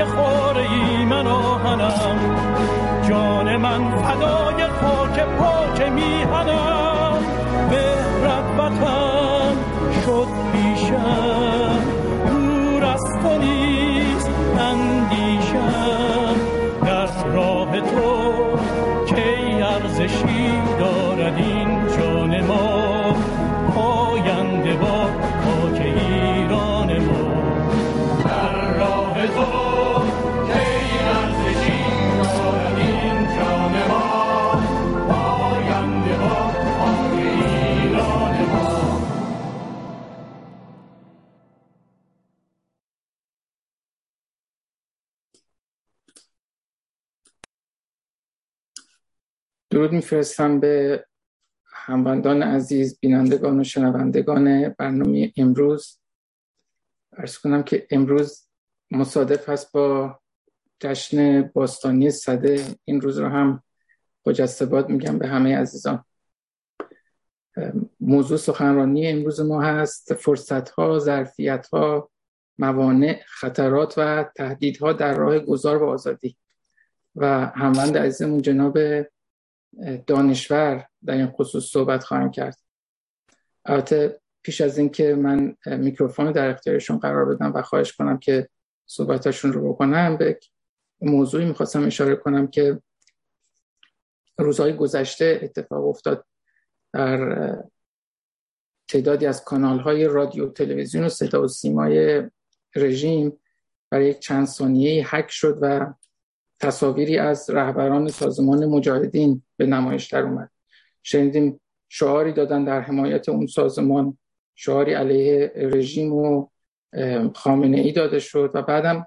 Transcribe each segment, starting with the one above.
که خوره ای من آهنم جان من فدای خاک پاک میهنم. به وطن شد پیشم. دور از تو نیست اندیشم. در راه تو کی ارزشی دارد این جان ما؟ پاینده با خاک ایران ما. در راه تو درود میفرستم به هموندان عزیز بینندگان و شنوندگان برنامه امروز. ارز کنم که امروز مصادف هست با جشن باستانی صده. این روز رو هم خجسته میگم به همه عزیزان. موضوع سخنرانی امروز ما هست. فرصت ها ظرفیت ها موانع خطرات و تهدیدها در راه گذار و آزادی. و هموند عزیزمون جناب دانشور در این خصوص صحبت خواهم کرد. البته پیش از اینکه من میکروفون در اختیارشون قرار بدم و خواهش کنم که صحبتاشون رو بکنم به موضوعی می‌خواستم اشاره کنم که روزهای گذشته اتفاق افتاد در تعدادی از کانال های رادیو تلویزیون و صدا و سیمای رژیم برای یک چند ثانیه حک شد و تصاویری از رهبران سازمان مجاهدین به نمایش در اومد. شنیدیم شعاری دادن در حمایت اون سازمان شعاری علیه رژیم و خامنه ای داده شد و بعدم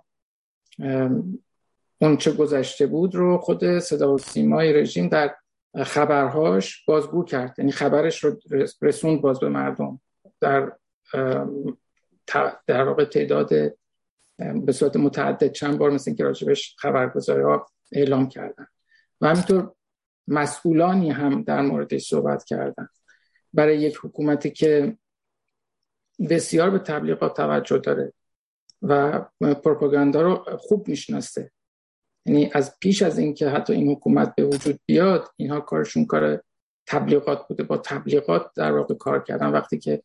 اون چه گذشته بود رو خود صدا و سیمای رژیم در خبرهاش بازگو کرد. یعنی خبرش رو رسوند باز به مردم. در در واقع تعداد به صورت متعدد چند بار مثل که راجبش خبرگزاری ها اعلام کردن. و همینطور مسئولانی هم در موردش صحبت کردن. برای یک حکومتی که بسیار به تبلیغات توجه داره و پروپاگاندا رو خوب می‌شناسه. یعنی از پیش از اینکه حتی این حکومت به وجود بیاد اینها کارشون کار تبلیغات بوده. با تبلیغات در واقع کار کردن. وقتی که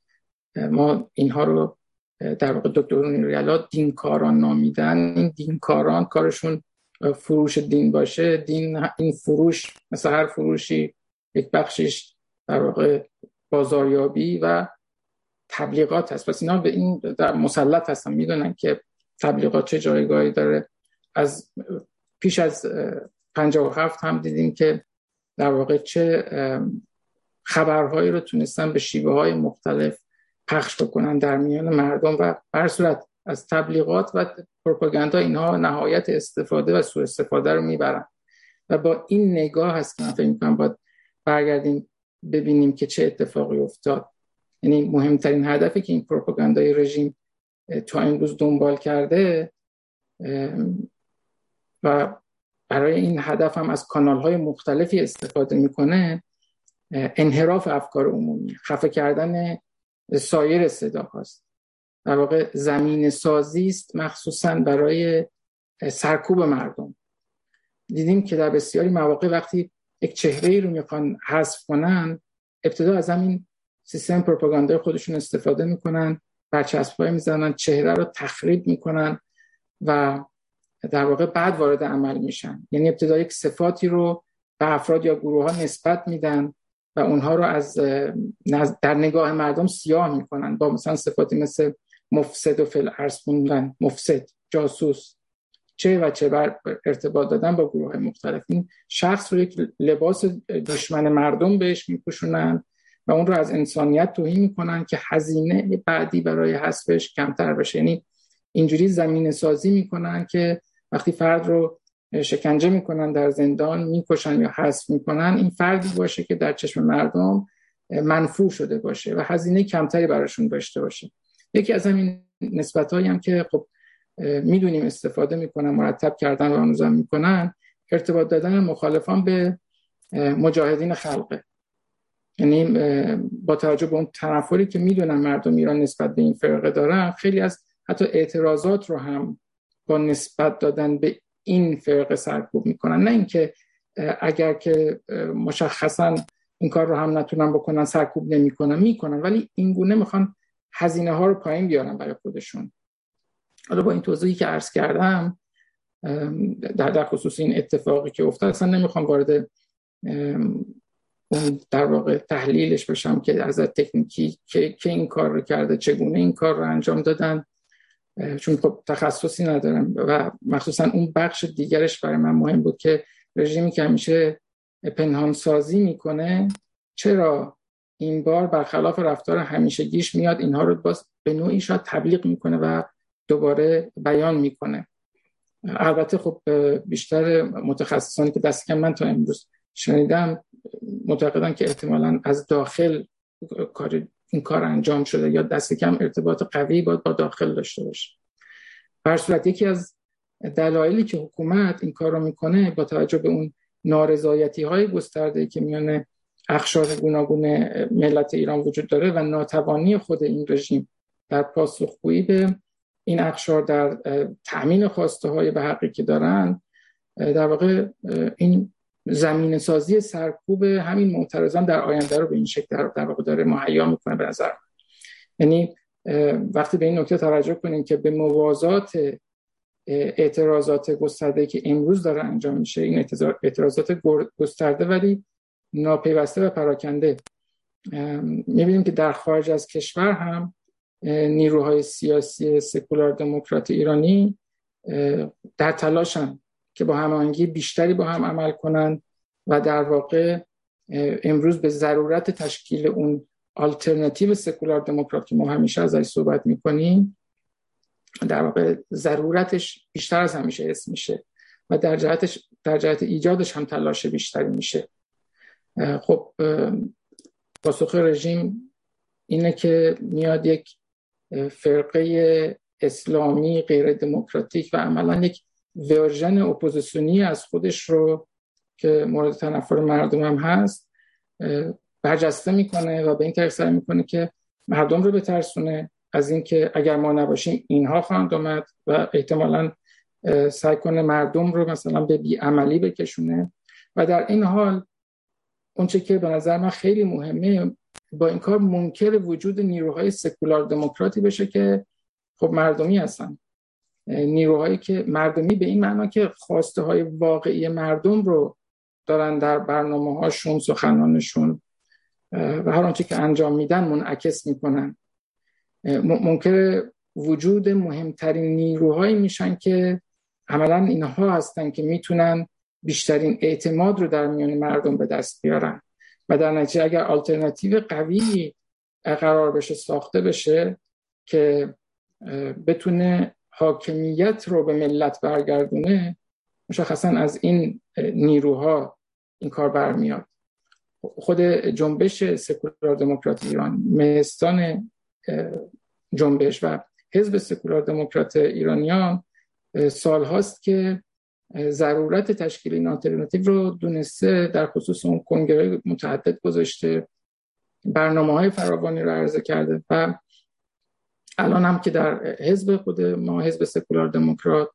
ما اینها رو در واقع دکتر ریالا دینکاران نامیدن. این دینکاران کارشون فروش دین باشه. دین این فروش مثل هر فروشی یک بخشش در واقع بازاریابی و تبلیغات هست. پس اینا به این در مسلط هستن. می‌دونن که تبلیغات چه جایگاهی داره. از پیش از 57 هم دیدیم که در واقع چه خبرهایی رو تونستن به شیوه های مختلف پخش بکنن در میان مردم و بر صورت از تبلیغات و پروپاگاندا اینها نهایت استفاده و سوء استفاده رو می‌برن. و با این نگاه هست که من فکر می‌کنم باید برگردیم ببینیم که چه اتفاقی افتاد. یعنی مهمترین هدفی که این پروپاگاندای رژیم تا امروز دنبال کرده و برای این هدف هم از کانال های مختلفی استفاده می‌کنه انحراف افکار عمومی خفه کردن سایر صدا هاست. در واقع زمین سازی است مخصوصا برای سرکوب مردم. دیدیم که در بسیاری مواقع وقتی یک چهره رو می‌خوان حذف کنن ابتدا از همین سیستم پروپاگاندای خودشون استفاده می‌کنن برچسبای می‌زنن چهره رو تخریب می‌کنن و در واقع بعد وارد عمل میشن. یعنی ابتدا یک صفاتی رو به افراد یا گروه ها نسبت میدن و اونها رو از در نگاه مردم سیاه می‌کنن. با مثلا صفاتی مثل مفسد و فل ارز خوندن مفسد جاسوس. چه و چه بر ارتباط دادن با گروه های مختلف. این شخص رو یک لباس دشمن مردم بهش میپوشونن و اون رو از انسانیت توهین می‌کنن که هزینه بعدی برای حذفش کمتر بشه. یعنی اینجوری زمین سازی می‌کنن که وقتی فرد رو شکنجه می‌کنن در زندان می‌کشن یا حذف می‌کنن این فردی باشه که در چشم مردم منفور شده باشه و هزینه کمتری براشون داشته باشه. یکی از همین نسبت هم که خب می‌دونیم استفاده می‌کنن مرتب کردن و آنوزم می‌کنن ارتباط دادن مخالفان به مجاهدین خلقه. یعنی با توجه به اون تنفری که می‌دونن مردم ایران نسبت به این فرقه دارن خیلی از حتی اعتراضات رو هم با نسبت دادن به این فرقه سرکوب می‌کنن. نه اینکه اگر که مشخصا این کار رو هم نتونن بکنن سرکوب نمی‌کنن می‌کنن. ولی این گونه می‌خوان هزینه ها رو پایین بیارن برای خودشون. حالا با این توضیحی که عرض کردم در در خصوص این اتفاقی که افتاد اصلا نمی‌خوام وارد اون در واقع تحلیلش بشم که از تکنیکی که, که این کار رو کرده چگونه این کار رو انجام دادن. چون خب تخصصی ندارم و مخصوصا اون بخش دیگرش برای من مهم بود که رژیمی که همیشه پنهان سازی می‌کنه چرا این بار برخلاف رفتار همیشگیش میاد اینها رو باز به نوعی شاید تبلیغ می‌کنه و دوباره بیان می‌کنه. البته خب بیشتر متخصصانی که دست من تا امروز شنیدم معتقدن که احتمالا از داخل کار این کار انجام شده یا دست کم ارتباط قوی با داخل داشته باشه. بر صورت یکی از دلایلی که حکومت این کار رو می‌کنه با توجه به اون نارضایتی های گسترده که میان اخشار گوناگون ملت ایران وجود داره و ناتوانی خود این رژیم در پاسخگویی به این اخشار در تأمین خواسته های به حقی که دارن در واقع این زمین سازی سرکوب همین معترضان در آینده رو به این شکل در واقع داره مهیا می‌کنه به نظر یعنی وقتی به این نکته توجه کنیم که به موازات اعتراضات گسترده که امروز داره انجام میشه این اعتراضات گسترده ولی ناپیوسته و پراکنده. می‌بینیم که در خارج از کشور هم نیروهای سیاسی سکولار دموکرات ایرانی در تلاشن که با هماهنگی بیشتری با هم عمل کنند و در واقع امروز به ضرورت تشکیل اون آلترناتیو سکولار دموکرات که ما همیشه ازش صحبت می‌کنیم در واقع ضرورتش بیشتر از همیشه اسم میشه و در جهتش در جهت ایجادش هم تلاش بیشتری میشه. خب پاسخ رژیم اینه که میاد یک فرقه اسلامی غیر دموکراتیک و عملا یک ورژن اپوزیسیونی از خودش رو که مورد تنفر مردم هم هست برجسته می‌کنه و به این طریق سعی می‌کنه که مردم رو بترسونه از اینکه اگر ما نباشیم اینها خواهند اومد و احتمالا سعی کنه مردم رو مثلا به بیعملی بکشونه. و در این حال اونچه که به نظر من خیلی مهمه با این کار منکر وجود نیروهای سکولار دموکراتی بشه که خب مردمی هستن. نیروهایی که مردمی به این معنا که خواسته های واقعی مردم رو دارن در برنامه هاشون سخنانشون و هر آنچه که انجام میدن منعکس می‌کنن. منکر وجود مهمترین نیروهایی میشن که عملا اینها هستن که می‌تونن بیشترین اعتماد رو در میان مردم به دست بیارن. و در نتیجه اگر آلترناتیو قوی قرار بشه ساخته بشه که بتونه حاکمیت رو به ملت برگردونه مشخصا از این نیروها این کار برمیاد. خود جنبش سکولار دموکرات ایران مهستان جنبش و حزب سکولار دموکرات ایرانیان سال هاست که ضرورت تشکیل این آلترناتیو رو دونسته در خصوص اون کنگره متعدد گذاشته برنامه های فراوانی رو عرضه کرده و الان هم که در حزب خود ما حزب سکولار دموکرات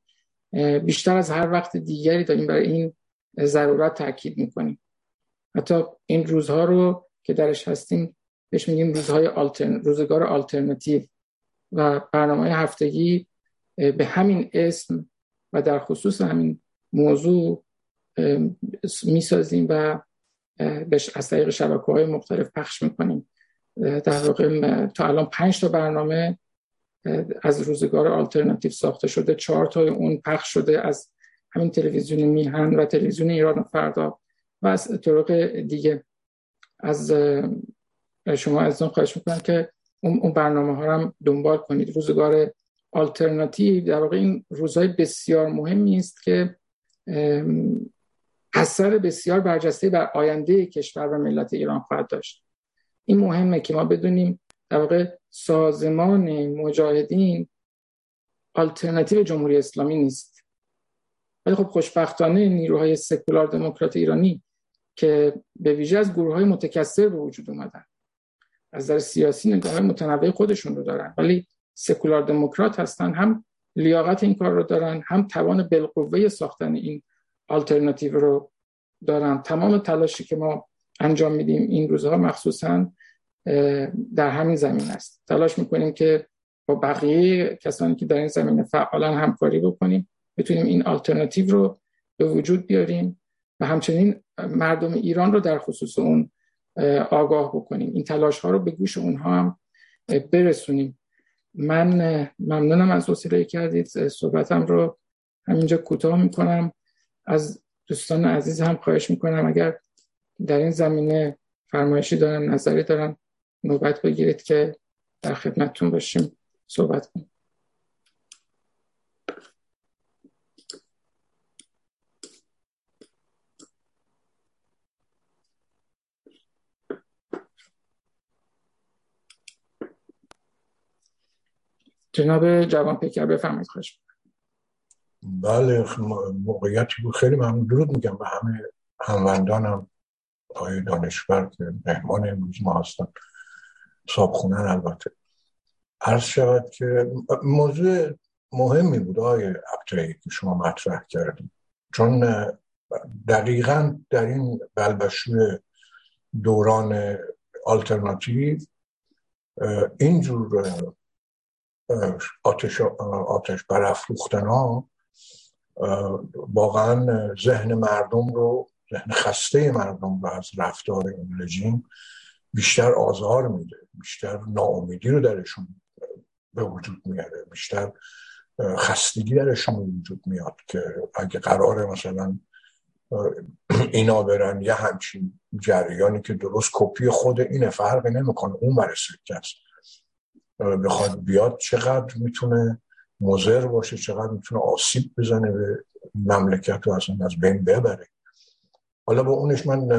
بیشتر از هر وقت دیگری داریم برای این ضرورت تاکید می‌کنیم. حتی این روزها رو که درش هستیم بهش میگیم روزهای آلترن... روزگار آلترناتیو و برنامه هفتگی به همین اسم و در خصوص همین موضوع می‌سازیم و بهش از طریق شبکه های مختلف پخش می‌کنیم. در واقع تا الان پنج تا برنامه از روزگار آلترناتیو ساخته شده. چهار تا اون پخش شده از همین تلویزیون میهن و تلویزیون ایران فردا و از طرق دیگه. از شما از اون خواهش می‌کنم که اون برنامه ها هم دنبال کنید. روزگار آلترناتیو در واقع این روزهای بسیار مهمی است که اثر بسیار برجسته بر آینده کشور و ملت ایران خواهد داشت. این مهمه که ما بدونیم در واقع سازمان مجاهدین آلترناتیو جمهوری اسلامی نیست. ولی خب خوشبختانه نیروهای سکولار دموکرات ایرانی که به ویژه از گروه های متکثر به وجود اومدن از نظر سیاسی نگاه متنوع خودشون رو دارن. ولی سکولار دموکرات هستن هم لیاقت این کار رو دارن هم توان بالقوه ساختن این آلترناتیو رو دارن. تمام تلاشی که ما انجام میدیم این روزها مخصوصا در همین زمین است. تلاش می‌کنیم که با بقیه کسانی که در این زمینه فعالا همکاری بکنیم. بتونیم این آلترناتیو رو به وجود بیاریم و همچنین مردم ایران رو در خصوص اون آگاه بکنیم. این تلاش ها رو به گوش اونها هم برسونیم. من ممنونم از وسیله کردید. صحبتم رو همینجا کوتاه می‌کنم. از دوستان عزیز هم خواهش می‌کنم اگر در این زمینه فرمایشی دارن نظری دارن نوبت بگیرید که در خدمتتون باشیم. صحبت کنیم. جناب جوان پیکر بفرمایید خوش بله موقعیتی بود خیلی ممنون. درود میگم به همه هموندانم آقای دانشور که مهمان امروز ما هستن صابخونن البته. عرض شود که موضوع مهمی بود آقای ابتایی که شما مطرح کردیم. چون دقیقا در این بلبشوی دوران آلترناتیو اینجور آتش, آتش برافروختن ها واقعا ذهن مردم رو ذهن خسته مردم رو از رفتار این رژیم بیشتر آزار میده. بیشتر ناامیدی رو درشون به وجود میاره بیشتر خستگی درشون وجود میاد که اگه قراره مثلا اینا برن یه همچین جریانی که درست کپی خود اینه فرقی نمی‌کنه. اون برسه کس بخواد بیاد چقدر می‌تونه مزر باشه چقدر می‌تونه آسیب بزنه به مملکت رو اصلا از بین ببره. حالا با اونش من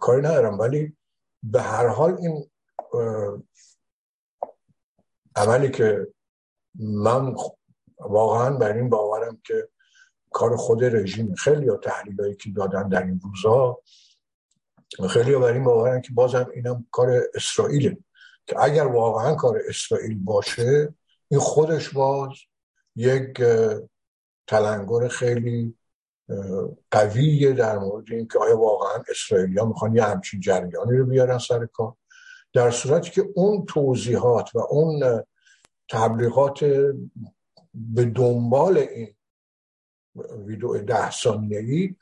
کاری ندارم ولی به هر حال این عملی که من واقعا بر این باورم که کار خود رژیم خیلی تحلیل که دادن در این روزها خیلی بر این باورم که بازم اینم کار اسرائیله. که اگر واقعا کار اسرائیل باشه این خودش باز یک تلنگر خیلی قویه در مورد اینکه آیا واقعا اسرائیلیا می‌خوان یه همچین جریانی رو بیارن سر کار. در صورتی که اون توضیحات و اون تبلیغات به دنبال این ویدیو ده ثانیه‌ای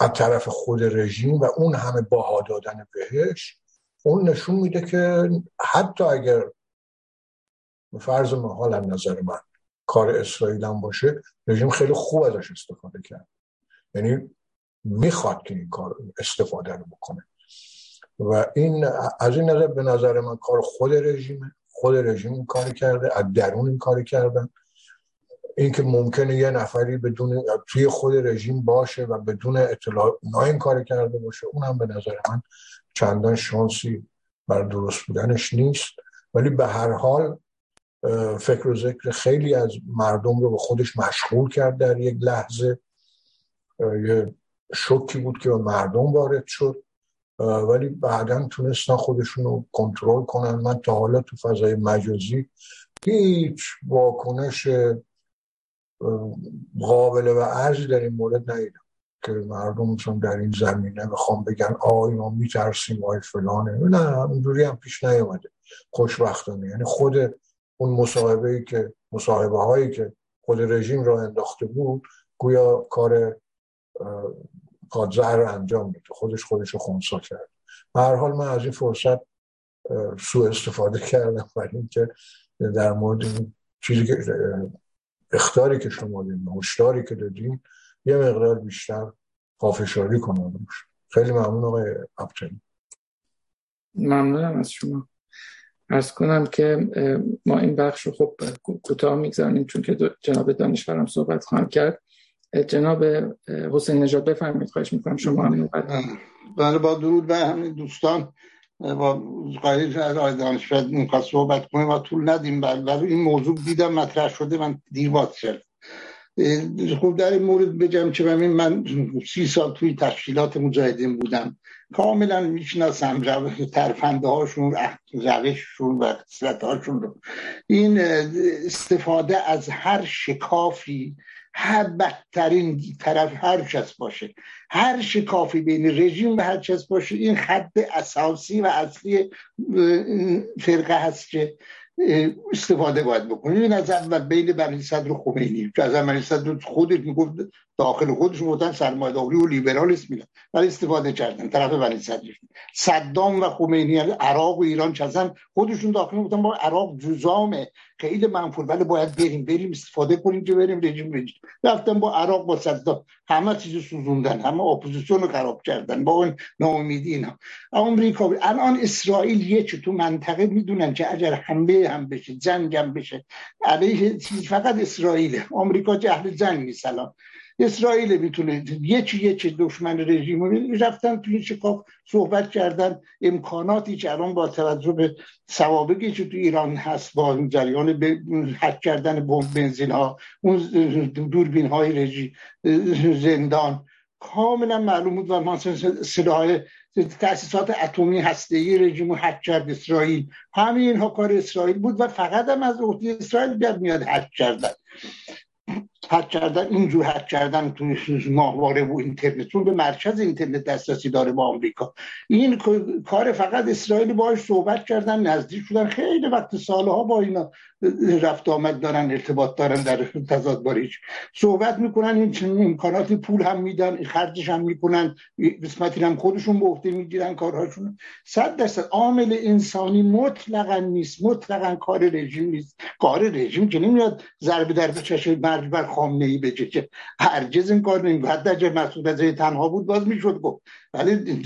از طرف خود رژیم و اون همه باها دادن بهش اون نشون میده که حتی اگر فرض محال از نظر من کار اسرائیل هم باشه رژیم خیلی خوب ازش استفاده کرد. یعنی می‌خواد که این کار استفاده رو بکنه. و این از این نظر به نظر من کار خود رژیمه. خود رژیم این کاری کرده از درون این کاری کردن اینکه ممکنه یه نفری بدون توی خود رژیم باشه و بدون اطلاع اونا این کاری کرده باشه اونم به نظر من چندان شانسی بر درست بودنش نیست. ولی به هر حال فکر و ذکر خیلی از مردم رو به خودش مشغول کرد در یک لحظه. یه شوکی بود که به مردم وارد شد. ولی بعدا تونستن خودشون رو کنترل کنن. من تا حالا تو فضای مجازی هیچ واکنش قابل و ارزی در این مورد ندیدم که مردم چون در این زمینه بخوام بگن آی ما میترسیم آی فلانه. نه اونجوری هم پیش نیومده. خوشبختانه. یعنی خود اون مصاحبه که مصاحبه هایی که خود رژیم را انداخته بود گویا کار قادزهر رو انجام میده. خودش خودش رو خونسا کرد. به هر حال من از این فرصت سوء استفاده کردم برای اینکه در مورد این چیزی که اختاری که شما دیم هشداری که دادیم یه مقدار بیشتر پافشاری کنم خیلی ممنون آقای ابتنی ممنونم از شما. ارز کنم که ما این بخش رو خب کوتاه می‌گذاریم چون که جناب دانشورم صحبت خواهم کرد. جناب حسین نژاد بفرمایید خواهش می‌کنم شما هم بله با درود به همین دوستان با قایل از آقای دانشور می‌خواد صحبت کنیم و طول ندیم ولی این موضوع دیدم مطرح شده من دیر شد. خوب در این مورد بگم که من سی سال توی تشکیلات مجاهدین بودم. کاملا می‌شناسم ترفنده هاشون روششون و خصلت هاشون رو. این استفاده از هر شکافی هر بدترین طرف هر کس باشه. هر شکافی بین رژیم و هر کس باشه. این خط اساسی و اصلی فرقه هست که استفاده باید بکنیم. این از اول بین بنی صدر خمینی. که از بنی صدر خودت می‌گفت داخل خودش بودن سرمایه‌داری و لیبرالیسم میدن ولی استفاده کردن. طرف بنی صدر صدام و خمینی عراق و ایران چزن خودشون داخل بودن با عراق جزامه. خیلی منفور. ولی باید بریم بریم استفاده کنیم که بریم رژیم رژیم. رفتن با عراق با صدام. همه چیزو سوزوندن. همه اپوزیسیون رو خراب کردن. با اون ناامیدی اینا. آمریکا الان اسرائیل یه تو منطقه می‌دونن که اگر حمله هم بشه جنگ هم بشه علیه فقط اسرائیل آمریکا جهل جنگ نیست الان. اسرائیل می‌تونه یکی یکی دشمن رژیم رفتن توی شکاف صحبت کردن. امکاناتی که الان با توجه به سوابقی که تو ایران هست با جریان حک کردن بمب بنزین ها اون دوربین های رژی زندان. کاملا معلوم بود و ما سلاح تاسیسات اتمی هسته ای رژیم حک کرد اسرائیل. همه اینها کار اسرائیل بود و فقط هم از عهده اسرائیل بیاد میاد حک کردن. حک کردن اینجور حک کردن توی ماهواره و اینترنت چون به مرکز اینترنت دسترسی داره با آمریکا. این کار فقط اسرائیل باش صحبت کردن نزدیک شدن خیلی وقت سالها با اینا. رفت آمد دارن ارتباط دارن در تضاد باریش صحبت می‌کنن این امکانات پول هم میدن خرجش هم می‌کنن قسمتی هم خودشون به عهده می‌گیرن کارهاشون صد درصد عامل انسانی مطلقا نیست مطلقا کار رژیم نیست. کار رژیم که نمیاد ضربه در چشم مرج بر خامنه ای بگه که هرگز این کار نمی حتی مسعود از تنها بود باز می‌شد گفت. ولی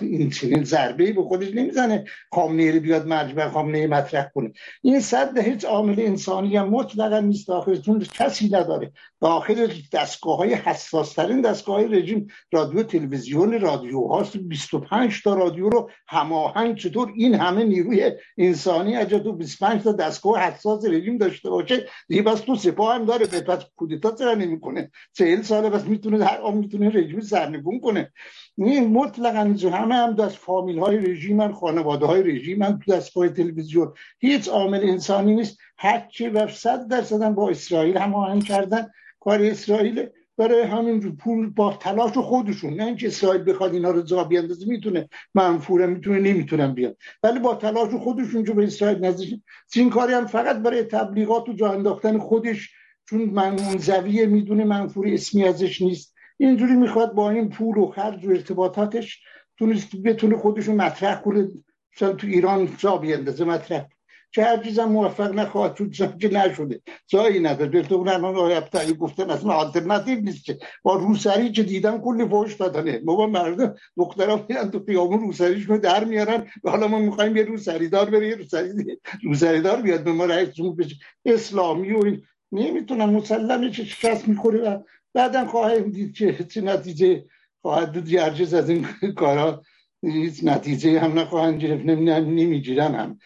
این چنین ضربه به خودش نمی‌زنه. خامنه بیاد بر خامنه مطرح کنه. این صد هیچ عامل انسانی هم مطلقا نیست. داخل چون کسی نداره. داخل دستگاه های حساس ترین دستگاه های رژیم رادیو تلویزیون رادیو هاست 25 تا رادیو رو هماهنگ چطور این همه نیروی انسانی اجا تو 25 تا دستگاه حساس رژیم داشته باشه؟ دیگه بس تو سپاه هم داره. پس کودتا چرا نمی‌کنه 40 ساله بس می‌تونه هر آن می‌تونه رژیم سرنگون کنه. این مطلقا همه هم دست فامیل های رژیم خانواده های رژیم هم تو دستگاه تلویزیون. هیچ عامل انسانی نیست. هرچی و صد درصد با اسرائیل هماهنگ کردن. کار اسرائیل برای همین پول با تلاش خودشون. نه اینکه اسرائیل بخواد اینا رو جا بیاندازه می‌تونه منفوره می‌تونه نمی‌تونن بیاد. ولی با تلاش خودشون جو به اسرائیل نزدیک این کاری هم فقط برای تبلیغات و جا انداختن خودش؟ چون منزویه می‌دونه منفور اسمی ازش نیست. اینجوری می‌خواد با این پول و خرج و ارتباطاتش تونست بتونه خودشون مطرح کنه. مثلا تو ایران جا بیندازه مطرح. که هر چیزم موفق نخواهد شد که نشده. جایی نداره. تو اون آقای ابتایی گفتن اصلا آلترناتیو نیست که. با روسری که دیدم کلی فوش دادنه. ما مردم دختران میرن تو خیابون روسریشون در میارن. و حالا ما می‌خوایم یه روسری دار بره یه روسری روسری دار بیاد به ما رئیس بشه. اسلامی و این. نمی‌تونم. مسلمه که شکست می‌خوره و بعدا خواهیم دید که چه نتیجه خواهد دید یرجز از این کارا هیچ نتیجه هم نخواهند گرفت. نمی‌گیرن هم.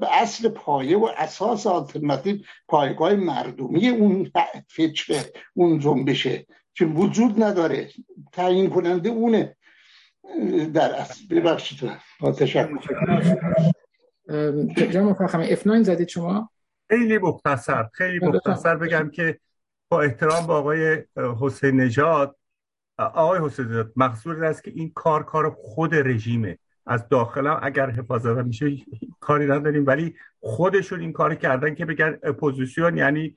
به اصل پایه و اساس آلترناتیو پایگاه مردمی اون فکر اون جنبشه. که وجود نداره. تعیین کننده اونه. در اصل. ببخشید. تشکر. جناب مفخمی F9 زدید شما؟ خیلی مختصر. خیلی مختصر بگم که با احترام با آقای حسین نژاد آقای حسین نژاد مقصود است که این کار کار خود رژیمه. از داخل اگر حفاظت میشه کاری نداریم ولی خودشون این کاری کردن که بگن اپوزیسیون یعنی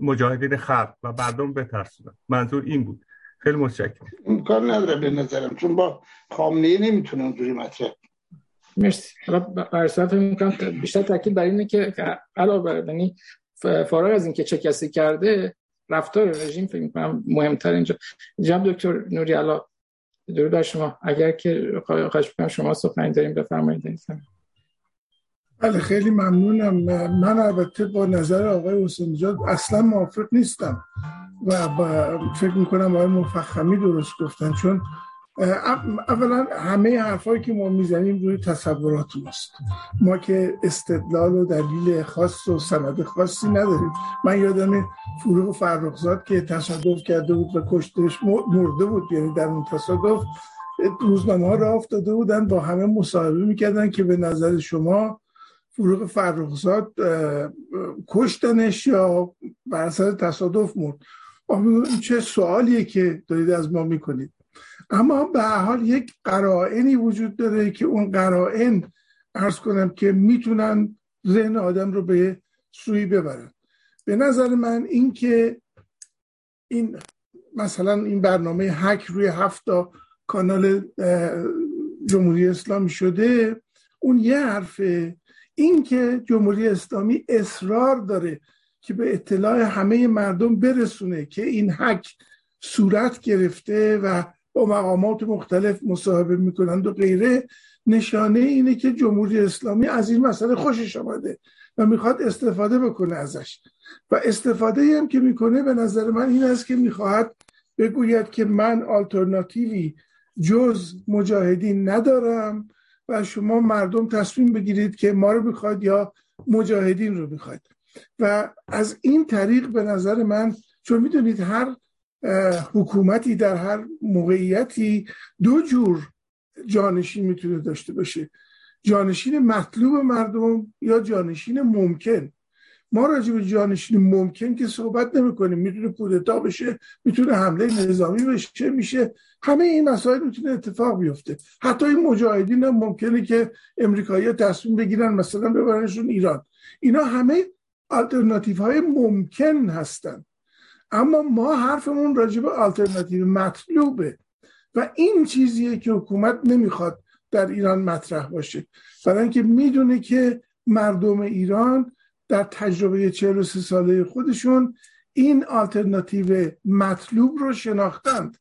مجاهدین خلق و مردم بترسونن. منظور این بود. خیلی متشکرم. کار نداره به نظرم چون با خامنه نمی‌تونه اونجوری مطرح. مرسی. حالا برسات می‌کنم بیشتر تاکید بر اینه که علاوه بر یعنی فارغ از اینکه چه کسی کرده رفتار رژیم فکر می‌کنم مهمتر اینجا. جناب دکتر نوری علا درود بر شما. اگر که خواهش بکنم شما سخنی داریم بفرمایید. بله خیلی ممنونم. من البته با نظر آقای حسین اصلا موافق نیستم و فکر می‌کنم آقای مفخمی درست گفتن چون اولا همه حرفایی که ما می‌زنیم روی تصورات ماست. ما که استدلال و دلیل خاص و سند خاصی نداریم. من یادم فروغ فرخزاد که تصادف کرده بود و کشتش مرده بود. یعنی در اون تصادف روزنامه ها را افتاده بودن با همه مصاحبه می‌کردن که به نظر شما فروغ فرخزاد کشتنش یا بر اثر تصادف مرد؟ چه سوالیه که دارید از ما می‌کنید؟ اما به حال یک قرائنی وجود داره که اون قرائن ارز کنم که می‌تونن ذهن آدم رو به سوی ببرن. به نظر من این که این مثلا این برنامه هک روی هفتا کانال جمهوری اسلامی شده اون یه حرفه. این که جمهوری اسلامی اصرار داره که به اطلاع همه مردم برسونه که این حک صورت گرفته و با مقامات مختلف مصاحبه می‌کنند و غیره نشانه اینه که جمهوری اسلامی از این مسئله خوشش آمده و می‌خواد استفاده بکنه ازش. و استفاده هم که می‌کنه به نظر من این است که می‌خواهد بگوید که من آلترناتیوی جز مجاهدین ندارم و شما مردم تصمیم بگیرید که ما رو می‌خواد یا مجاهدین رو می‌خواد و از این طریق به نظر من چون می‌دونید هر حکومتی در هر موقعیتی دو جور جانشین می‌تونه داشته باشه. جانشین مطلوب مردم یا جانشین ممکن. ما راجع به جانشین ممکن که صحبت نمی کنیم می‌تونه کودتا بشه می‌تونه حمله نظامی بشه میشه. همه این مسائل می‌تونه اتفاق بیفته. حتی این مجاهدین هم ممکنه که امریکایی تصمیم بگیرن مثلا ببرنشون ایران. اینا همه آلترناتیف های ممکن هستن. اما ما حرفمون راجع به آلترناتیو مطلوبه. و این چیزیه که حکومت نمی‌خواد در ایران مطرح باشه. برای اینکه می‌دونه که مردم ایران در تجربه 43 ساله خودشون این آلترناتیو مطلوب رو شناختند.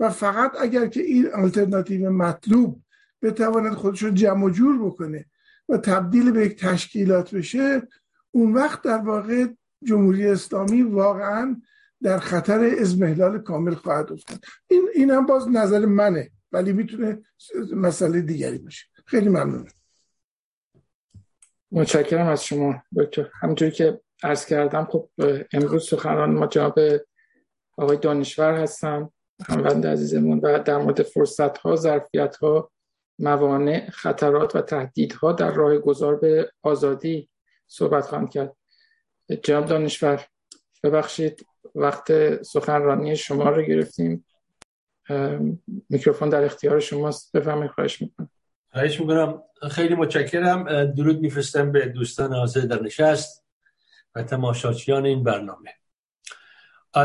و فقط اگر که این آلترناتیو مطلوب بتواند خودش رو جمع جور بکنه و تبدیل به یک تشکیلات بشه اون وقت در واقع جمهوری اسلامی واقعا در خطر ازمهلال کامل خواهد افتاد. این این باز نظر منه ولی می‌تونه مسئله دیگری باشه. خیلی ممنونم. متشکرم از شما دکتر. همونجوری که عرض کردم خب امروز سخنان ما جناب آقای دانشور هستم هموند عزیزمون و در مورد فرصت ها ظرفیت ها موانع خطرات و تهدیدها در راه گذار به آزادی صحبت خواهم کرد. جناب دانشور ببخشید. وقت سخنرانی شما رو گرفتیم. میکروفون در اختیار شماست. بفهمید خواهش می‌کنم. خواهش می‌کنم. خیلی متشکرم. درود میفرستم به دوستان حاضر در نشست و تماشاچیان این برنامه.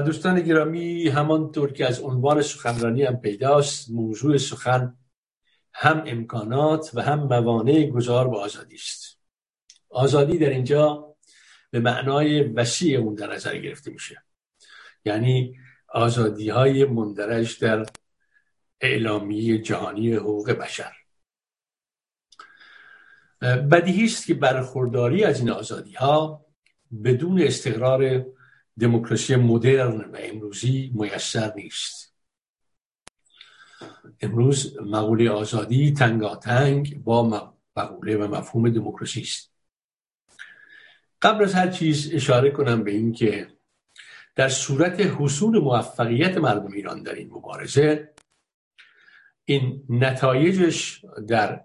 دوستان گرامی همانطور که از عنوان سخنرانی هم پیداست موضوع سخن هم امکانات و هم موانع گذار به آزادی است. آزادی در اینجا به معنای وسیع اون در نظر گرفته میشه. یعنی آزادی های مندرج در اعلامی جهانی حقوق بشر. بدیهی است که برخورداری از این آزادی ها بدون استقرار دموکراسی مدرن و امروزی میسر نیست. امروز مقوله آزادی تنگاتنگ با مقوله و مفهوم دموکراسی است. قبل از هر چیز اشاره کنم به این که در صورت حصول موفقیت مردم ایران در این مبارزه این نتایجش در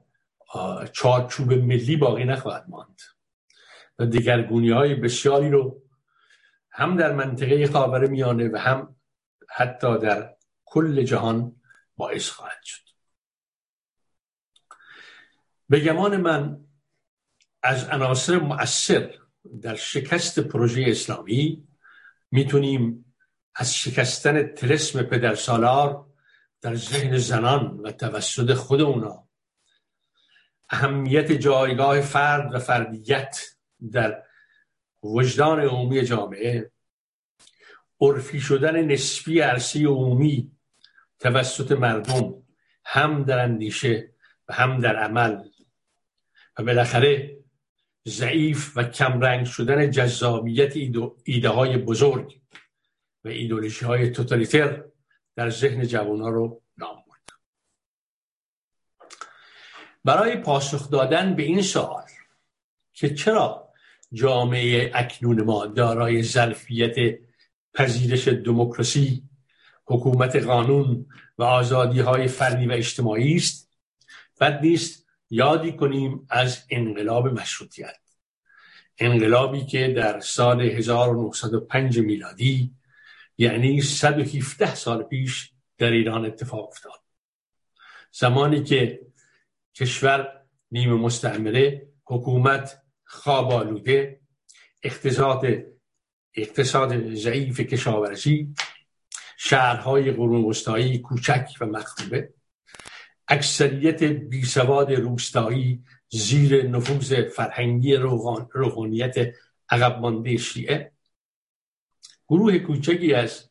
چارچوب ملی باقی نخواهد ماند و دگرگونی های بسیاری رو هم در منطقه خاور میانه و هم حتی در کل جهان باعث خواهد شد. به گمان من از عناصر مؤثر در شکست پروژه اسلامی می‌تونیم از شکستن تلسم پدر سالار در ذهن زنان و توسط خود اونا اهمیت جایگاه فرد و فردیت در وجدان عمومی جامعه عرفی شدن نسبی عرصی عمومی توسط مردم هم در اندیشه و هم در عمل. و بالاخره ضعیف و کمرنگ شدن جذابیت ایده های بزرگ و ایدولوژی های توتالیتر در ذهن جوان ها رو نام برد. برای پاسخ دادن به این سوال که چرا جامعه اکنون ما دارای ظرفیت پذیرش دموکراسی حکومت قانون و آزادی های فردی و اجتماعی است بد نیست یادی کنیم از انقلاب مشروطیت. انقلابی که در سال 1905 میلادی یعنی 117 سال پیش در ایران اتفاق افتاد. زمانی که کشور نیمه مستعمره حکومت خواب آلوده اقتصاد اقتصاد ضعیف کشاورزی شهرهای قرون وسطایی کوچک و مخروبه. اکثریت بیسواد روستایی زیر نفوذ فرهنگی روحانیت عقب مانده شیعه. گروه کوچکی از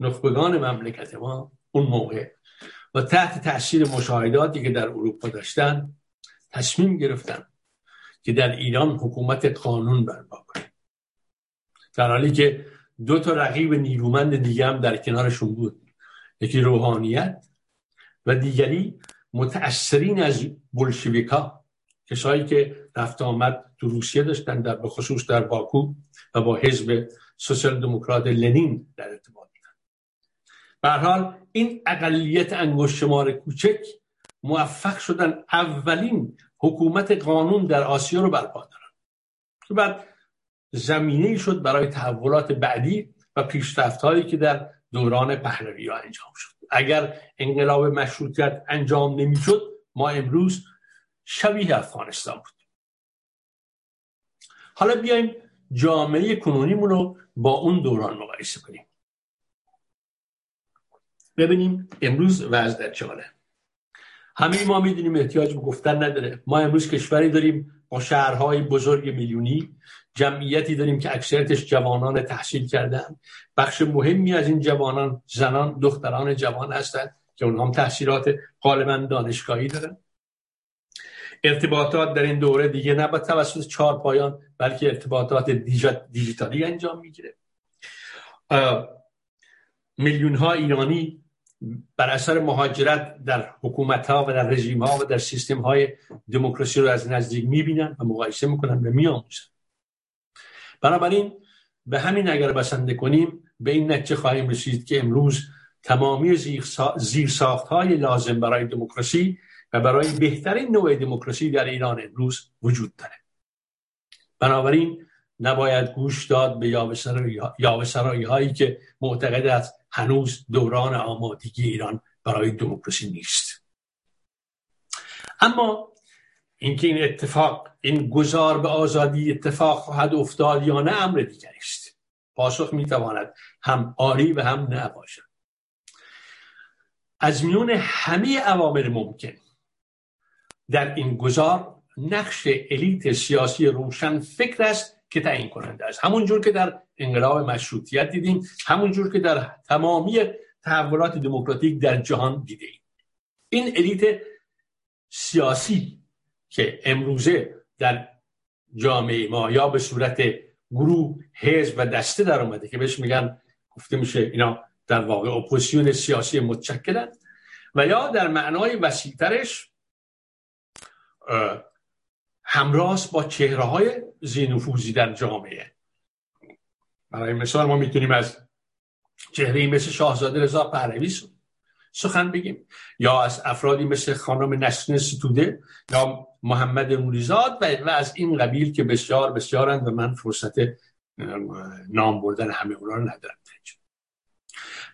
نخبگان مملکت ما اون موقع و تحت تاثیر مشاهداتی که در اروپا داشتن تصمیم گرفتن که در ایران حکومت قانون برپا کنه در حالی که دو تا رقیب نیرومند دیگه هم در کنارشون بود. یکی روحانیت و دیگری متأثرین از بلشویکا کسایی که رفت آمد تو روسیه داشتن در به خصوص در باکو و با حزب سوسیال دموکرات لنین در ارتباط بودن. به حال این اقلیت انگشت شمار کوچک موفق شدن اولین حکومت قانون در آسیا رو برپا دارن. که بعد زمینه شد برای تحولات بعدی و پیشرفت هایی که در دوران پهلوی ها انجام شد. اگر انقلاب مشروطیت انجام نمی‌شد ما امروز شبیه افغانستان بود. حالا بیایم جامعه کنونیمون رو با اون دوران مقایسه کنیم. ببینیم امروز وضع در چه همه ما می‌دونیم احتیاج به گفتن نداره. ما امروز کشوری داریم با شهرهای بزرگ میلیونی جمعیتی داریم که اکثرتش جوانان تحصیل کردن. بخش مهمی از این جوانان زنان دختران جوان هستند که اونها هم تحصیلات غالبا دانشگاهی دارن. ارتباطات در این دوره دیگه نه با توسط چهار پایان بلکه ارتباطات دیجیتالی انجام می‌گیره. میلیون ها ایرانی بر اثر مهاجرت در حکومت ها و در رژیم ها و در سیستم های دموکراسی رو از نزدیک می‌بینن و مقایسه می‌کنن و میآموزن. بنابراین به همین اگر بسنده کنیم به این نتیجه خواهیم رسید که امروز تمامی زیر ساخت های لازم برای دموکراسی و برای بهترین نوع دموکراسی در ایران امروز وجود داره. بنابراین نباید گوش داد به یاوسرایی هایی که معتقد است هنوز دوران آمادگی ایران برای دموکراسی نیست. اما اینکه این اتفاق این گذار به آزادی اتفاق خواهد افتاد یا نه امر دیگری است پاسخ می‌تواند هم آری و هم نه باشد. از میون همه عوامل ممکن در این گذار نقش الیت سیاسی روشن فکر است که تعیین کننده است. همون جور که در انقلاب مشروطیت دیدیم. همون جور که در تمامی تحولات دموکراتیک در جهان دیدیم این الیت سیاسی که امروزه در جامعه ما یا به صورت گروه حزب و دسته در اومده که بهش میگن گفته میشه اینا در واقع اپوزیسیون سیاسی متشکلن و یا در معنای وسیعترش همراست با چهره های زینفوزی در جامعه. برای مثال ما می‌تونیم از چهره مثل شاهزاده رضا پهلوی سخن بگیم. یا از افرادی مثل خانم نسرین ستوده یا محمد نوریزاد و از این قبیل که بسیار بسیارند و من فرصت نام بردن همه اونا رو ندارم.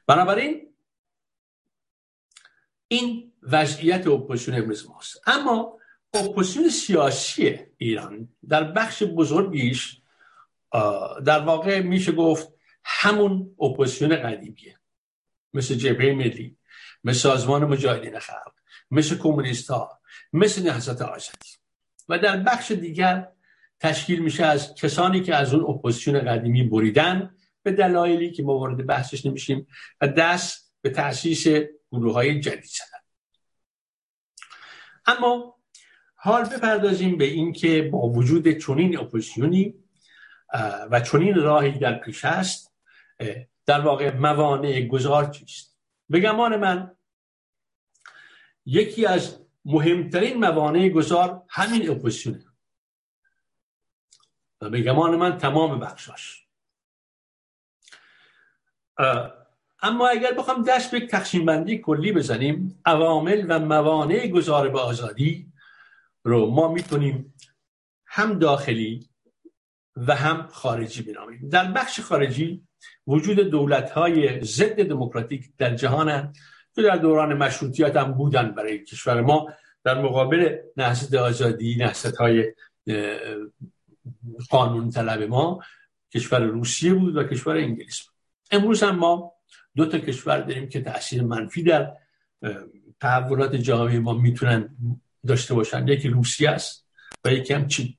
بنابراین این وضعیت اپوزیسیون امروز ماست. اما اپوزیسیون سیاسی ایران در بخش بزرگیش در واقع میشه گفت همون اپوزیسیون قدیمیه. مثل جبهه ملی مثل سازمان مجاهدین خلق مثل کمونیست ها مثل نهضت آزادی. و در بخش دیگر تشکیل میشه از کسانی که از اون اپوزیسیون قدیمی بریدن به دلایلی که ما وارد بحثش نمیشیم و دست به تاسیس گروه های جدید زدن. اما حال بپردازیم به اینکه با وجود چنین اپوزیسیونی و چنین راهی در پیش است در واقع موانع گذار چیست؟ به گمان من یکی از مهمترین موانع گذار همین اپوزیسیونه. و به گمان من تمام بخشاش. اما اگر بخوام دست به تقسیم بندی کلی بزنیم عوامل و موانع گذار به آزادی رو ما می‌تونیم هم داخلی و هم خارجی بنامیم. در بخش خارجی وجود دولت های ضد دموکراتیک در جهان که در دوران مشروطیت هم بودن برای کشور ما. در مقابل نهضت آزادی نهضت های قانون طلب ما کشور روسیه بود و کشور انگلیس بود. امروز هم ما دو تا کشور داریم که تاثیر منفی در تحولات جامعه ما می‌تونن داشته باشن. یکی روسیه است و یکی هم چین.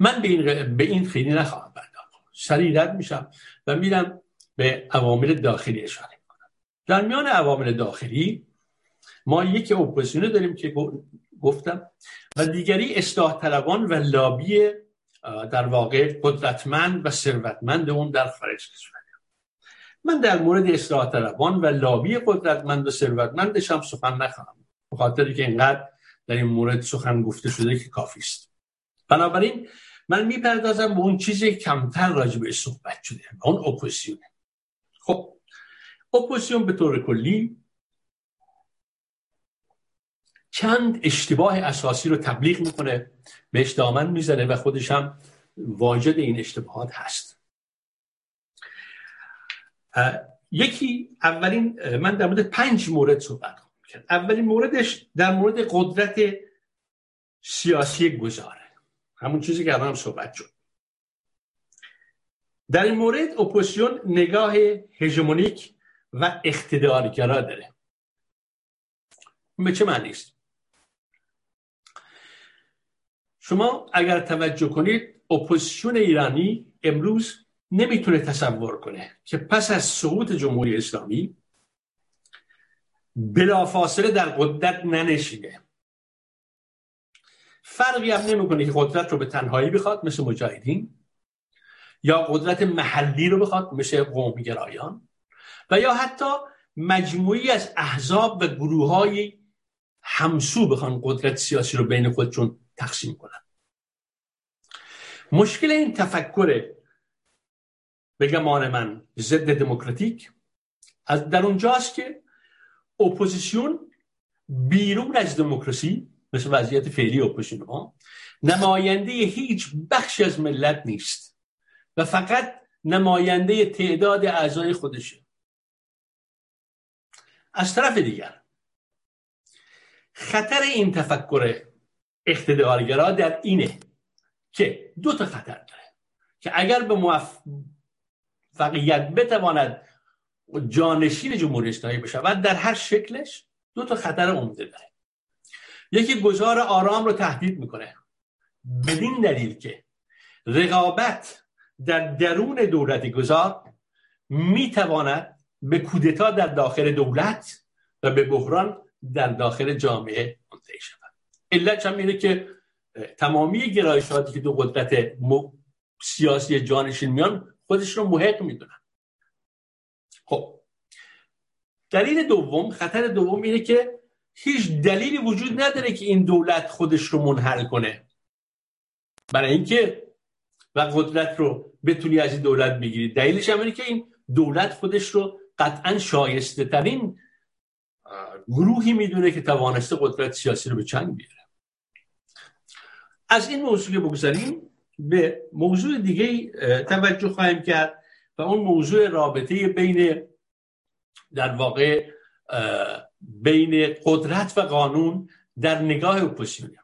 من به این, به این خیلی نخواهم پرداخت. سریع رد میشم و میرم به عوامل داخلی اشاره می‌کنم. در میان عوامل داخلی ما یک اپوزیسیون داریم که گفتم و دیگری اصلاح طلبان و لابی در واقع قدرتمند و ثروتمند اون در خارج کشور. من در مورد اصلاح طلبان و لابی قدرتمند و ثروتمندش هم سخن نخواهم به خاطری که اینقدر در این مورد سخن گفته شده که کافی است. بنابراین من می‌پردازم به اون چیزی کمتر راجع به صحبت شده. اون اپوزیسیون. خب اپوزیسیون به طور کلی چند اشتباه اساسی رو تبلیغ می‌کنه بهش دامن می‌زنه و خودش هم واجد این اشتباهات هست. یکی اولین من در مورد پنج مورد صحبت کرد. اولین موردش در مورد قدرت سیاسی گذاره. همون چیزی که الان صحبت شد. در این مورد اپوزیسیون نگاه هژمونیک و اقتدارگرا داره. به چه معنی است؟ شما اگر توجه کنید اپوزیسیون ایرانی امروز نمی‌تونه تصور کنه که پس از سقوط جمهوری اسلامی بلافاصله در قدرت ننشینه. فرقی هم نمی‌کنه که قدرت رو به تنهایی بخواد مثل مجاهدین یا قدرت محلی رو بخواد مثل قومی گرایان و یا حتی مجموعی از احزاب و گروه های همسو بخوان قدرت سیاسی رو بین خودشون تقسیم کنن. مشکل این تفکر به گمان من ضد دموکراتیک از در اونجاست که اپوزیسیون بیرون از دموکراسی مثل وضعیت فعلی اپوزیسیون ما نماینده هیچ بخشی از ملت نیست و فقط نماینده تعداد اعضای خودشه. از طرف دیگر خطر این تفکر اقتدارگرا در اینه که دو تا خطر داره که اگر به موفقیت بتواند جانشین جمهوری اسلامی بشود در هر شکلش دو تا خطر عمده داره. یکی گذار آرام رو تهدید می‌کنه. بدین دلیل که رقابت در درون دولت گذار می‌تواند به کودتا در داخل دولت و به بحران در داخل جامعه منتهی شود. علت هم اینه که تمامی گرایشاتی که دو قدرت سیاسی جانشین میان خودش رو محق می‌دونن. خب دلیل دوم خطر دوم اینه که هیچ دلیلی وجود نداره که این دولت خودش رو منحل کنه. برای اینکه و قدرت رو بتونی از این دولت بگیری. دلیلش هم اینه که این دولت خودش رو قطعا شایسته ترین گروهی می‌دونه که توانسته قدرت سیاسی رو به چنگ بیاره. از این موضوع که بگذاریم به موضوع دیگه توجه خواهیم کرد و اون موضوع رابطه بین در واقع بین قدرت و قانون در نگاه اپوزیسیون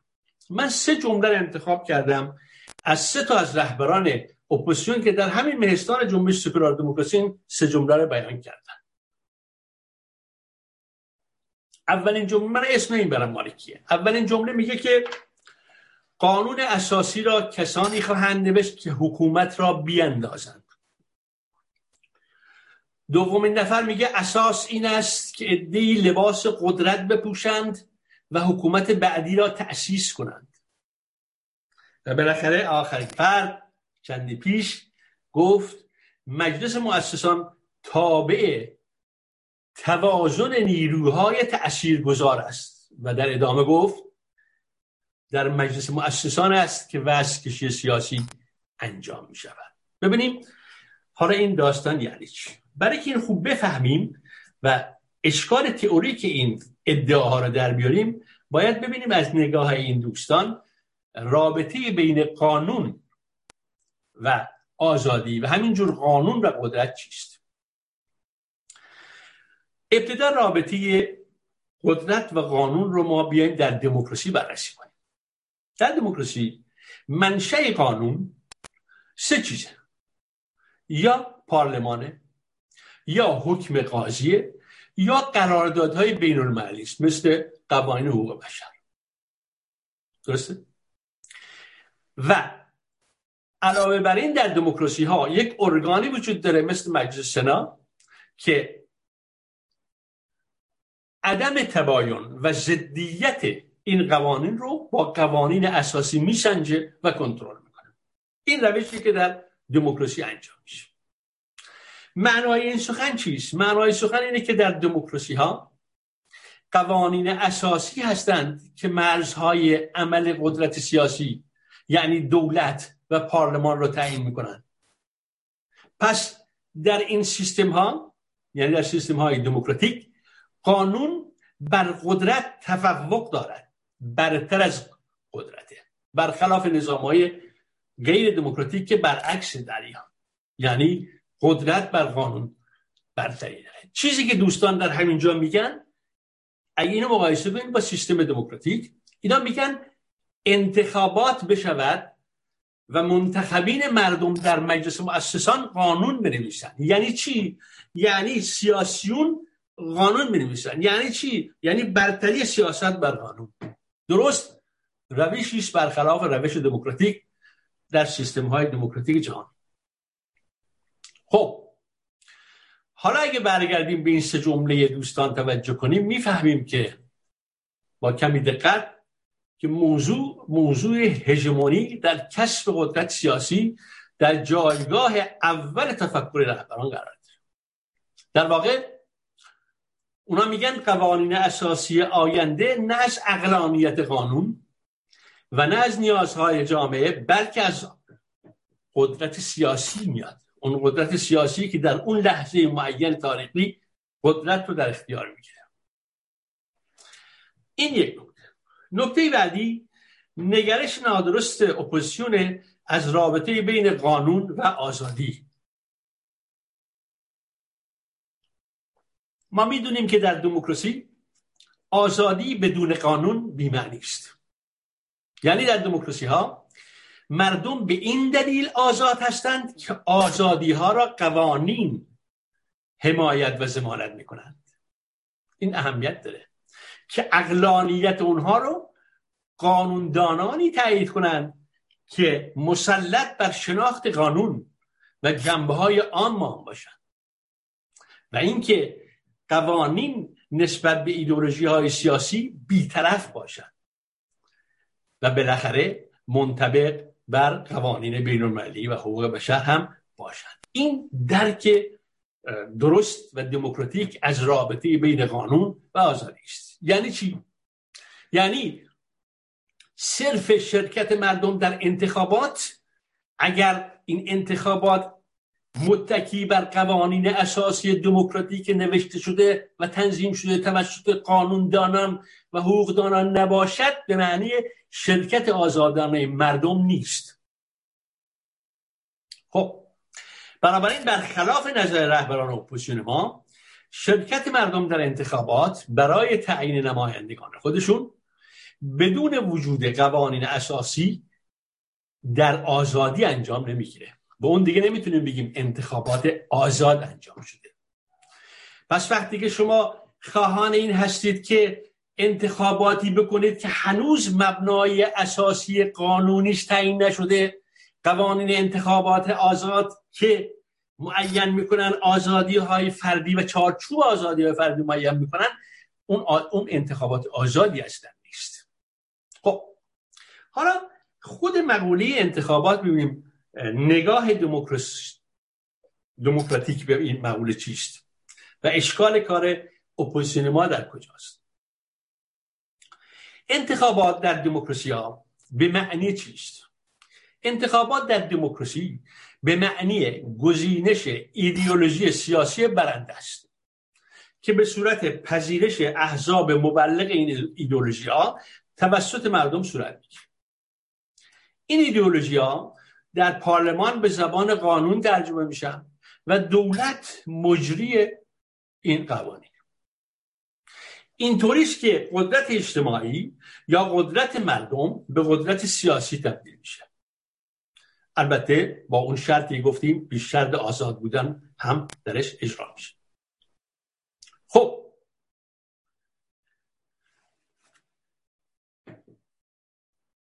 من سه جمله رو انتخاب کردم از سه تا از رهبران اپوزیسیون که در همین مهستان جنبش سکولار دموکراسی سه جمله رو بیان کردن. اولین جمله من اسم این برم مالکیه. اولین جمله میگه که قانون اساسی را کسانی خواهند نوشت که حکومت را بیاندازند. دومین نفر میگه اساس این است که ادهی لباس قدرت بپوشند و حکومت بعدی را تأسیس کنند. و بالاخره آخرین فرد چندی پیش گفت مجلس مؤسسان تابع توازن نیروهای تأثیرگذار است. و در ادامه گفت در مجلس مؤسسان است که وضع کشی سیاسی انجام می شود ببینیم حالا این داستان یعنی چی؟ برای که این خوب بفهمیم و اشکال تئوریک این ادعاها رو در بیاریم باید ببینیم از نگاه این دوستان رابطه بین قانون و آزادی و همینجور قانون و قدرت چیست؟ ابتدا رابطه قدرت و قانون رو ما بیایم در دموکراسی بررسی کنیم. در دموکراسی منشه قانون سه چیزه. یا پارلمانه یا حکم قاضیه یا قراردادهای بین المللی است مثل قوانین حقوق بشر. درسته؟ و علاوه بر این در دموکراسی ها یک ارگانی وجود داره مثل مجلس سنا که عدم تباین و ضدیت این قوانین رو با قوانین اساسی میسنجه و کنترل می‌کنه. این روشی که در دموکراسی انجام میشه. معنای این سخن چیست؟ معنای سخن اینه که در دموکراسی ها قوانین اساسی هستند که مرزهای عمل قدرت سیاسی یعنی دولت و پارلمان رو تعیین می‌کنند. پس در این سیستم ها یعنی در سیستم های دموکراتیک قانون بر قدرت تفوق دارد برتر از قدرته. برخلاف نظام های غیر دموکراتیک که برعکس دریا یعنی قدرت بر قانون برتری داره. چیزی که دوستان در همینجا میگن اگه اینو مقایسه کنید با سیستم دموکراتیک اینا میگن انتخابات بشود و منتخبین مردم در مجلس مؤسسان قانون بنویسن یعنی چی؟ یعنی سیاسیون قانون بنویسن یعنی چی؟ یعنی برتری سیاست بر قانون. درست؟ روشی برخلاف روش دموکراتیک در سیستم های دموکراتیک جهان. خب حالا اگه برگردیم به این سه جمله دوستان توجه کنیم می‌فهمیم که با کمی دقت که موضوع موضوع هژمونی در کسب قدرت سیاسی در جایگاه اول تفکر رهبران قرار داره. در واقع اونا میگن قوانین اساسی آینده نه از اقلانیت قانون و نه از نیازهای جامعه بلکه از قدرت سیاسی میاد. اون قدرت سیاسی که در اون لحظه معین تاریخی قدرت رو در اختیار می‌گیره. این یک نکته. نکته بعدی نگرش نادرست اپوزیسیون از رابطه بین قانون و آزادی. ما می‌دونیم که در دموکراسی آزادی بدون قانون بیمعنی است. یعنی در دموکراسی ها مردم به این دلیل آزاد هستند که آزادی ها را قوانین حمایت و زمانت می کنند این اهمیت داره که اقلانیت اونها رو قانوندانانی تایید کنند که مسلط بر شناخت قانون و جنبه های آن باشند. و اینکه قوانین نسبت به ایدولوژی های سیاسی بیطرف باشند. و بالاخره منطبق بر قوانین بین المللی و حقوق بشر هم باشند این درک درست و دموکراتیک از رابطه بین قانون و آزادی است. یعنی چی؟ یعنی صرف شرکت مردم در انتخابات اگر این انتخابات متکی بر قوانین اساسی دموکراتیک نوشته شده و تنظیم شده توسط قانوندانان و حقوقدانان نباشد به معنی شرکت آزادانه مردم نیست. خب بنابراین برخلاف نظر رهبران اپوزیسیون ما شرکت مردم در انتخابات برای تعیین نمایندگان خودشون بدون وجود قوانین اساسی در آزادی انجام نمی‌گیره. به اون دیگه نمی‌تونیم بگیم انتخابات آزاد انجام شده. پس وقتی که شما خواهان این هستید که انتخاباتی بکنید که هنوز مبنای اساسی قانونیش تعیین نشده قوانین انتخابات آزاد که معین می‌کنن آزادی های فردی و چارچوب آزادی های فردی معین می‌کنن اون, اون انتخابات آزادی هستن نیست. خب حالا خود مقوله انتخابات ببینیم نگاه دموکراتیک به این مقوله چیست؟ و اشکال کار اپوزیسیون ما در کجاست؟ انتخابات در دموکراسی ها به معنی چیست؟ انتخابات در دموکراسی به معنی گزینش ایدئولوژی سیاسی برنده است که به صورت پذیرش احزاب مبلغ این ایدئولوژی ها توسط مردم صورت می‌گیره. این ایدئولوژی ها در پارلمان به زبان قانون ترجمه میشن و دولت مجری این قوانین. اینطوری است که قدرت اجتماعی یا قدرت مردم به قدرت سیاسی تبدیل میشه. البته با اون شرطی گفتیم بیشتر آزاد بودن هم درش اجرا میشه. خب.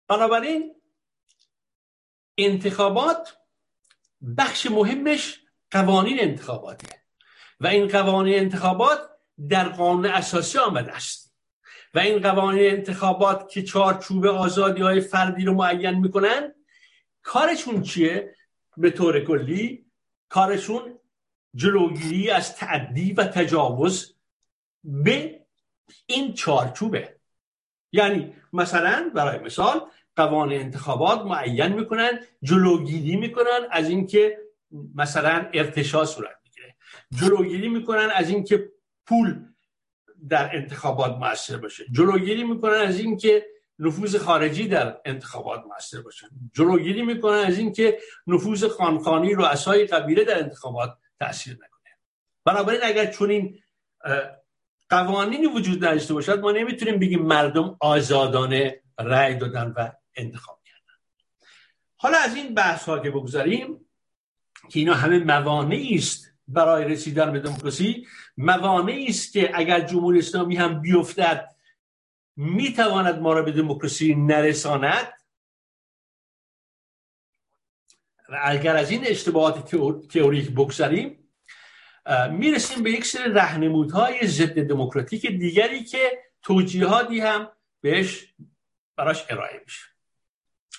بنابراین انتخابات بخش مهمش قوانین انتخاباته. و این قوانین انتخابات در قانون اساسی آمده است. و این قوانین انتخابات که چارچوب آزادی های فردی رو معین می‌کنن کارشون چیه؟ به طور کلی کارشون جلوگیری از تعدی و تجاوز به این چارچوبه. یعنی مثلا برای مثال قوانین انتخابات معین می‌کنن جلوگیری می‌کنن از اینکه مثلا ارتشا صورت می‌گیره. جلوگیری می‌کنن از اینکه پول در انتخابات موثر باشه. جلوگیری می‌کنن از اینکه نفوذ خارجی در انتخابات موثر باشه. جلوگیری می‌کنن از اینکه نفوذ خانخانی رؤسای قبیله در انتخابات تاثیر نکنه. بنابراین اگر چنین قوانینی وجود نداشته باشد ما نمی‌تونیم بگیم مردم آزادانه رأی دادن و انتخاب کردن. حالا از این بحث ها که بگذاریم که اینا همه موانعی است برای رسیدن به دموکراسی موانعی است که اگر جمهوری اسلامی هم بیفتد می‌تواند ما را به دموکراسی نرساند؟ و اگر از این اشتباهات تئوریک بگذاریم می‌رسیم به یک سری رهنمودهای ضد دموکراتیک دیگری که توجیهاتی هم بهش براش ارائه میشه.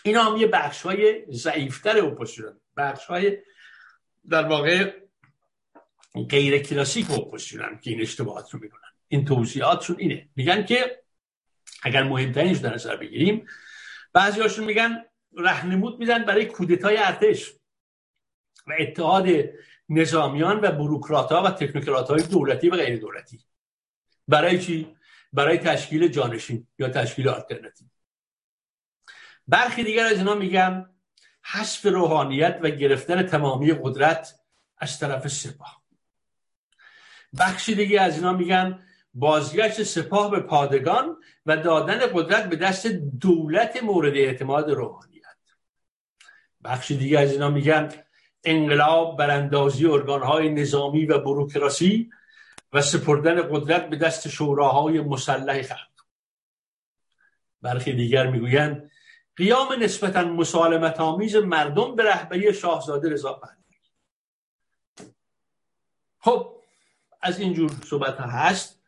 اینا هم یه بخش های ضعیفتر اپوزیسیون بخش های در واقع غیر کلاسیک اپوزیسیون که این اشتباهات رو می‌کنن. این توضیحاتشون اینه. میگن که اگر مهمترینش در نظر بگیریم بعضی هاشون میگن رهنمود میدن برای کودتای ارتش و اتحاد نظامیان و بروکرات ها و تکنوکرات های دولتی و غیر دولتی. برای چی؟ برای تشکیل جانشین یا تشکیل آلترناتیو. برخی دیگر از اینا میگن حذف روحانیت و گرفتن تمامی قدرت از طرف سپاه. بخشی دیگه از اینا میگن بازگشت سپاه به پادگان و دادن قدرت به دست دولت مورد اعتماد روحانیت. بخشی دیگه از اینا میگن انقلاب براندازی ارگانهای نظامی و بروکراسی و سپردن قدرت به دست شوراهای مسلح خلق. برخی دیگر می‌گویند قیام نسبتا مسالمت آمیز مردم به رهبری شاهزاده رضا پهلوی. خب از اینجور صحبت ها هست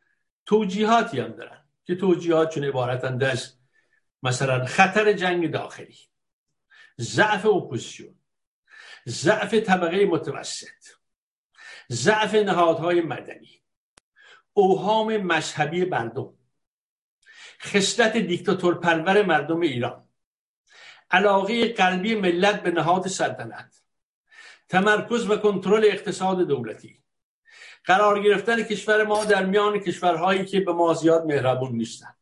توجیهاتی هم دارن که توجیهات چون عبارتند از مثلا خطر جنگ داخلی ضعف اپوزیسیون ضعف طبقه متوسط ضعف نهادهای مدنی اوهام مذهبی مردم خصلت دیکتاتور پرور مردم ایران. علاقه قلبی ملت به نهاد سلطنت. تمرکز و کنترل اقتصاد دولتی. قرار گرفتن کشور ما در میان کشورهایی که به ما زیاد مهربون نیستن.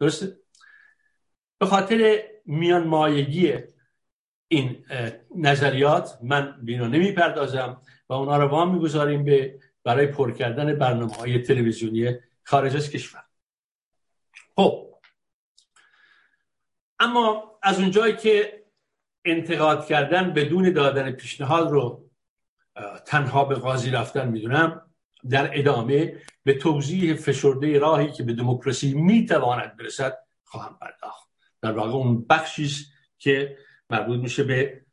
درسته؟ به خاطر میان مایگی این نظریات من بینا نمی‌پردازم و اونا رو وام می‌گذاریم به برای پر کردن برنامه های تلویزیونی خارج از کشور. خب. اما از اونجایی که انتقاد کردن بدون دادن پیشنهاد رو تنها به قاضی رفتن می‌دونم در ادامه به توضیح فشرده راهی که به دموکراسی می‌تواند برسد خواهم پرداخت. در واقع اون بخشی که مربوط میشه به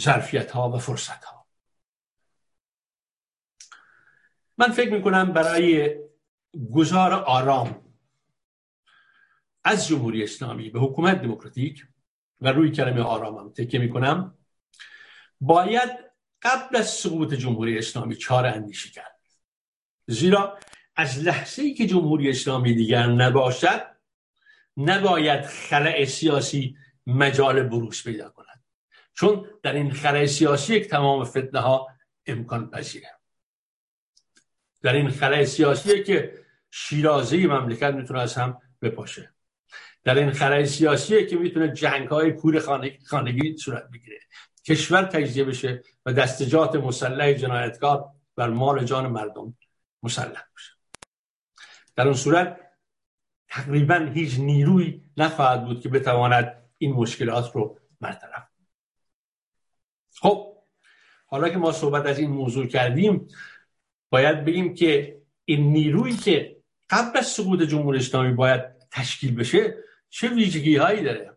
ظرفیت ها و فرصت ها من فکر می‌کنم برای گذار آرام از جمهوری اسلامی به حکومت دموکراتیک و روی کلمه آرامم تکیه می‌کنم باید قبل از سقوط جمهوری اسلامی چاره اندیشی کرد. زیرا از لحظه ای که جمهوری اسلامی دیگر نباشد نباید خلع سیاسی مجال بروز پیدا کند. چون در این خلع سیاسی یک تمام فتنه ها امکان پذیره. در این خلع سیاسی که شیرازه مملکت می‌تونه از هم بپاشه. در این خلای سیاسی که می‌تونه جنگ های کور خانگی صورت بگیره. کشور تجزیه بشه و دستجات مسلح جنایتکار بر مال جان مردم مسلح بشه. در اون صورت تقریبا هیچ نیروی نخواهد بود که بتواند این مشکلات رو برطرف خب حالا که ما صحبت از این موضوع کردیم باید بگیم که این نیرویی که قبل از سقوط جمهوری اسلامی باید تشکیل بشه چه ویژگی هایی داره؟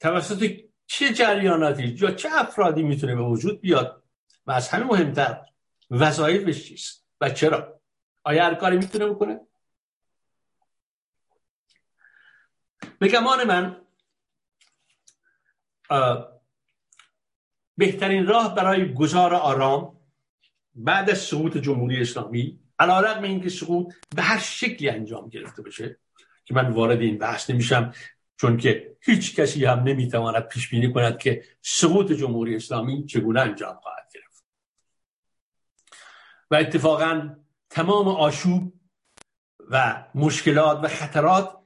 توسط چه جریاناتی یا چه افرادی می‌تونه به وجود بیاد و از همه مهمتر وظایفش چیست و چرا؟ آیا هر کاری می‌تونه بکنه؟ به گمان من بهترین راه برای گذار آرام بعد از سقوط جمهوری اسلامی علا رقم اینکه سقوط به هر شکلی انجام گرفته بشه که من وارد این بحث نمیشم چون که هیچ کسی هم نمی‌تواند پیش بینی کند که سقوط جمهوری اسلامی چگونه انجام خواهد گرفت. و اتفاقا تمام آشوب و مشکلات و خطرات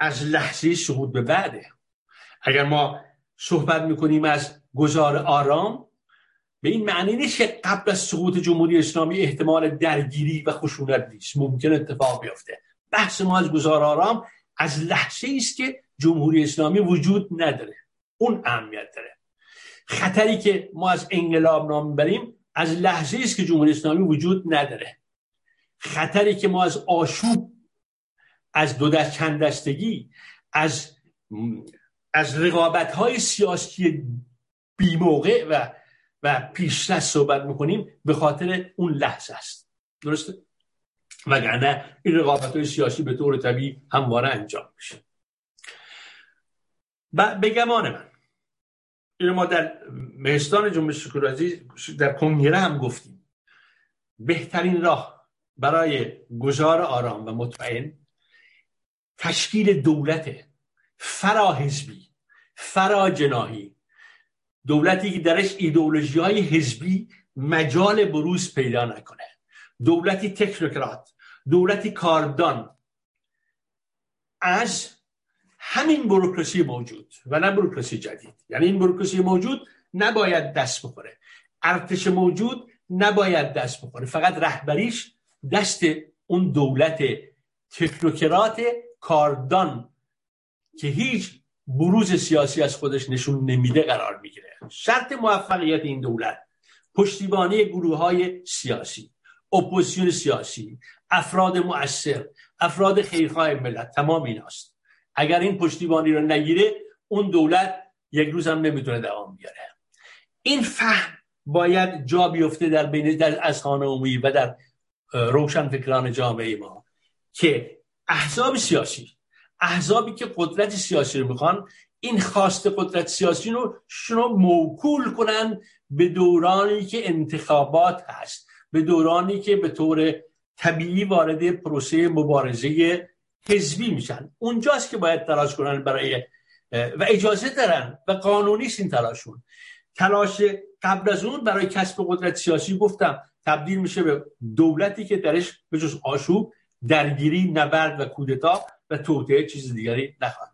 از لحظه سقوط به بعده. اگر ما صحبت می‌کنیم از گذار آرام به این معنی نیست که قبل از سقوط جمهوری اسلامی احتمال درگیری و خشونت نیست. ممکن اتفاق بیفته. بحث ما از گذار آرام از لحظه است که جمهوری اسلامی وجود نداره. اون اهمیت داره. خطری که ما از انقلاب نام بریم از لحظه است که جمهوری اسلامی وجود نداره. خطری که ما از آشوب از دو دست چند دستگی از از رقابت های سیاسی بی موقع و و پیشتر صحبت می‌کنیم به خاطر اون لحظه است. درسته؟ وگرنه این رقابت های سیاسی به طور طبیعی همواره انجام میشه. و به گمان من این ما در مهستان جنبش شکرازی در کنگره هم گفتیم. بهترین راه برای گذار آرام و مطمئن تشکیل دولت فراحزبی فراجناهی دولتی که درش ایدئولوژی های حزبی مجال بروز پیدا نکنه. دولتی تکنوکرات دولتی کاردان. از همین بروکراسی موجود و نه بروکراسی جدید. یعنی این بروکراسی موجود نباید دست بخوره. ارتش موجود نباید دست بخوره. فقط رهبریش دست اون دولت تکنوکرات کاردان که هیچ بروز سیاسی از خودش نشون نمیده قرار می‌گیره. شرط موفقیت این دولت پشتیبانی گروه های سیاسی اپوزیسیون سیاسی افراد مؤثر افراد خیرخواه ملت تمام ایناست. اگر این پشتیبانی رو نگیره اون دولت یک روز هم نمی‌تونه دوام بیاره. این فهم باید جا بیفته در بین در اذهان عمومی و در روشن فکران جامعه ما که احزاب سیاسی احزابی که قدرت سیاسی رو می‌خوان این خواست قدرت سیاسی رو شنو موکول کنن به دورانی که انتخابات هست به دورانی که به طور طبیعی وارد پروسه مبارزه حزبی میشن. اونجاست که باید تلاش کنن برای و اجازه دارن و قانونی این تلاشون. تلاش قبل از اون برای کسب قدرت سیاسی گفتم تبدیل میشه به دولتی که درش به جز آشوب درگیری نبرد و کودتا و توطعه چیز دیگری نخواهد.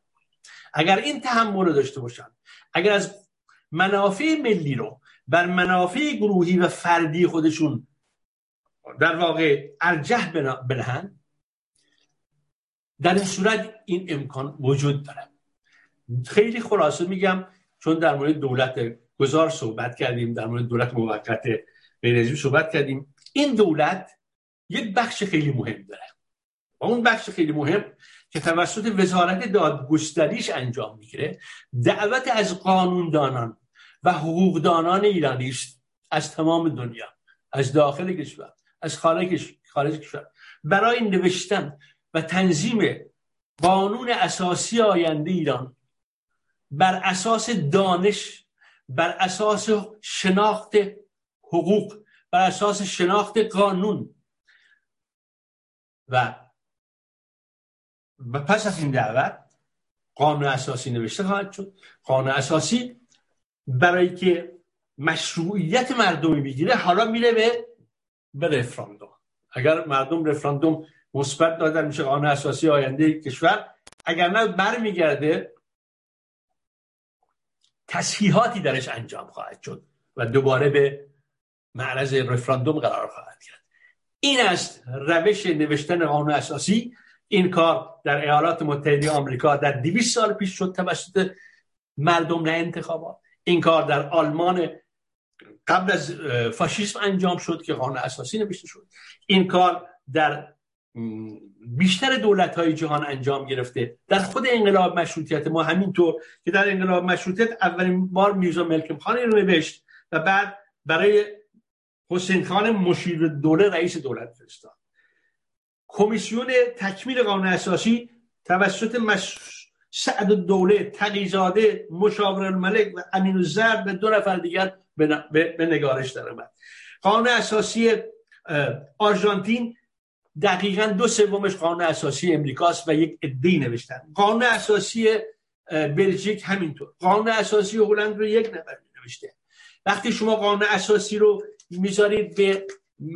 اگر این تحمل رو داشته باشن اگر از منافع ملی رو بر منافع گروهی و فردی خودشون در واقع ارجح بنهند. در این صورت این امکان وجود داره خیلی خلاصه میگم چون در مورد دولت گذار صحبت کردیم در مورد دولت موقت بینظیم صحبت کردیم این دولت یک بخش خیلی مهم داره. و اون بخش خیلی مهم که توسط وزارت دادگستریش انجام می‌گیره دعوت از قانوندانان و حقوقدانان ایرانی است از تمام دنیا از داخل کشور. از خارج خارج کشور برای نوشتن و تنظیم قانون اساسی آینده ایران بر اساس دانش بر اساس شناخت حقوق بر اساس شناخت قانون و پس از این دعوت قانون اساسی نوشته خواهد شد. قانون اساسی برای که مشروعیت مردمی بگیره حالا میره به به رفراندوم. اگر مردم رفراندوم مثبت دادن میشه قانون اساسی آینده کشور اگر نه برمیگرده تصحیحاتی درش انجام خواهد شد و دوباره به معرض رفراندوم قرار خواهد کرد این است روش نوشتن قانون اساسی. این کار در ایالات متحده آمریکا در 200 سال پیش شد توسط مردم نه انتخابات. این کار در آلمان قبل از فاشیسم انجام شد که قانون اساسی نوشته شد. این کار در بیشتر دولت های جهان انجام گرفته. در خود انقلاب مشروطیت ما همینطور که در انقلاب مشروطیت اولین بار میرزا ملکم خانی رو نوشت و بعد برای حسین خان مشیر دوله رئیس دولت فرستاد. کمیسیون تکمیل قانون اساسی توسط مش... سعد دوله تقیزاده مشاور الملک و امین الزرد به دو نفر دیگر به, نگارش در آمد قانون اساسی آرژانتین دقیقا دو سومش قانون اساسی امریکاست و یک ادهی نوشتن. قانون اساسی بلژیک همینطور. قانون اساسی هلند رو یک نفر نوشته. وقتی شما قانون اساسی رو می‌ذارید به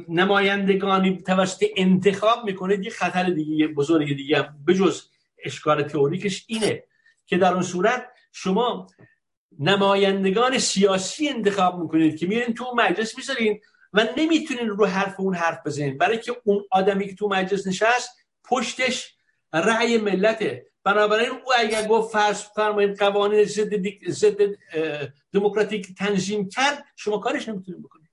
نمایندگانی توسط انتخاب می‌کنید یه خطر دیگه بزرگ دیگه بجز اشکال تئوریکش اینه که در اون صورت شما نمایندگان سیاسی انتخاب می‌کنید که میرین تو مجلس می‌ذارین و نمی‌تونین رو حرف اون حرف بزنین. برای که اون آدمی که تو مجلس نشست پشتش رأی ملته بنابراین او اگر گفت فرض فرمایید قوانین ضد دموکراتیک تنظیم کرد شما کارش نمی‌تونید بکنید.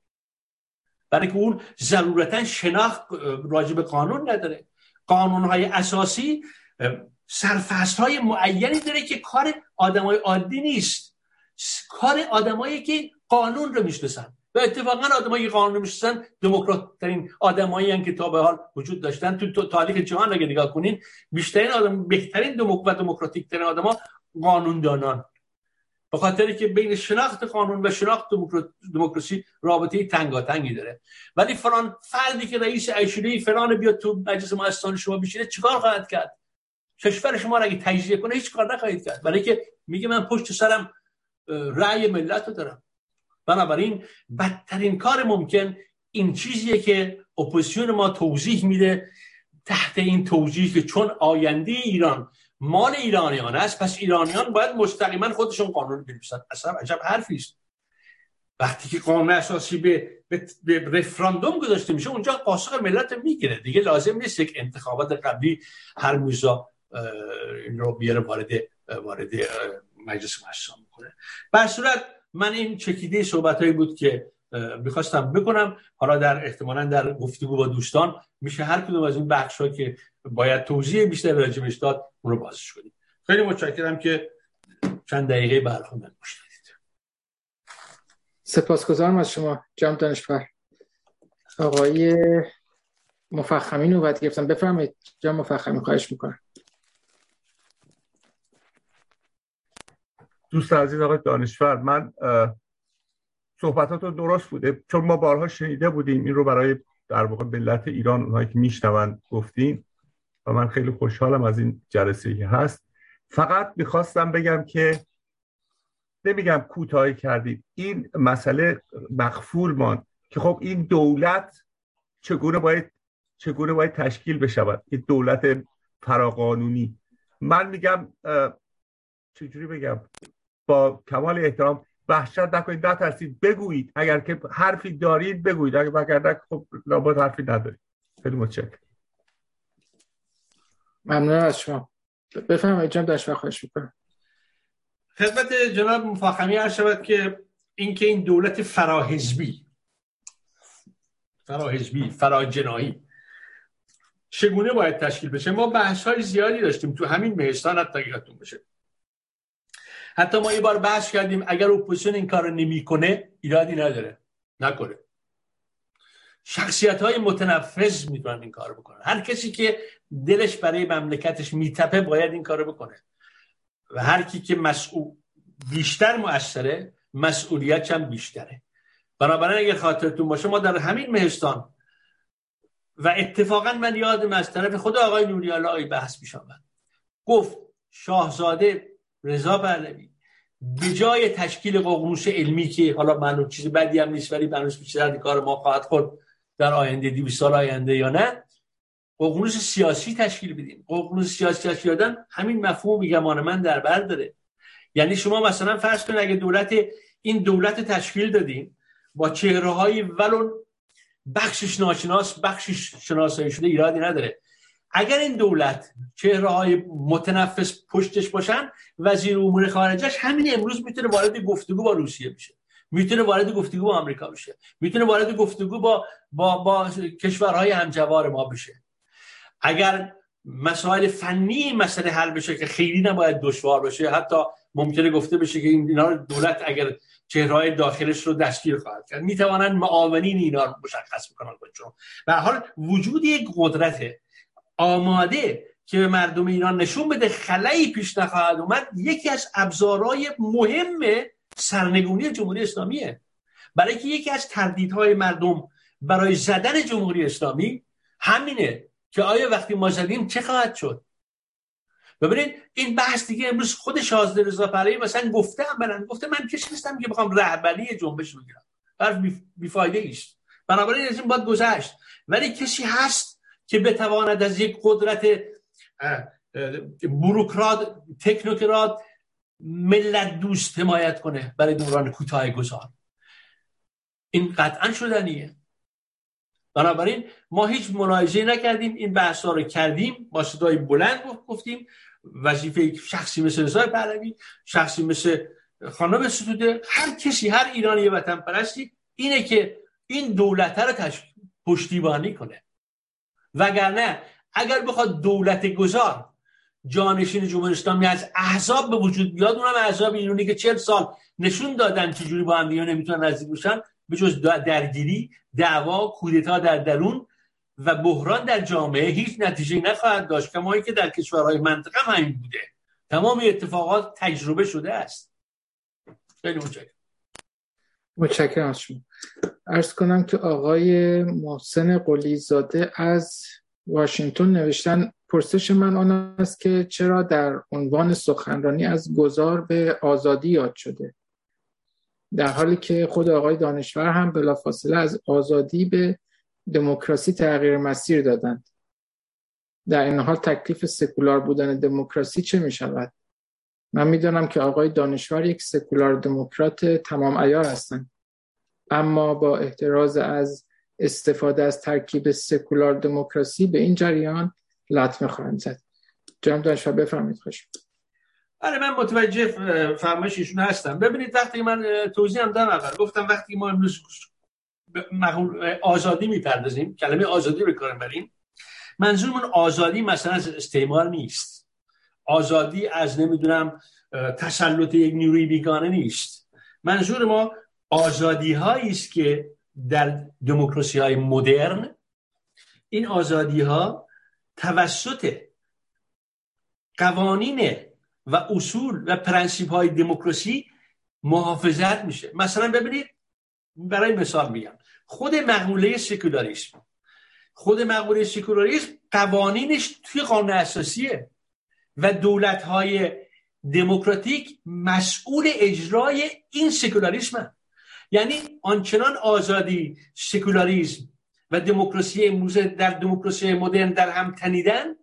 برای که اون ضرورتا شناخت راجب قانون نداره. قانون های اساسی سرفست های معینی داره که کار آدمای عادی نیست. کار آدمایی که قانون رو می‌شناسن. و اتفاقا آدمایی که قانون می‌شناسن دموکرات ترین آدمایی که تا به حال وجود داشتن. تو تاریخ جهان اگه نگاه کنین بیشترین آدم بهترین دموکرات دموکراتیک ترین آدما قانون دانان به خاطر که بین شناخت قانون و شناخت دموکراسی رابطه تنگاتنگی داره. ولی فران فردی که رئیس اشوری فران بیاد تو مجلس مؤسسان شما بشینه چیکار خواهد کرد؟ کشور شما را اگه تجزیه کنه هیچ کار نخواهید کرد. برای که میگه من پشت سرم رأی ملت رو دارم. بنابراین بدترین کار ممکن این چیزیه که اپوزیسیون ما توضیح میده تحت این توضیح که چون آینده ایران مال ایرانیان است پس ایرانیان باید مستقیما خودشون قانون بنویسن. اصلا عجب حرفی است. وقتی که قانون اساسی به, به, به رفراندوم گذاشته میشه اونجا قاسق ملت می‌گیره. دیگه لازم نیست یک انتخابات قبلی هر موزا این رو بیاره وارد وارد مجلس مشران می‌کنه. بر صورت من این چکیده صحبت هایی بود که می‌خواستم بکنم. حالا در احتمالا در گفتگو با دوستان میشه هر کدوم از این بخش ها که باید توضیح بیشتر راجبش داد اون رو بازش کنیم. خیلی متشکرم که چند دقیقه برخون من مشتدید سپاسگزارم از شما جام دانشور. آقای مفخمی نوبت گرفتم. بفرمایید. جام مفخمی خواهش می‌کنم. دوست عزیز آقای دانشور من صحبتات درست بوده چون ما بارها شنیده بودیم این رو برای در واقع ملت ایران اونهایی که میشنون گفتیم و من خیلی خوشحالم از این جلسه که هست. فقط می‌خواستم بگم که نمیگم کوتاهی کردید این مسئله مخفول مان که خب این دولت چگونه باید چگونه باید تشکیل بشود؟ این دولت فراقانونی. من میگم چجوری بگم؟ با کمال احترام وحشت نکنید نترسید. بگویید. اگر که حرفی دارید بگویید. اگر نه خب لابد حرفی ندارید. خیلی متشکرم. ممنون از شما. بفرمایید. جناب داشت خواهش می‌کنم. خدمت جناب مفاخمی عرض شود که اینکه این دولت فراحزبی فراحزبی فراجناحی چگونه باید تشکیل بشه؟ ما بحث های زیادی داشتیم تو همین مهستان حتی یادتون باشه حتی ما یه بار بحث کردیم اگر اپوزیسیون این کار نمی‌کنه ایرادی نداره. نکنه. شخصیت های متنفذ می‌تونن این کار بکنن. هر کسی که دلش برای مملکتش میتپه باید این کار بکنه. و هر کی که مسئول بیشتر مؤثره مسئولیت هم بیشتره. بنابراین اگر خاطرتون باشه ما در همین مهستان و اتفاقا من یادم از طرف خود آقای نوریالا بحث پیش آمد. گفت شاهزاده رضا پهلوی. به جای تشکیل ققنوس علمی که حالا معلوم چیز بدی هم نیست ولی بنوش بیشتر کار ما خواهد خود در آینده دی سال آینده یا نه ققنوس سیاسی تشکیل بدیم. ققنوس سیاسی تشکیل دادن همین مفهوم گمان من در بر داره. یعنی شما مثلا فرض کنید اگه دولت این دولت تشکیل دادیم با چهره های ولون بخشش ناشناس بخشش شناسایی شده ایرادی نداره. اگر این دولت چهره های متنفس پشتش باشن وزیر امور خارجش همین امروز می‌تونه وارد گفتگو با روسیه بشه. می‌تونه وارد گفتگو با آمریکا بشه. می‌تونه وارد گفتگو با با با کشورهای همجوار ما بشه. اگر مسائل فنی مسئله حل بشه که خیلی نباید دشوار باشه حتی ممکنه گفته بشه که این اینا دولت اگر چهرهای داخلش رو دستگیر خواهد کرد می‌توانند معاونین اینا رو مشخص بکنن خودشون به حال وجود یک قدرت آماده که به مردم ایران نشون بده خلایی پیش نخواهد اومد یکی از ابزارهای مهم سرنگونی جمهوری اسلامیه. برای که یکی از تردیدهای مردم برای زدن جمهوری اسلامی همینه که آیا وقتی ما زدیم چه خواهد شد؟ ببینید این بحث دیگه امروز خود شازده رضا پهلوی مثلا گفته من گفته من کسی نیستم که بخوام رهبری جنبش بگیرم. حرف بیفایده است. بنابراین از این باید گذشت. ولی کسی هست که بتواند از یک قدرت بروکرات تکنوکرات ملت دوست حمایت کنه برای دوران کوتاه گذار. این قطعا شدنیه. بنابراین ما هیچ مناقشه نکردیم این بحث رو کردیم با صدای بلند گفتیم. وظیفه شخصی مثل رضای پهلوی شخصی مثل خانم ستوده هر کسی هر ایرانی وطن پرستی اینه که این دولت رو. پشتیبانی کنه. وگرنه اگر بخواد دولت گذار جانشین جمهوری اسلامی از احزاب به وجود بیاد اونم احزاب ایرانی که چهل سال نشون دادن چجوری با هم دیگه نمی‌تونن نزدیک بشن به جز درگیری دعوا کودتا در درون و بحران در جامعه هیچ نتیجه نخواهد داشت کمایی که در کشورهای منطقه هم همین بوده. تمام اتفاقات تجربه شده است. خیلی متشکرم. متشکرم از شما. ارز کنم که آقای محسن قلیزاده از واشنگتن نوشتن پرسش من آن است که چرا در عنوان سخنرانی از گذار به آزادی یاد شده؟ در حالی که خود آقای دانشور هم بلافاصله از آزادی به دموکراسی تغییر مسیر دادند. در این حال تکلیف سکولار بودن دموکراسی چه می شود؟ من می‌دانم که آقای دانشور یک سکولار دموکرات تمام ایار هستند. اما با احتراز از استفاده از ترکیب سکولار دموکراسی به این جریان لطمه خواهند زد. جناب دانشور بفرمایید خوش آره من متوجه فرمایش ایشون هستم. ببینید وقتی من توضیح هم دارم اول. گفتم وقتی ما امروز آزادی می‌پردازیم کلمه آزادی رو کار بریم منظورمون آزادی مثلا از استعمار نیست. آزادی از نمی‌دونم تسلط یک نیروی بیگانه نیست. منظور ما آزادی هایی است که در دموکراسی های مدرن این آزادی ها توسط قوانین و اصول و پرنسیپ های دموکراسی محافظت میشه. مثلا ببینید برای مثال میگم خود مقوله سکولاریسم خود مقوله سکولاریسم قوانینش توی قانون اساسیه. و دولت های دموکراتیک مسئول اجرای این سکولاریسم یعنی آنچنان آزادی سکولاریسم و دموکراسی امروز در دموکراسی مدرن در هم تنیدن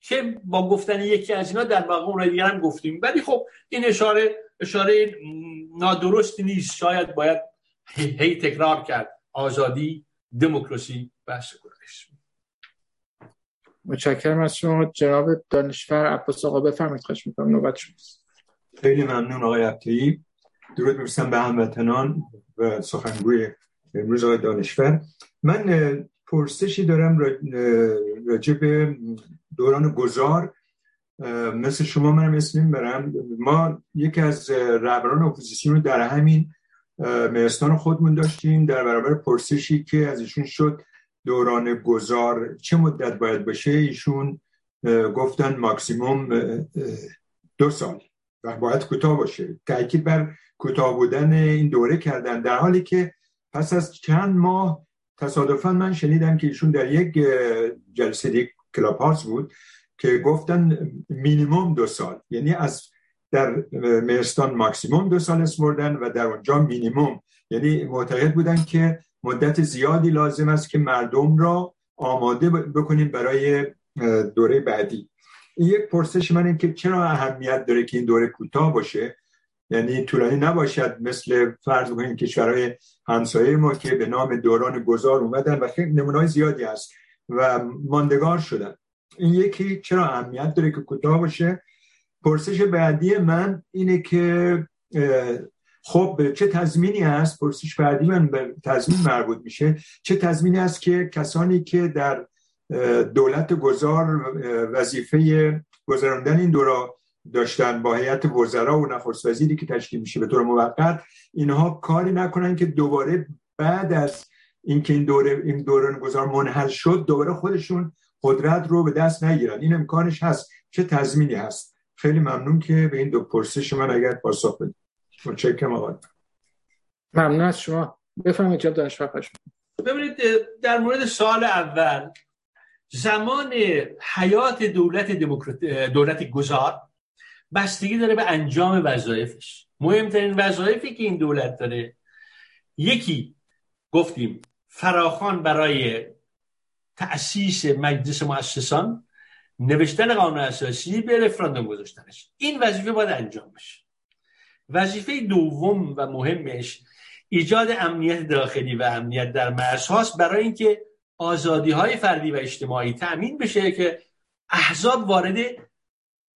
که با گفتن یکی از اینا در واقع اون دیگر هم گفتیم. ولی خب این اشاره اشاره نادرستی نیست. شاید باید هی تکرار کرد. آزادی دموکراسی و سکولاریسم. متشکرم از شما. جناب دانشور عباس آقا بفرمایید خواهش می‌کنم. نوبت شماست. خیلی ممنون آقای عبدی. درود برسم به هموطنان و سخنگوی امروز آقای دانشور. من پرسشی دارم راجع به دوران گذار. مثل شما منم اسم نبرم ما یکی از رهبران اپوزیسیون رو در همین مهستان خودمون داشتیم. در برابر پرسشی که از ایشون شد دوران گذار چه مدت باید باشه؟ ایشون گفتن ماکسیموم دو سال و باید کوتاه باشه. تاکید بر کوتاه بودن این دوره کردن. در حالی که پس از چند ماه تصادفا من شنیدم که ایشون در یک جلسه کلاب هاوس بود که گفتن مینیموم دو سال. یعنی از در مهستان ماکسیموم دو سال اسمردن و در اونجا مینیموم. یعنی معتقد بودن که مدت زیادی لازم است که مردم را آماده بکنیم برای دوره بعدی. این یک پرسش من این که چرا اهمیت داره که این دوره کوتاه باشه؟ یعنی طولانی نباشد مثل فرض کنید کشورهای همسایه ما که به نام دوران گذار اومدن و خیلی نمونه زیادی هست و ماندگار شدن. این یکی چرا اهمیت داره که کوتاه باشه؟ پرسش بعدی من اینه که خب چه تضمینی هست؟ پرسش بعدی من به تضمین مربوط میشه. چه تضمینی هست که کسانی که در دولت گذار وظیفه گذراندن این دورا داشتن با هیئت وزرا و نخست وزیری که تشکیل میشه به طور موقت اینها کاری نکنن که دوباره بعد از اینکه این دوره این دوران گذار منحل شد دوباره خودشون قدرت رو به دست نگیرن. این امکانش هست. چه تضمینی هست؟ خیلی ممنون که به این دو پرسش من اگر پاسخ بدید. متشکرم آقا. ممنون از شما. بفرمایید جناب دانشور ببینید در مورد سال اول زمان حیات دولت دولت گذار بستگی داره به انجام وظایفش. مهمترین وظایفی که این دولت داره یکی گفتیم فراخان برای تأسیس مجلس مؤسسان نوشتن قانون اساسی به رفراندوم گذاشتنش. این وظیفه باید انجام بشه. وظیفه دوم و مهمش ایجاد امنیت داخلی و امنیت در مرزهاست برای اینکه آزادی های فردی و اجتماعی تأمین بشه که احزاب وارد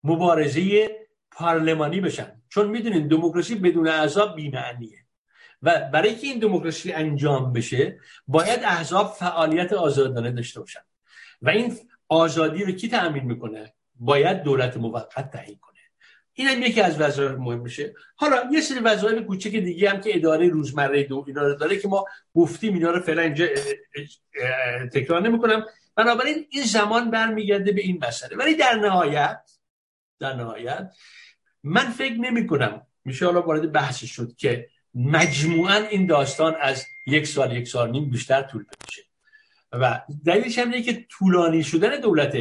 مبارزه پارلمانی بشن. چون می‌دونین دموکراسی بدون احزاب بی‌معنیه. و برای که این دموکراسی انجام بشه باید احزاب فعالیت آزادانه داشته باشن. و این آزادی رو کی تأمین می‌کنه؟ باید دولت موقت تعیین کنه. این هم یکی از وظایف مهم میشه. حالا یه سری وظایف کوچک دیگه هم که اداره روزمره دو اینا داره که ما گفتیم اینا رو فعلا اینجا تکرار نمی‌کنم. بنابراین این زمان برمیگرده به این مسئله. ولی در نهایت در نهایت من فکر نمی کنم میشه حالا وارد بحث شد که مجموعا این داستان از یک سال یک سال نیم بیشتر طول بکشه. و دلیلش هم که طولانی شدن دولت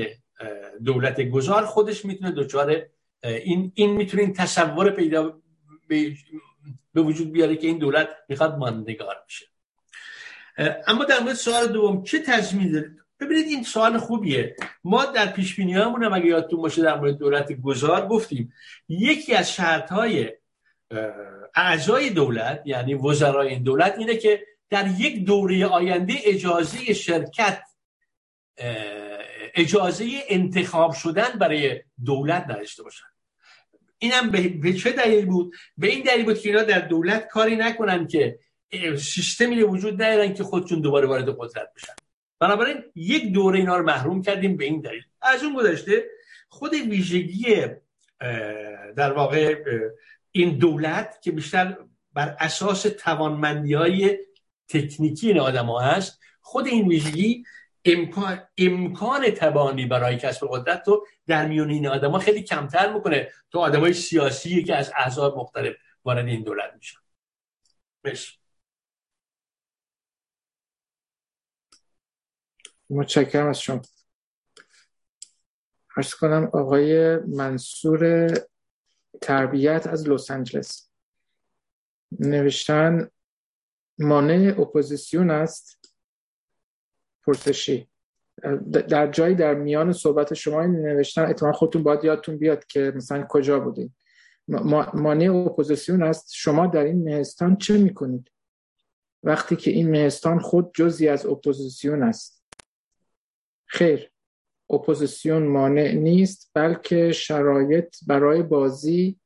دولت گذار خودش می‌تونه دچار این این می‌تونه تصور پیدا به وجود بیاره که این دولت می‌خواد ماندگار بشه. اما در مورد سوال دوم چه تضمین داره ببینید این سوال خوبیه. ما در پیش بینی هم اگه یادتون باشه در مورد دولت گذار گفتیم یکی از شرط های اعضای دولت یعنی وزرای این دولت اینه که در یک دوره آینده اجازه شرکت اجازه انتخاب شدن برای دولت نداشته باشن. اینم به چه دلیل بود؟ به این دلیل بود که اینا در دولت کاری نکنن که سیستمی وجود ندارن که خودشون دوباره وارد قدرت بشن. بنابراین یک دوره اینا رو محروم کردیم به این دلیل. از اون گذشته خود ویژگی در واقع این دولت که بیشتر بر اساس توانمندی های تکنیکی این آدم ها هست خود این ویژگی امکان, امکان تبانی برای کسب قدرت رو در میون این ها خیلی کمتر می‌کنه. تو های سیاسی که از احزاب مختلف وارد این دولت میشن. متشکرم از شما. ارز کنم آقای منصور تربیت از لس آنجلس. نوشتن مانع اپوزیسیون است؟ پرسشی. در جایی در میان صحبت شما این نوشتن حتما خودتون باید یادتون بیاد که مثلا کجا بودین. مانع اپوزیسیون است شما در این مهستان چه می‌کنید؟ وقتی که این مهستان خود جزی از اپوزیسیون است. خیر اپوزیسیون مانع نیست بلکه شرایط برای بازی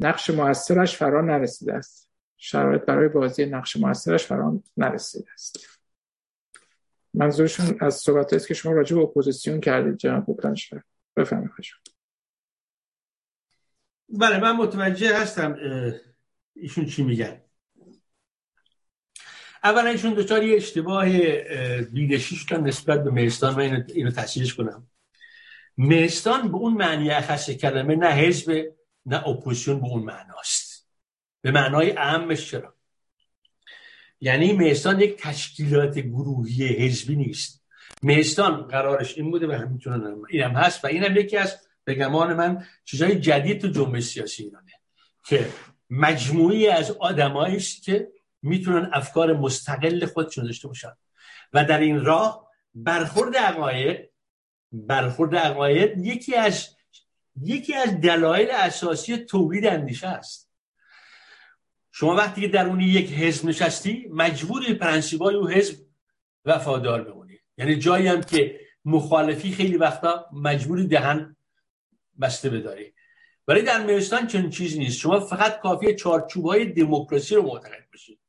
نقش موثرش فرا نرسیده است. شرایط برای بازی نقش موثرش فرا نرسیده است. منظورشون از صحبت است که شما راجع به اپوزیسیون کردید جناب بودنشور بفهمید بله من متوجه هستم ایشون چی میگن. اولا ایشون دچار یه اشتباه بیدشیش کن نسبت به مهستان من اینو, تصحیحش کنم. مهستان به اون معنی اخص کلمه نه حزب نه اپوزیسیون به اون معناست. به معنای اهمش چرا؟ یعنی میستان یک تشکیلات گروهی حزبی نیست. میستان قرارش این بوده و همینطور اینم هست و اینم یکی از به گمان من چیزای جدید تو جنبش سیاسی ایرانه که مجموعی از آدمایی است که می‌تونن افکار مستقل خودشون داشته باشن. و در این راه برخورد عقاید برخورد عقاید یکی از یکی از دلایل اساسی تولید اندیشه است. شما وقتی که در اون یک حزب نشستی مجبوری پرنسیبای او حزب وفادار بمونی. یعنی جایی هم که مخالفی خیلی وقتا مجبوری دهن بسته بداری. ولی در میرستان چنین چیزی نیست. شما فقط کافی چارچوب های دموکراسی رو معتقد بشید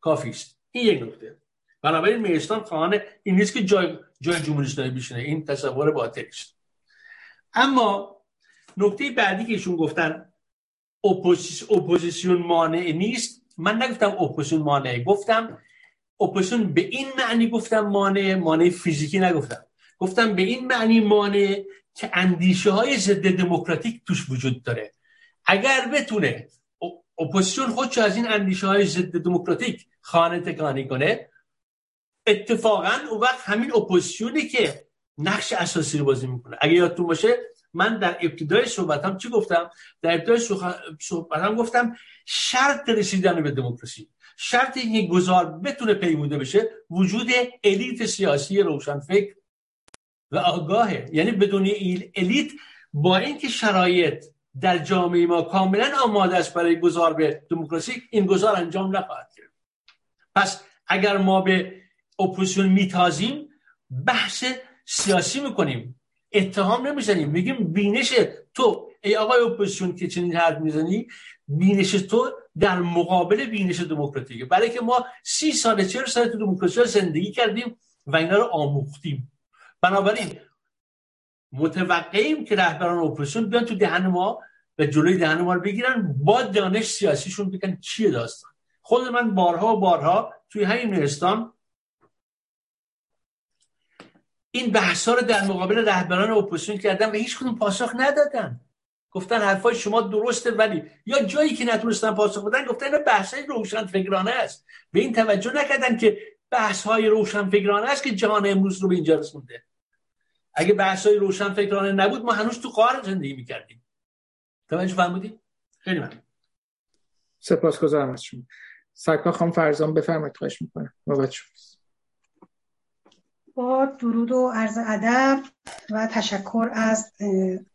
کافی است. این یک نکته. بنابراین مهستان خواهان این نیست که جای جای جمهوری اسلامی بشینه. این تصور باطل است. اما نکته بعدی که ایشون گفتن اپوزیسیون مانع نیست. من نگفتم اپوزیسیون مانع گفتم اپوزیسیون به این معنی گفتم مانع مانع فیزیکی نگفتم. گفتم به این معنی مانع که اندیشه های ضد دموکراتیک توش وجود داره. اگر بتونه اپوزیسیون خودش از این اندیشه های ضد دموکراتیک خانه تکانی کنه اتفاقا اون وقت همین اپوزیسیونی که نقش اساسی رو بازی می‌کنه. اگه یادتون باشه من در ابتدای صحبتم چی گفتم؟ در ابتدای صحبتم گفتم شرط رسیدن به دموکراسی. شرط این گذار بتونه پیموده بشه وجود الیت سیاسی روشنفکر و آگاهه یعنی بدون الیت با اینکه شرایط در جامعه ما کاملا آماده است برای گذار به دموکراسی این گذار انجام نخواهد کرد پس اگر ما به اپوزیسیون میتازیم بحث سیاسی می‌کنیم. اتهام نمی‌زنیم میگیم بینش تو ای آقای اپوزیسیون که چنین حرف می‌زنی بینش تو در مقابل بینش دموکراتیکه. برای که ما سی سال چهل سال تو دموکراسی زندگی کردیم و اینا رو آموختیم. بنابراین متوقعیم که رهبران اپوزیسیون بیان تو دهن ما و جلوی دهن ما رو بگیرن با دانش سیاسیشون بگن چیه داستان. خود من بارها و بارها توی همین مهستان این بحث رو در مقابل رهبران اپوزیسیون کردم و هیچ کدوم پاسخ ندادن. گفتن حرفای شما درسته ولی یا جایی که نتونستن پاسخ بدن گفتن این بحث های روشن فکرانه است. به این توجه نکردن که بحث های روشن فکرانه است که جهان امروز رو به اینجا رسونده. اگه بحث های روشن فکرانه نبود ما هنوز تو قار زندگی می‌کردیم. توجه فرمودی؟ خیلی ممنون. سپاسگزارم از شما. سرکار خانم فرزان بفرمایید خواهش می‌کنم. بابت با درود و عرض ادب و تشکر از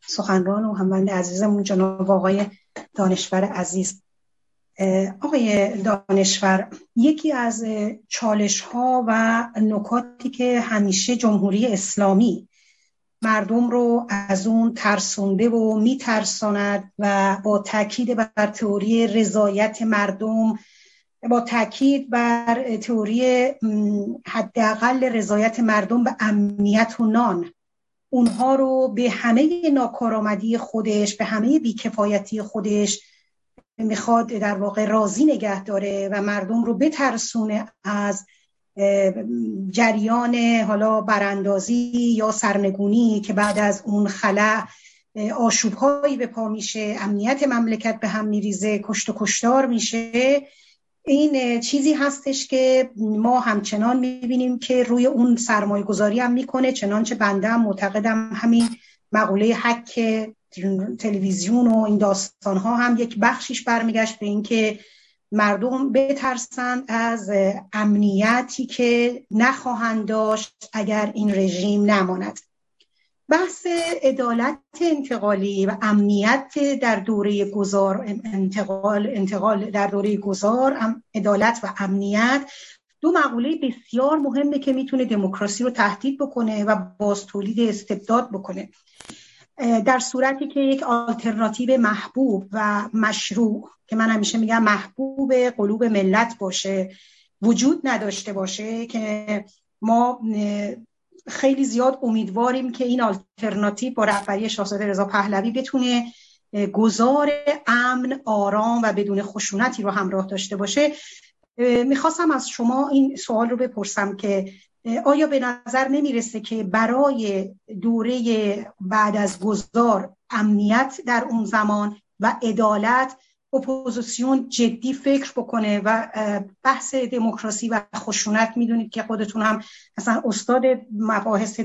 سخنران و هموند عزیزمون جناب آقای دانشور عزیز. آقای دانشور یکی از چالش ها و نکاتی که همیشه جمهوری اسلامی مردم رو از اون ترسونده و میترساند و با تاکید بر تئوری رضایت مردم با تاکید بر تئوری حداقل رضایت مردم به امنیت و نان. اونها رو به همه ناکارآمدی خودش به همه بیکفایتی خودش می‌خواد در واقع راضی نگه داره و مردم رو بترسونه از جریان حالا براندازی یا سرنگونی که بعد از اون خلع آشوبهایی به پا میشه. امنیت مملکت به هم میریزه کشت و کشتار میشه. این چیزی هستش که ما همچنان می‌بینیم که روی اون سرمایه گذاری هم می‌کنه چنانچه بنده هم معتقدم همین مقوله حک تلویزیون و این داستان ها هم یک بخشیش برمیگشت به اینکه مردم بترسند از امنیتی که نخواهند داشت اگر این رژیم نماند. بحث عدالت انتقالی و امنیت در دوره گذار انتقال انتقال در دوره گذار عدالت و امنیت دو مقوله بسیار مهمه که می‌تونه دموکراسی رو تهدید بکنه و باز تولید استبداد بکنه. در صورتی که یک آلترناتیو محبوب و مشروع که من همیشه میگم محبوب قلوب ملت باشه وجود نداشته باشه که ما خیلی زیاد امیدواریم که این آلترناتیو با رهبری شاهزاده رضا پهلوی بتونه گذار امن آرام و بدون خشونتی رو همراه داشته باشه. می‌خواستم از شما این سوال رو بپرسم که آیا به نظر نمی‌رسه که برای دوره بعد از گذار امنیت در اون زمان و عدالت اپوزیسیون جدی فکر بکنه و بحث دموکراسی و خشونت می‌دونید که خودتون هم اصلا استاد مباحث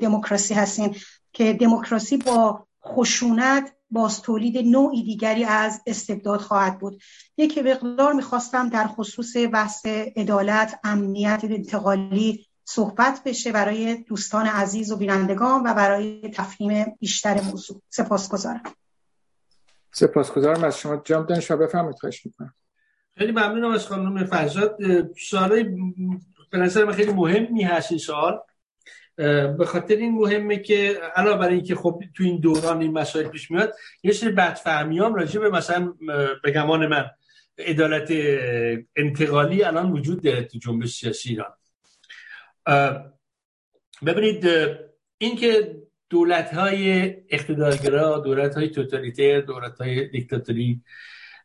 دموکراسی هستین که دموکراسی با خشونت باز تولید نوعی دیگری از استبداد خواهد بود. یک مقدار می‌خواستم در خصوص بحث عدالت امنیت انتقالی صحبت بشه برای دوستان عزیز و بینندگان و برای تفهیم بیشتر موضوع. سپاسگزارم. سپاسگزارم از شما. جام دانشا بفرمایید خواهش می‌کنم. خیلی ممنونم از خانم فرزاد. سوالای به نظر من خیلی مهمی هست این سوال. به خاطر این مهمه که علاوه بر اینکه خب تو این دوران این مسائل پیش میاد یه سری بدفهمی هم راجع به مثلا به گمان من عدالت انتقالی الان وجود داره تو جنبش سیاسی ایران. ببینید اینکه دولت های اقتدارگرا دولت های توتالیتر دولت های دیکتاتوری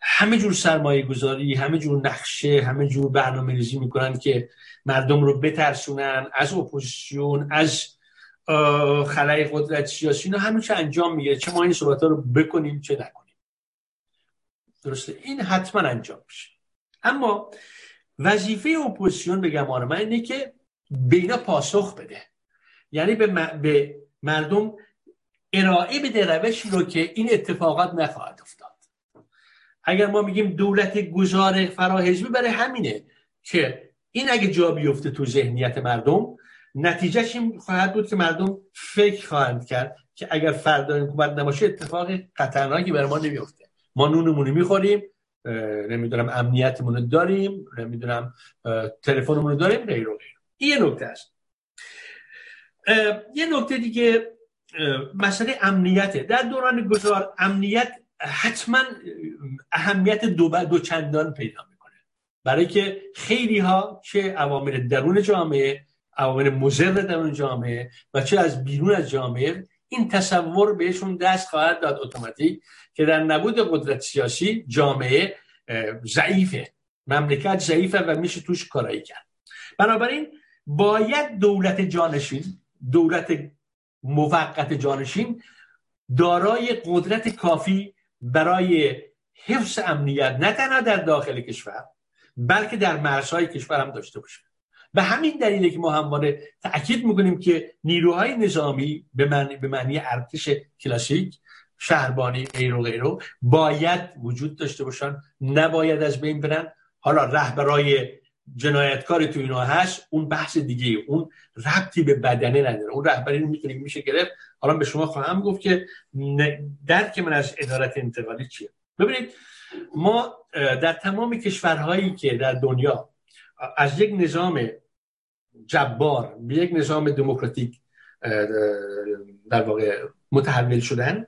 همه جور سرمایه گذاری همه جور نقشه همه جور برنامه ریزی می‌کنن که مردم رو بترسونن از اپوزیسیون از خلای قدرت سیاسی اینا همیشه انجام میگیره. چه ما این صحبت ها رو بکنیم چه نکنیم. درسته؟ این حتما انجام میشه. اما وظیفه اپوزیسیون به گمان من اینه که به اینا پاسخ بده. یعنی به, به مردم ارائه بده روشی رو که این اتفاقات نخواهد افتاد. اگر ما میگیم دولت گذار فراحزبی برای همینه که این اگه جا بیفته تو ذهنیت مردم نتیجهش این خواهد بود که مردم فکر خواهند کرد که اگر فردا حکومت نباشه اتفاق خطرناکی برای ما نمیفته ما نونمون می‌خوریم نمی‌دونم امنیتمون داریم نمی‌دونم تلفنمون داریم غیر و غیر. این نکته است. یه نکته دیگه مسئله امنیته. در دوران گذار امنیت حتما اهمیت دو, دو چندان پیدا می‌کنه. برای که خیلی ها چه عوامل درون جامعه عوامل مزر درون جامعه و چه از بیرون از جامعه این تصور بهشون دست خواهد داد اتوماتیک که در نبود قدرت سیاسی جامعه ضعیفه. مملکت ضعیفه و میشه توش کارایی کرد. بنابراین باید دولت جانشین دولت موقت جانشین دارای قدرت کافی برای حفظ امنیت نه تنها در داخل کشور بلکه در مرزهای کشور هم داشته باشه. به همین دلیله که ما همواره تاکید می‌کنیم که نیروهای نظامی به معنی, به معنی ارتش کلاسیک شهربانی غیر و غیرو باید وجود داشته باشن نباید از بین برن. حالا رهبرای جنایتکار تو اینا هست اون بحث دیگه اون ربطی به بدنه نداره. اون رهبری رو می‌تونیم میشه گرفت. حالا به شما خواهم گفت که درک من از ادارت انتقالی چیه. ببینید ما در تمام کشورهایی که در دنیا از یک نظام جبار به یک نظام دموکراتیک در واقع متحول شدن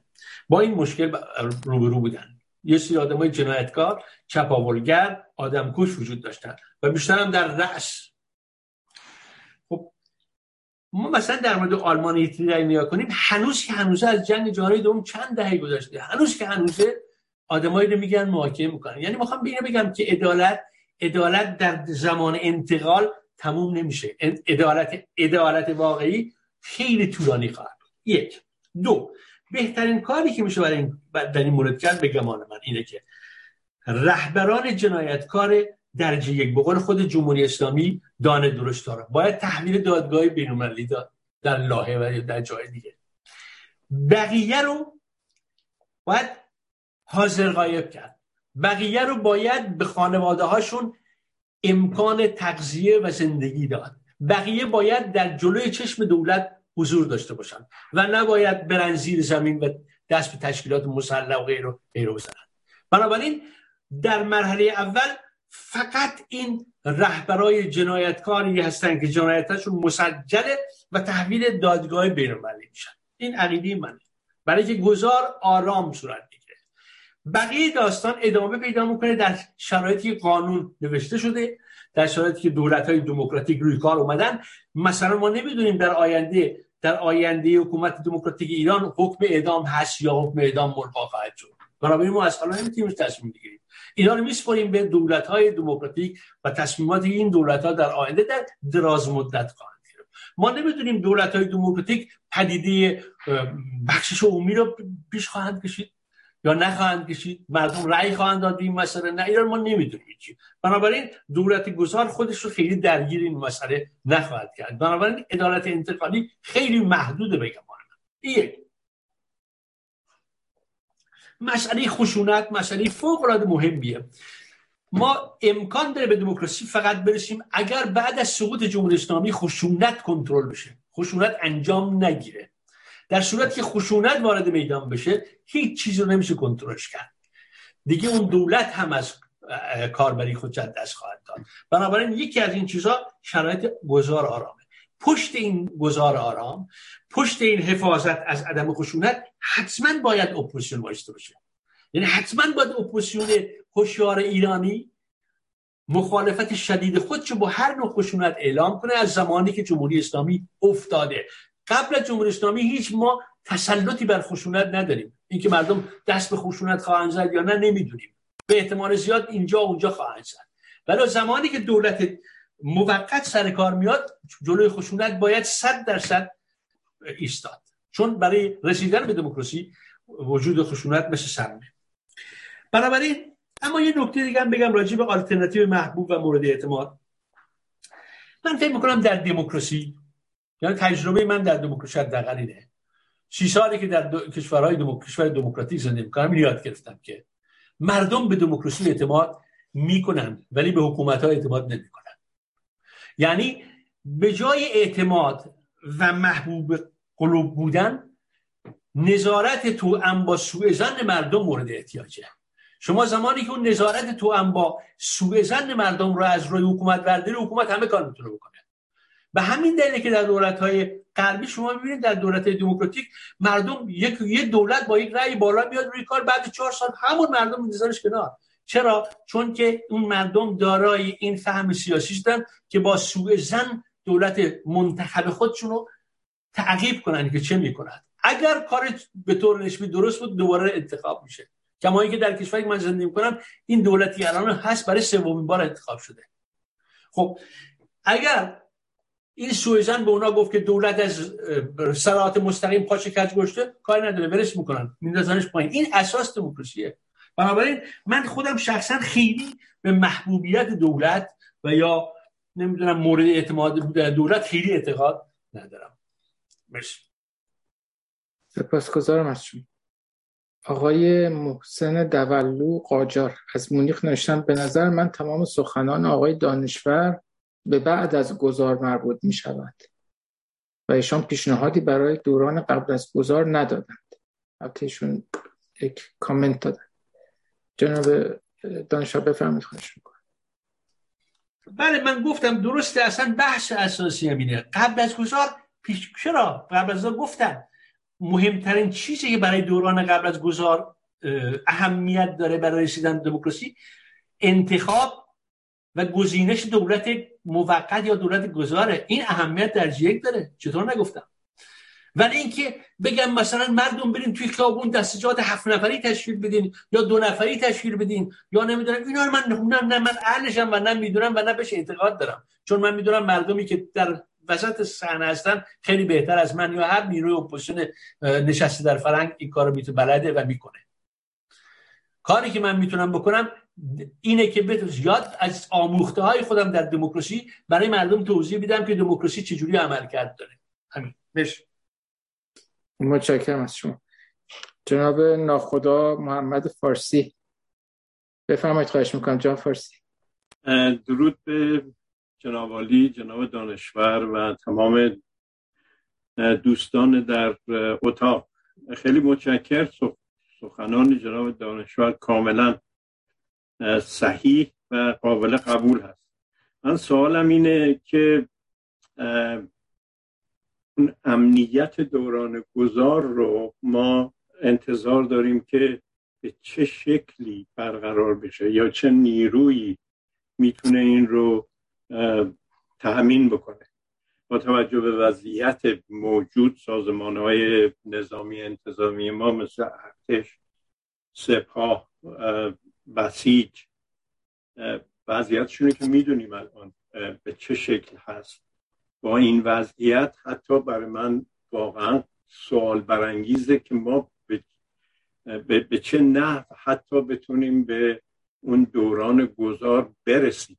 با این مشکل روبرو بودن. یه سری آدم های جنایتکار چپاولگر آدم کش وجود داشتن. و بیشتر هم در رأس. خب ما مثلا در مورد آلمان هیتلر نیا کنیم هنوز که هنوزه از جنگ جهانی دوم چند دهه گذشته هنوز که هنوزه آدمایی رو میگن محاکمه می‌کنن. یعنی می‌خوام بینه بگم که عدالت عدالت در زمان انتقال تموم نمیشه. عدالت عدالت واقعی خیلی طولانی خواهد یک. دو. بهترین کاری که میشه برای این در این مورد کرد به گمان من اینه که رهبران جنایتکار درجه یک. بقول خود جمهوری اسلامی دانه درست داره. باید تحویل دادگاه بینالمللی داد در لاهه و در جای دیگه. بقیه رو باید حاضر غایب کرد. بقیه رو باید به خانواده هاشون امکان تغذیه و زندگی داد. بقیه باید در جلوی چشم دولت حضور داشته باشن و نباید برن زیر زمین و دست به تشکیلات مسلح و غیر غیره بزنن. بنابراین در مرحله اول فقط این رهبرای جنایتکاری هستن که جنایتشون مسجله و تحویل دادگاه بینالمللی میشن. این عقیده منه. برای که گذار آرام صورت می‌گیره بقیه داستان ادامه پیدا می‌کنه در شرایطی قانون نوشته شده در شرایطی که دولت های دموکراتیک روی کار اومدن. مثلا ما نمی‌دونیم در آینده در آینده حکومت دموکراتیک ایران حکم اعدام هست یا حکم اعدام ملقا خواهد شد. بنابراین ما از حالا نمی‌تونیم تصمیم بگیریم. اینا رو میسپریم به دولت های دموکراتیک و تصمیمات این دولت ها در آینده در دراز مدت خواهند گرفت. ما نمی‌دونیم دولت های دموکراتیک پدیده بخشش عمومی رو پیش خواهند کشید یا نخواهند کشید. مردم رأی خواهند داد این مسئله. نه ایران ما نمی‌دونیم چی. بنابراین دولت گذار خودش رو خیلی درگیر این مسئله نخواهد کرد. بنابراین ادارت انتقالی خیلی محدوده بگم یک. مسئله خشونت مسئله فوق العاده مهمیه. ما امکان داره به دموکراسی فقط برسیم اگر بعد از سقوط جمهوری اسلامی خشونت کنترل بشه. خشونت انجام نگیره. در صورتی که خشونت وارد میدان بشه هیچ چیزی رو نمیشه کنترلش کرد. دیگه اون دولت هم از کارایی خود دست خواهد داد. بنابراین یکی از این چیزها شرایط گذار آرامه. پشت این گذار آرام پشت این حفاظت از عدم خشونت حتما باید اپوزیسیون بایسته باشه. یعنی حتما باید اپوزیسیون هوشیار ایرانی مخالفت شدید خودشو با هر نوع خشونت اعلام کنه از زمانی که جمهوری اسلامی افتاده. قبل از جمهوری اسلامی هیچ ما تسلطی بر خشونت نداریم. اینکه مردم دست به خشونت خواهند زد یا نه نمی‌دونیم. به احتمال زیاد اینجا اونجا خواهند زد. ولی زمانی که دولت موقت سر کار میاد جلوی خشونت باید صد درصد ایستاد. چون برای رسیدن به دموکراسی وجود خشونت مثل سرمه بنابراین اما یه نکته دیگه هم بگم راجع به آلترناتیو محبوب و مورد اعتماد. من فکر می‌کنم در دموکراسی یعنی تجربه من در دموکراسی حداقل اینه. سی سالی که در کشورهای کشور دموکراتیک زندگی می‌کنم یاد گرفتم که مردم به دموکراسی اعتماد می‌کنن ولی به حکومت ها اعتماد نمی‌کنن. یعنی به جای اعتماد و محبوب قلوب بودن نظارت تو با سوء زن مردم مورد احتیاجه. شما زمانی که اون نظارت تو با سوء زن مردم رو از روی حکومت برداری حکومت همه کار می‌تونه بکنه. به همین دلیله که در دولت های غربی شما می‌بینید در دولت دموکراتیک مردم یک یه دولت با یک رأی بالا میاد روی کار بعد چهار سال همون مردم میذارش کنار. چرا؟ چون که اون مردم دارای این فهم سیاسی شدن که با سوء زن دولت منتخب خودشون رو تعقیب کنن که چه می‌کنند اگر کار به طور نسبی درست بود دوباره انتخاب میشه. کما اینکه در کشوری که من زندگی می‌کنم این دولتی الان هست برای سومین بار انتخاب شده. خب اگر این سویزن به اونا گفت که دولت از سرات مستقیم پاچه کج گشته کاری نداره برش می‌کنن. میندازنش پایین. این اساس دموکراسیه. بنابراین من خودم شخصا خیلی به محبوبیت دولت و یا نمی‌دونم مورد اعتماد دولت خیلی اعتقاد ندارم. مرسی. سپاسگزارم از شما. آقای محسن دولو قاجار از مونیخ نوشتن به نظر من تمام سخنان آقای دانشور به بعد از گذار مربوط می شود و ایشان پیشنهادی برای دوران قبل از گذار ندادند. البته ایشون یک کامنت دادن. جناب دانشور بفرمید خواهش می‌کنم. بله من گفتم درسته اصلا بحث اساسی همینه قبل از گذار پیش چرا؟ قبل از گفتن. مهمترین چیزی که برای دوران قبل از گذار اهمیت داره برای رسیدن دموکراسی انتخاب و گزینش دولت موقت یا دولت گذاره. این اهمیت درجه یک داره. چطور نگفتم؟ ولی اینکه بگم مثلا مردم بریم توی خیابون دستجات هفت نفری تشکیل بدین یا دو نفری تشکیل بدین یا نمی‌دونم اینا رو من نه, نه من اهلشم و نه می‌دونم و نه بهش اعتقاد دارم. چون من می‌دونم مردمی که در وسط صحنه هستن خیلی بهتر از من یا هر نیروی اپوزیسیون نشسته در فرنگ این کارو می‌تونه بلده و می‌کنه. کاری که من می‌تونم بکنم اینه که یاد از آموخته های خودم در دموکراسی برای مردم توضیح بدم که دموکراسی چجوری عمل کرد داره. همین. بش. متشکرم از شما. جناب ناخدا محمد فارسی. بفرمایید خواهش می‌کنم. جناب فارسی. درود به جناب عالی جناب دانشور و تمام دوستان در اتاق. خیلی متشکر سخنان جناب دانشور کاملا صحیح و قابل قبول هست. من سوالم اینه که امنیت دوران گذار رو ما انتظار داریم که به چه شکلی برقرار بشه یا چه نیرویی می‌تونه این رو تأمین بکنه. با توجه به وضعیت موجود سازمان های نظامی انتظامی ما مثل ارتش سپاه بسیج وضعیتشونه که می‌دونیم الان به چه شکل هست. با این وضعیت حتی برای من واقعا سوال برانگیزه که ما به به چه نحو حتی بتونیم به اون دوران گذار برسیم.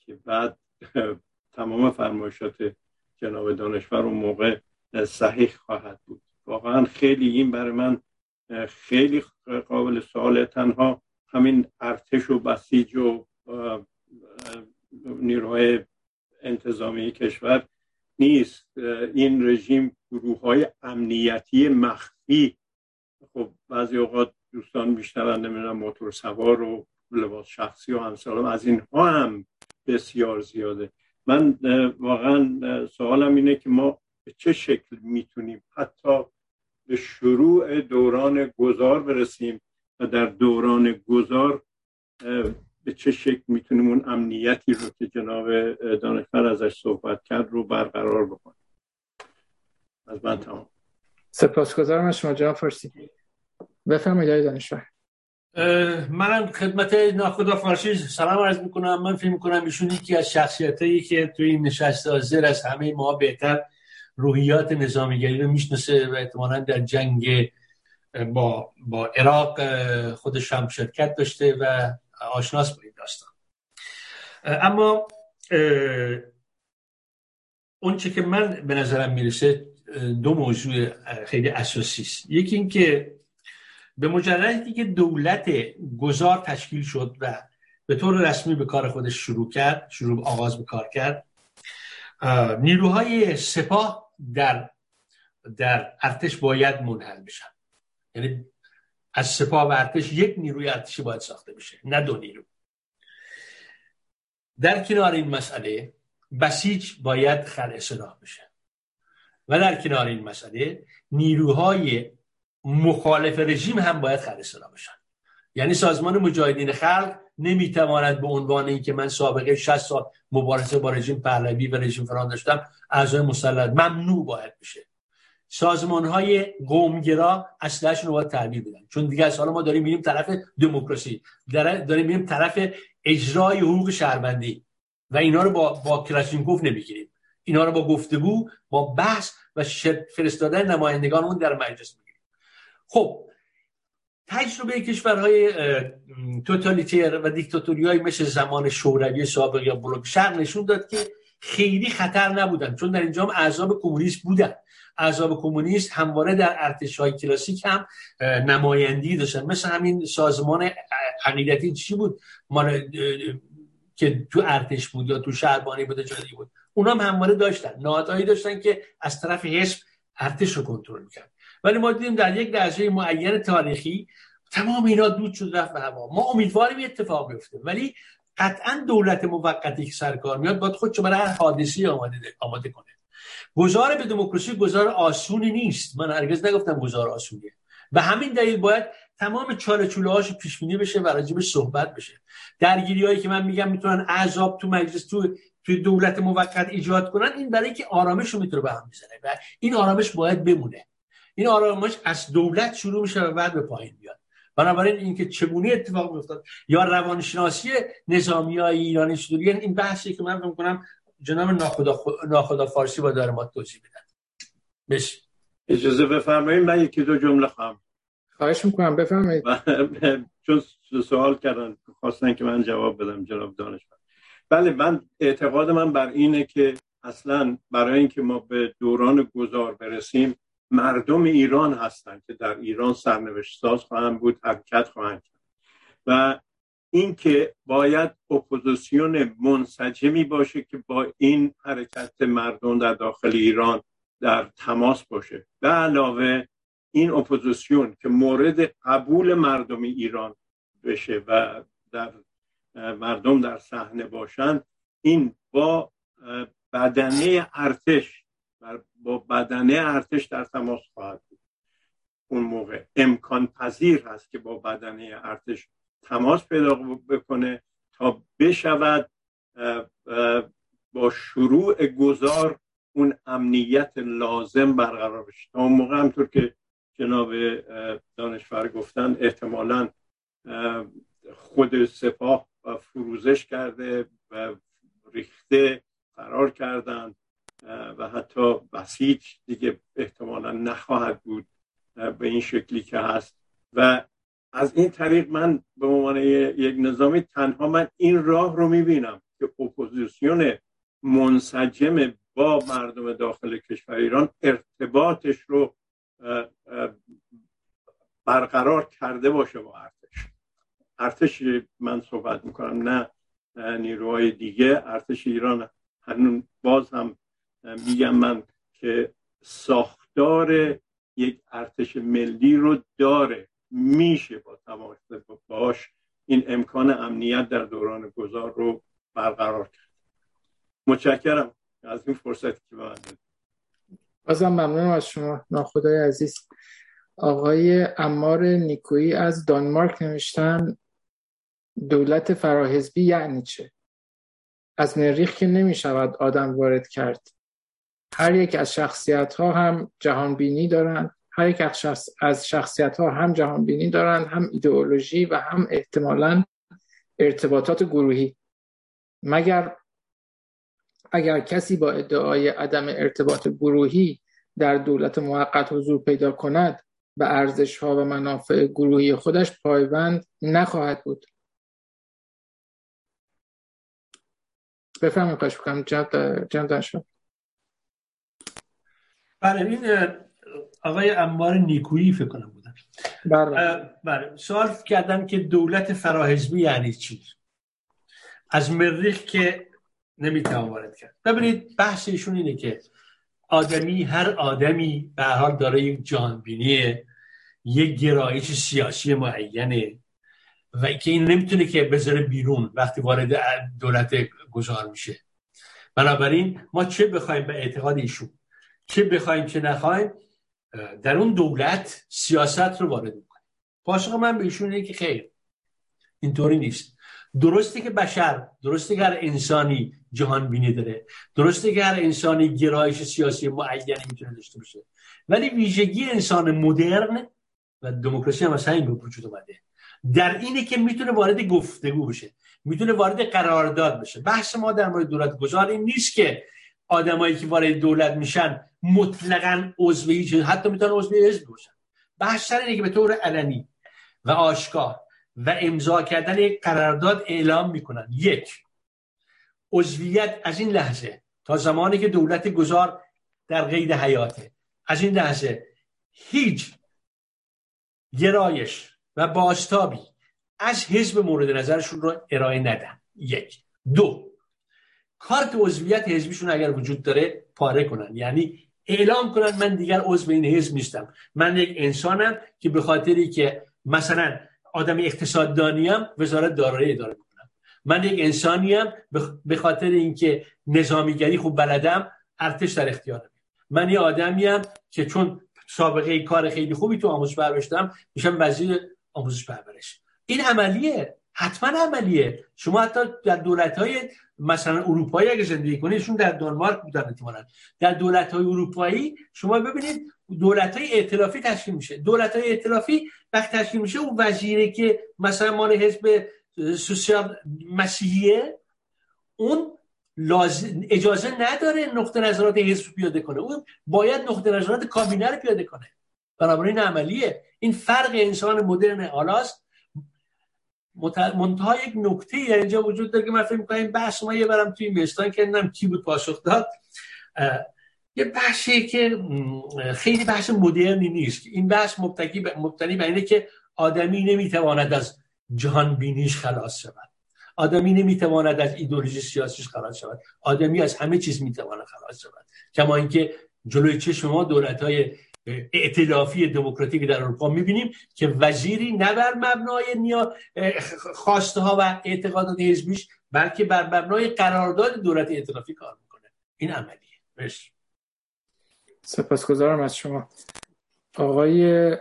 که بعد تمام فرمایشات جناب دانشور اون موقع صحیح خواهد بود. واقعا خیلی این برای من خیلی قابل سوال. تنها همین ارتش و بسیج و نیروهای انتظامی کشور نیست. این رژیم گروه های امنیتی مخفی خب بعضی اوقات دوستان میشنون نمی‌دونم موتور سوار و لباس شخصی و همسالم از اینها هم بسیار زیاده. من واقعا سوالم اینه که ما به چه شکل می‌تونیم حتی به شروع دوران گذار برسیم و در دوران گذار به چه شکل می‌تونیم اون امنیتی رو که جناب دانشور ازش صحبت کرد رو برقرار بکنیم؟ از من تمام. سپاسگزارم از شما جناب فارسی. بفرمایید دانشور. منم خدمت ناخدا فارسی سلام عرض می‌کنم. من فکر می‌کنم ایشون یکی از شخصیت که توی این نشست حاضر از همه ما بهتر روحیات نظامیگری رو می‌شناسه و احتمالا در جنگ با, با عراق خودش هم شرکت داشته و آشناس با این داستان اما اون چه که من به نظرم می‌رسه دو موضوع خیلی اساسی است. یکی اینکه به مجردی که دولت گذار تشکیل شد و به طور رسمی به کار خودش شروع کرد شروع آغاز به کار کرد نیروهای سپاه در در ارتش باید منحل بشن. یعنی از سپاه و ارتش یک نیروی ارتشی باید ساخته بشه نه دو نیرو. در کنار این مسئله بسیج باید خلع سلاح بشه. و در کنار این مسئله نیروهای مخالف رژیم هم باید خلع سلاح بشن. یعنی سازمان مجاهدین خلق نمی‌تواند به عنوان اینکه من سابقه 60 سال مبارزه با رژیم پهلوی و رژیم فران داشتم اعضای مسلط ممنوع باید بشه. سازمان های قومگرا اصلش رو باید تحویل بدن. چون دیگه از حالا ما داریم میریم طرف دموکراسی داریم میریم طرف اجرای حقوق شهروندی. و اینا رو با با کلاشینکوف نمی‌گیریم. اینا رو با گفتگو با بحث و فرستادن نمایندگان در مجلس می‌گیریم. خب تجربه کشورهای توتالیتیر و دیکتاتوری های مثل زمان شوروی سابق یا بلوک شرق نشون داد که خیلی خطر نبودن چون در اینجا هم اعضاب کمونیست بودن. اعضاب کمونیست همواره در ارتش های کلاسیک هم نمایندی داشتن. مثل همین سازمان عقیدتی چی بود؟ مال که تو ارتش بود یا تو شهربانی بود جایی بود. اونا هم همواره داشتن. نهادهایی داشتن که از طرف حزب ارتش رو کنترل کرد ولی ما دیدیم در یک لحظه معین تاریخی تمام اینا دود شد رفت به هوا. ما امیدواریم اتفاق بیفته. ولی قطعا دولت موقتی که سرکار میاد باید خودشو برای هر حادثی آماده, آماده کنه. گذار به دموکراسی گذار آسونی نیست. من هرگز نگفتم گذار آسونیه. و همین دلیل باید تمام چاله چوله هاشو پیش بینی بشه و راجبش صحبت بشه. درگیری هایی که من میگم می‌تونن عذاب تو مجلس تو توی دولت موقت ایجاد کنن این برای که آرامش رو می‌تونه به هم می‌زنه و این آرامش باید بمونه. این آرامش از دولت شروع میشه و بعد به پایین بیاد بنابراین اینکه چگونه اتفاق میافتاد یا روانشناسی نظامی های ایرانی چطوری؟ این بحثی که من فکر کنم جناب ناخدا, ناخدا فارسی با داره ما توضیح بدن بش اجازه بفرمایید من یکی دو جمله خواهم. خواهش می‌کنم بفرمایید. چون سوال کردن خواستن که من جواب بدم جناب دانشمند بله من اعتقاد من بر اینه که اصلا برای اینکه ما به دوران گذار برسیم مردم ایران هستند که در ایران سرنوشت ساز خواهند بود حرکت خواهند کرد. و اینکه باید اپوزیسیون منسجمی باشه که با این حرکت مردم در داخل ایران در تماس باشه. به علاوه این اپوزیسیون که مورد قبول مردم ایران بشه و در مردم در صحنه باشند این با بدنه ارتش با بدنه ارتش در تماس خواهد بود. اون موقع امکان پذیر هست که با بدنه ارتش تماس پیدا بکنه تا بشود با شروع گذار اون امنیت لازم برقرار بشه. تا اون موقع همطور که جناب دانشور گفتن احتمالا خود سپاه فروزش کرده و ریخته فرار کردند و حتی بسیج دیگه احتمالا نخواهد بود به این شکلی که هست. و از این طریق من به عنوان یک نظامی تنها من این راه رو می‌بینم که اپوزیسیون منسجم با مردم داخل کشور ایران ارتباطش رو برقرار کرده باشه با ارتش. ارتش من صحبت می‌کنم نه نیروهای دیگه. ارتش ایران هنون باز هم میگم من که ساختار یک ارتش ملی رو داره میشه با تماس باش این امکان امنیت در دوران گذار رو برقرار کرد. متشکرم از این فرصتی که به من بازم ممنونم از شما ناخدای عزیز. آقای امار نیکویی از دانمارک نوشتن دولت فراحزبی یعنی چه؟ از مریخ که نمی شود آدم وارد کرد. هر یک از شخصیت ها هم جهان بینی دارند. هر یک از شخصیت ها هم جهان بینی دارند هم ایدئولوژی و هم احتمالا ارتباطات گروهی. مگر اگر کسی با ادعای عدم ارتباط گروهی در دولت موقت حضور پیدا کند به ارزش ها و منافع گروهی خودش پایبند نخواهد بود. بفرمایید خواهش بکنم جناب شد بله این آقای امار نیکویی فکر کنم بودن. بله. بله. سوال کردن که دولت فراحزبی یعنی چی؟ از مریخ که نمی‌توان وارد کرد. ببینید بحث ایشون اینه که آدمی هر آدمی به حال داره یک جانبینی یک گرایش سیاسی معینه و که این نمی‌تونه که بذاره بیرون وقتی وارد دولت گذار میشه. بنابراین ما چه بخوایم به اعتقاد ایشون؟ چه بخوایم چه نخوایم در اون دولت سیاست رو وارد می‌کنیم. پاسخ من به ایشون که خیر اینطوری نیست. درسته که بشر درسته که هر انسانی جهان بینی داره درسته که هر انسانی گرایش سیاسی معینی می‌تونه داشته باشه ولی ویژگی انسان مدرن و دموکراسی هم از همین به وجود اومده. در اینه که می‌تونه وارد گفتگو بشه می‌تونه وارد قرارداد بشه. بحث ما در مورد دولت گذار این نیست که آدمایی که وارد دولت میشن مطلقا عضوی حتی می‌تونن عضوی حزب باشن. بحث سر اینه که به طور علنی و آشکار و امضا کردن یک قرارداد اعلام می‌کنن. یک عضویت از این لحظه تا زمانی که دولت گذار در قید حیاته. از این لحظه هیچ گرایش و باستابی از حزب مورد نظرشون رو ارائه ندن. یک. دو کارت عضویت حزبیشون اگر وجود داره پاره کنن. یعنی اعلام کنن من دیگر عضو این حزب نیستم. من یک انسانم که به خاطری که مثلا آدم اقتصاددانیم وزارت دارایی اداره کنم. من یک انسانیم به خاطر اینکه نظامیگری خوب بلدم ارتش در اختیارم من یه آدمیم که چون سابقه کار خیلی خوبی تو آموزش پرورشتم میشم وزیر آموزش پرورش. این عملیه. حتما عملیه شما حتی در دولت های مثلا اروپایی اگه زندگی کنیدشون در دانمارک بودن احتمالاً. در دولت های اروپایی شما ببینید دولت های ائتلافی تشکیل میشه. دولت های ائتلافی وقت تشکیل میشه اون وزیره که مثلا مال حزب سوسیال مسیحیه اون اجازه نداره نقطه نظرات حزب پیاده کنه. اون باید نقطه نظرات کابینه رو پیاده کنه. بنابراین عملیه. این فرق انسان مدرن حالاست منتها یک نکته اینجا وجود داره که من فکر می‌کنم بحث ما یه برم توی مستان که نم کی بود پاسخ داد. یه بحثی که خیلی بحث مدرنی نیست. این بحث مبتنی مبتنی به اینه که آدمی نمی‌تواند از جهان بینیش خلاص شود. آدمی نمی‌تواند از ایدولوژی سیاسیش خلاص شود. آدمی از همه چیز می‌تواند خلاص شود. کما اینکه جلوی چشم ما دولت های ائتلافی دموکراتیک در اروپا می‌بینیم که وزیری نه بر مبنای نیا خواسته ها و اعتقادات حزبیش بلکه بر مبنای قرارداد دولت ائتلافی کار می‌کنه. این عملیه. بش سپاسگزارم از شما. آقای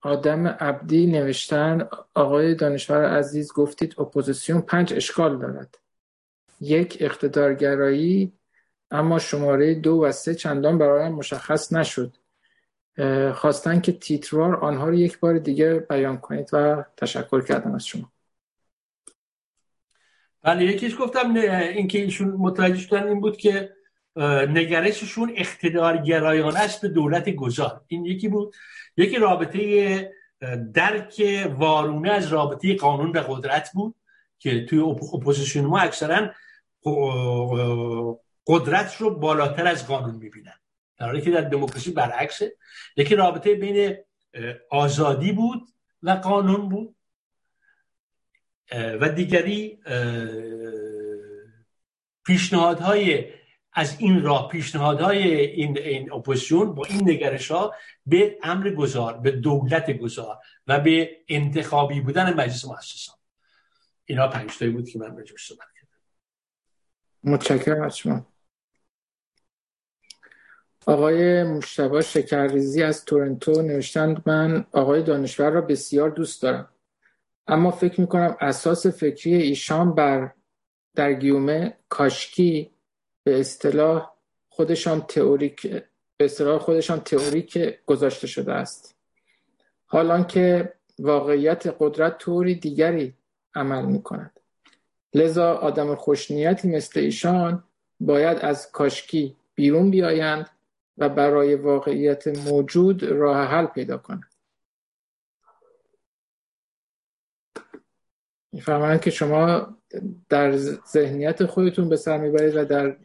آدم عبدی نوشتن آقای دانشور عزیز گفتید اپوزیسیون پنج اشکال دارد. یک اقتدارگرایی. اما شماره دو و سه چندان برایم مشخص نشد. خواستن که تیتروار آنها رو یک بار دیگه بیان کنید و تشکر کردم از شما. بله یکیش گفتم اینکه ایشون متوجه شدن این بود که نگرششون اقتدارگرایانه است به دولت گذار. این یکی بود. یکی رابطه درک وارونه از رابطه قانون و قدرت بود که توی اپوزیسیون ما اکثرا قدرت رو بالاتر از قانون می‌بینن. در حالی که در دموکراسی برعکسه. یکی رابطه بین آزادی بود و قانون بود. و دیگری پیشنهادهای از این راه پیشنهادهای این این اپوزیسیون با این نگرش ها به امر گذار به دولت گذار و به انتخابی بودن مجلس مؤسسان. اینا پنج بود که من راجعش صحبت کردم. متشکرم از شما. آقای مشتبه شکرریزی از تورنتو نوشتند من آقای دانشور را بسیار دوست دارم. اما فکر می‌کنم اساس فکری ایشان بر در گیومه کاشکی به اصطلاح خودشان تئوریک به اصطلاح خودشان تئوریک گذاشته شده است. حالان که واقعیت قدرت طوری دیگری عمل می کند لذا آدم خوشنیتی مثل ایشان باید از کاشکی بیرون بیایند و برای واقعیت موجود راه حل پیدا کنند می‌فهمند که شما در ذهنیت خودتون به سر می‌برید و در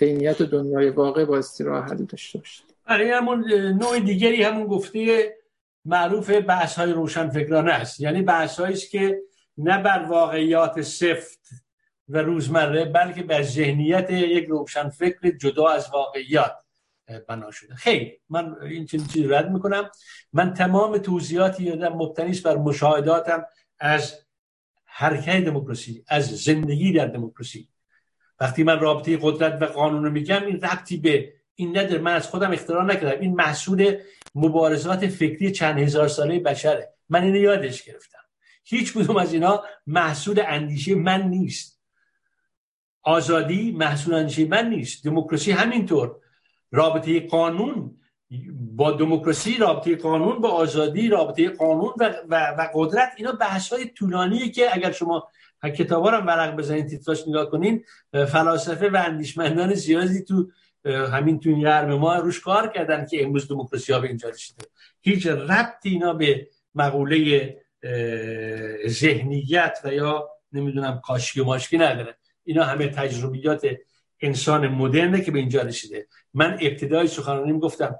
عینیت دنیای واقع با راه حل داشته باشید. برای همون نوع دیگری همون گفته معروف بحث های روشن فکرانه است. یعنی بحث است که نه بر واقعیات سفت و روزمره بلکه بر ذهنیت یک روشن فکر جدا از واقعیات. بنا شده. خیلی من این چیزی رد می‌کنم. من تمام توضیحاتی یادم مبتنیست بر مشاهداتم از حرکت دموکراسی از زندگی در دموکراسی. وقتی من رابطه قدرت و قانون رو میگم این ربطی به این نداره. من از خودم اختراع نکردم. این محصول مبارزات فکری چند هزار ساله بشره. من اینو یادش گرفتم. هیچ کدوم از اینا محصول اندیشه من نیست. آزادی محصول اندیشه من نیست. دموکراسی همینطور. رابطه قانون با دموکراسی رابطه قانون با آزادی رابطه قانون و, و, و قدرت اینا بحث های طولانیه که اگر شما کتابا رو ورق بزنید تیتراش نگاه کنین فلاسفه و اندیشمندان زیادی تو همین تو این ما روش کار کردن که امروز دموکراسی ها به اینجا رسیده. هیچ ربطی اینا به مقوله ذهنیت و یا نمی‌دونم کاشکی و ماشکی نداره. اینا همه تجربیات انسان مدرنه که به اینجا رسیده. من ابتدای سخنرانیم گفتم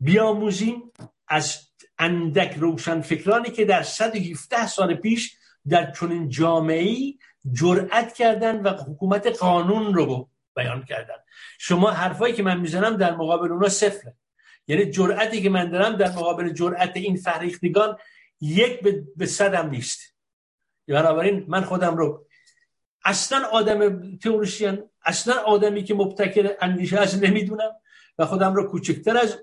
بیاموزیم از اندک روشن فکرانی که در 117 سال پیش در چنین جامعه جرأت کردن و حکومت قانون رو بیان کردن. شما حرفایی که من می‌زنم در مقابل اونا صفره. یعنی جرأتی که من دارم در مقابل جرأت این فریختگان یک به صدم نیست. بنابراین من خودم رو اصلا آدم تئوریسین اصلا آدمی که مبتکر اندیشه از نمی‌دونم و خودم رو کوچکتر از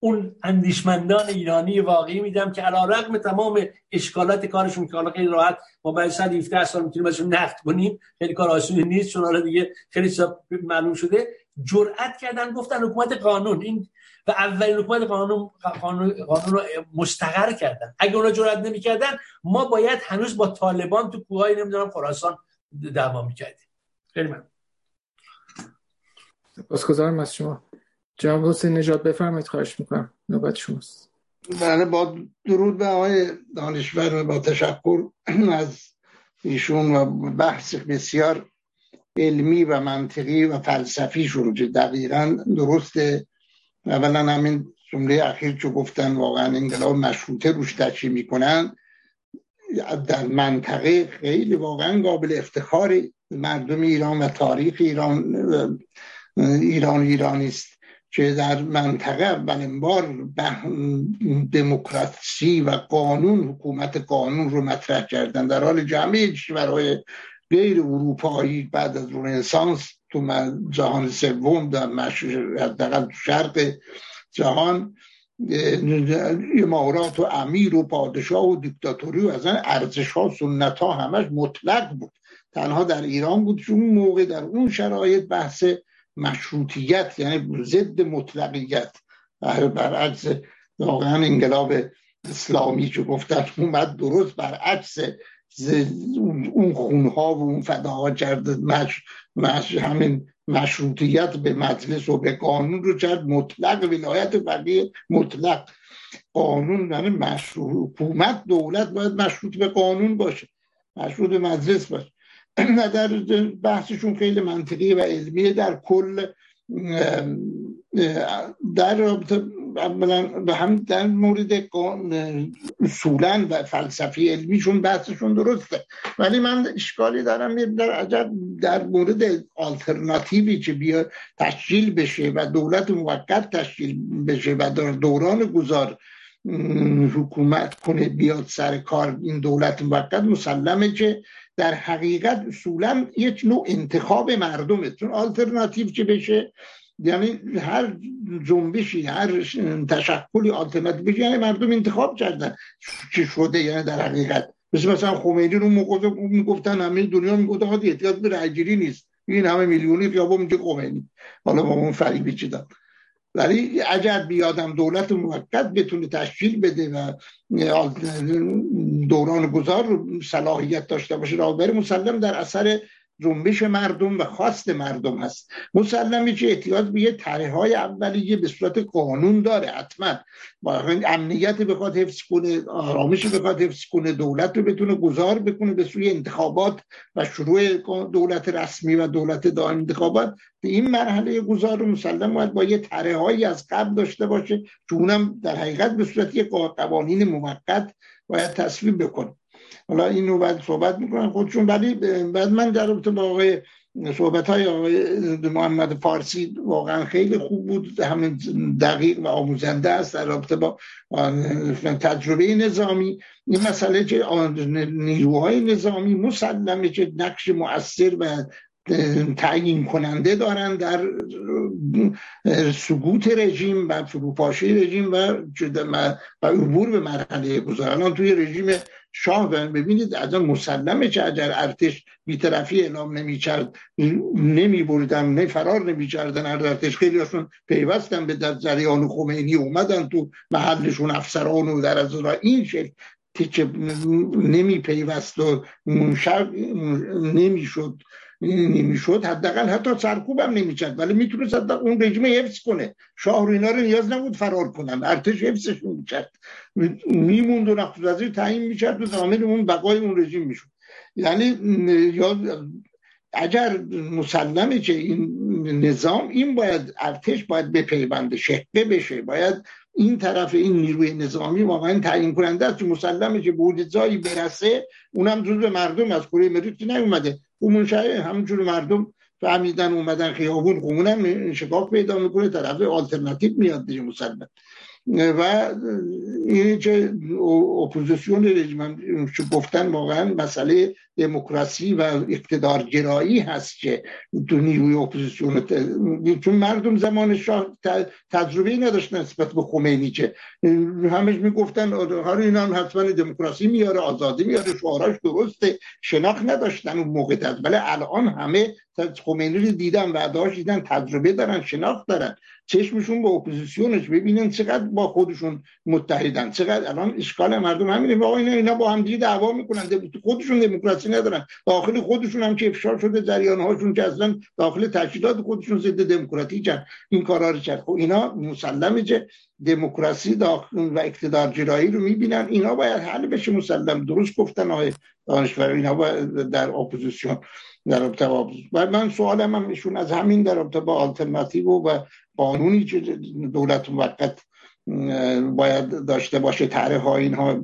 اون اندیشمندان ایرانی واقعی میدم که علا رقم تمام اشکالات کارشون که حالا خیلی راحت ما باید 117 سال می‌تونیم ازشون نقد کنیم خیلی کار آسونی نیست چون حالا دیگه خیلی معلوم شده. جرأت کردن گفتن حکومت قانون. این و اولین حکومت قانون قانون, قانون رو مستقر کردن. اگه اونا جرأت نمی‌کردن ما باید هنوز با طالبان تو کوههای نمی‌دونم خراسان دعوا می‌کردیم. خیلی من سپاسگزارم از شما. جناب حسین نجات بفرمایید خواهش می‌کنم. نوبت شماست. بله با درود به آقای دانشور و با تشکر از ایشون و بحث بسیار علمی و منطقی و فلسفی شون که دقیقا درسته. اولا همین جمله اخیر که گفتن واقعا انقلاب مشروطه روش تشریح می‌کنن در منطقه خیلی واقعا قابل افتخار مردم ایران و تاریخ ایران ایران ایرانی است که در منطقه اولین بار دموکراسی و قانون حکومت قانون رو مطرح کردن. در حال جمعی کشورهای غیر اروپایی بعد از رنسانس تو جهان سوم در حداقل شرق جهان امارات و امیر و پادشاه و دیکتاتوری و از ارزش ها سنت ها همش مطلق بود. تنها در ایران بود اون موقع در اون شرایط بحث مشروطیت یعنی ضد مطلقیت. برعکس واقعا انقلاب اسلامی که گفتن اومد درست برعکس اون خونها و اون فداها کرده مش, مش همین مشروطیت به مجلس و به قانون رو چرد مطلق ولایت فقیه مطلق قانون یعنی مشروع حکومت دولت باید مشروط به قانون باشه. مشروط به مجلس باشه. نه در بحثشون خیلی منطقی و علمیه در کل در رابطه به هم در مورد اصولا و فلسفی علمیشون بحثشون درسته. ولی من اشکالی دارم در عجب در مورد آلترناتیوی که بیا تشکیل بشه و دولت موقت تشکیل بشه و در دوران گذار حکومت کنه بیاد سر کار این دولت موقت مسلمه که در حقیقت اصولا یک نوع انتخاب مردمه. چون آلترناتیو که بشه؟ یعنی هر جنبشی هر تشکلی آلترناتیو یعنی مردم انتخاب کردن چی شده یعنی در حقیقت. مثل مثلا خمینی رو موقع می‌گفتن همه دنیا می‌گفت آقا احتیاط به نیست. این همه میلیونی خیابون میگه خمینی. حالا با اون فریبی چی داد؟ ولی اگر بیادم دولت موقت بتونه تشکیل بده و دوران گذار صلاحیت داشته باشه راه بره مسلم در اثر جنبش مردم و خواست مردم هست مسلمی که احتیاط به یه طرح های اولیه به صورت قانون داره حتما. امنیت بخواد حفظ کنه آرامش بخواد حفظ کنه دولت رو بتونه گذار بکنه به سوی انتخابات و شروع دولت رسمی و دولت دائم انتخابات. به این مرحله گذار رو مسلم باید با یه طرح از قبل داشته باشه که اونم در حقیقت به صورت یه قوانین موقت باید تصویب بکنه. حالا اینو بعد صحبت می‌کنن. خودشون ولی بعد من در رابطه با آقای صحبت های آقای محمد فارسی واقعا خیلی خوب بود. همین دقیق و آموزنده است در رابطه با تجربه نظامی. این مسئله که نیروهای نظامی مسلمه که نقش مؤثر و تعیین کننده دارن در سقوط رژیم و فروپاشی رژیم و و عبور به مرحله گذار. الان توی رژیم شاه ببینید از آن مسلمه که اگر ارتش بیطرفی اعلام نمی‌کرد نمی بردن نه فرار نمی کردن ارتش خیلی هاشون پیوستن به در جریان خمینی اومدن تو محلشون افسران و در از این شکل که نمی پیوست و نمی شد نمی‌شد حداقل حتی سرکوب هم نمی‌کرد ولی می‌تونست اون رژیم حفظ کنه. شاه رو اینا رو نیاز نبود فرار کنن ارتش حفظش می‌کرد. میموند و وزیر تعیین می‌کرد و زامن اون بقای اون رژیم می‌شد. یعنی یا اگر مسلمه که این نظام این باید ارتش باید بپیونده شکه بشه. باید این طرف این نیروی نظامی واقعا تعیین کننده است. که مسلمه که جایی برسه اونم جزء مردم از کره مریخ نیومده. اون همونجور مردم فهمیدن اومدن خیابون اونم انشقاق پیدا می‌کنه طرف آلترناتیو میاد دیگه مسلم و این که اپوزیسیون رژیم گفتن واقعا مسئله دموکراسی و اقتدارگرایی هست که تو نیروی اپوزیسیون. چون مردم زمان شاه تجربه نداشتن نسبت به خمینی که همش می‌گفتن هر اینا هم حتما دموکراسی میاره آزادی میاره شعاراش درسته شناخت نداشتن اون موقع ولی الان همه خمینی رو دیدن و دیدن تجربه دارن شناخت دارن. چشمشون به اپوزیسیونش ببینن چقدر با خودشون متحدن چقدر الان اشکال مردم همینه. آقا اینا اینا با هم دیگه دعوا می‌کنن. خودشون دموکراسی ندارن. داخل خودشون هم که افشا شده جریان هاشون که اصلا داخل تشکیلات خودشون ضد دموکراتیکن این کارا رو کرد. خب اینا مسلمه که دموکراسی داخل و اقتدارگرایی رو می‌بینن. اینا باید حل بشه مسلم. درست گفتن آقای دانشور اینا باید در اپوزیسیون. در رابطه و من سوالم هم ایشون از همین در رابطه با آلترناتیو و قانونی که دولت موقت باید داشته باشه طرح ها اینها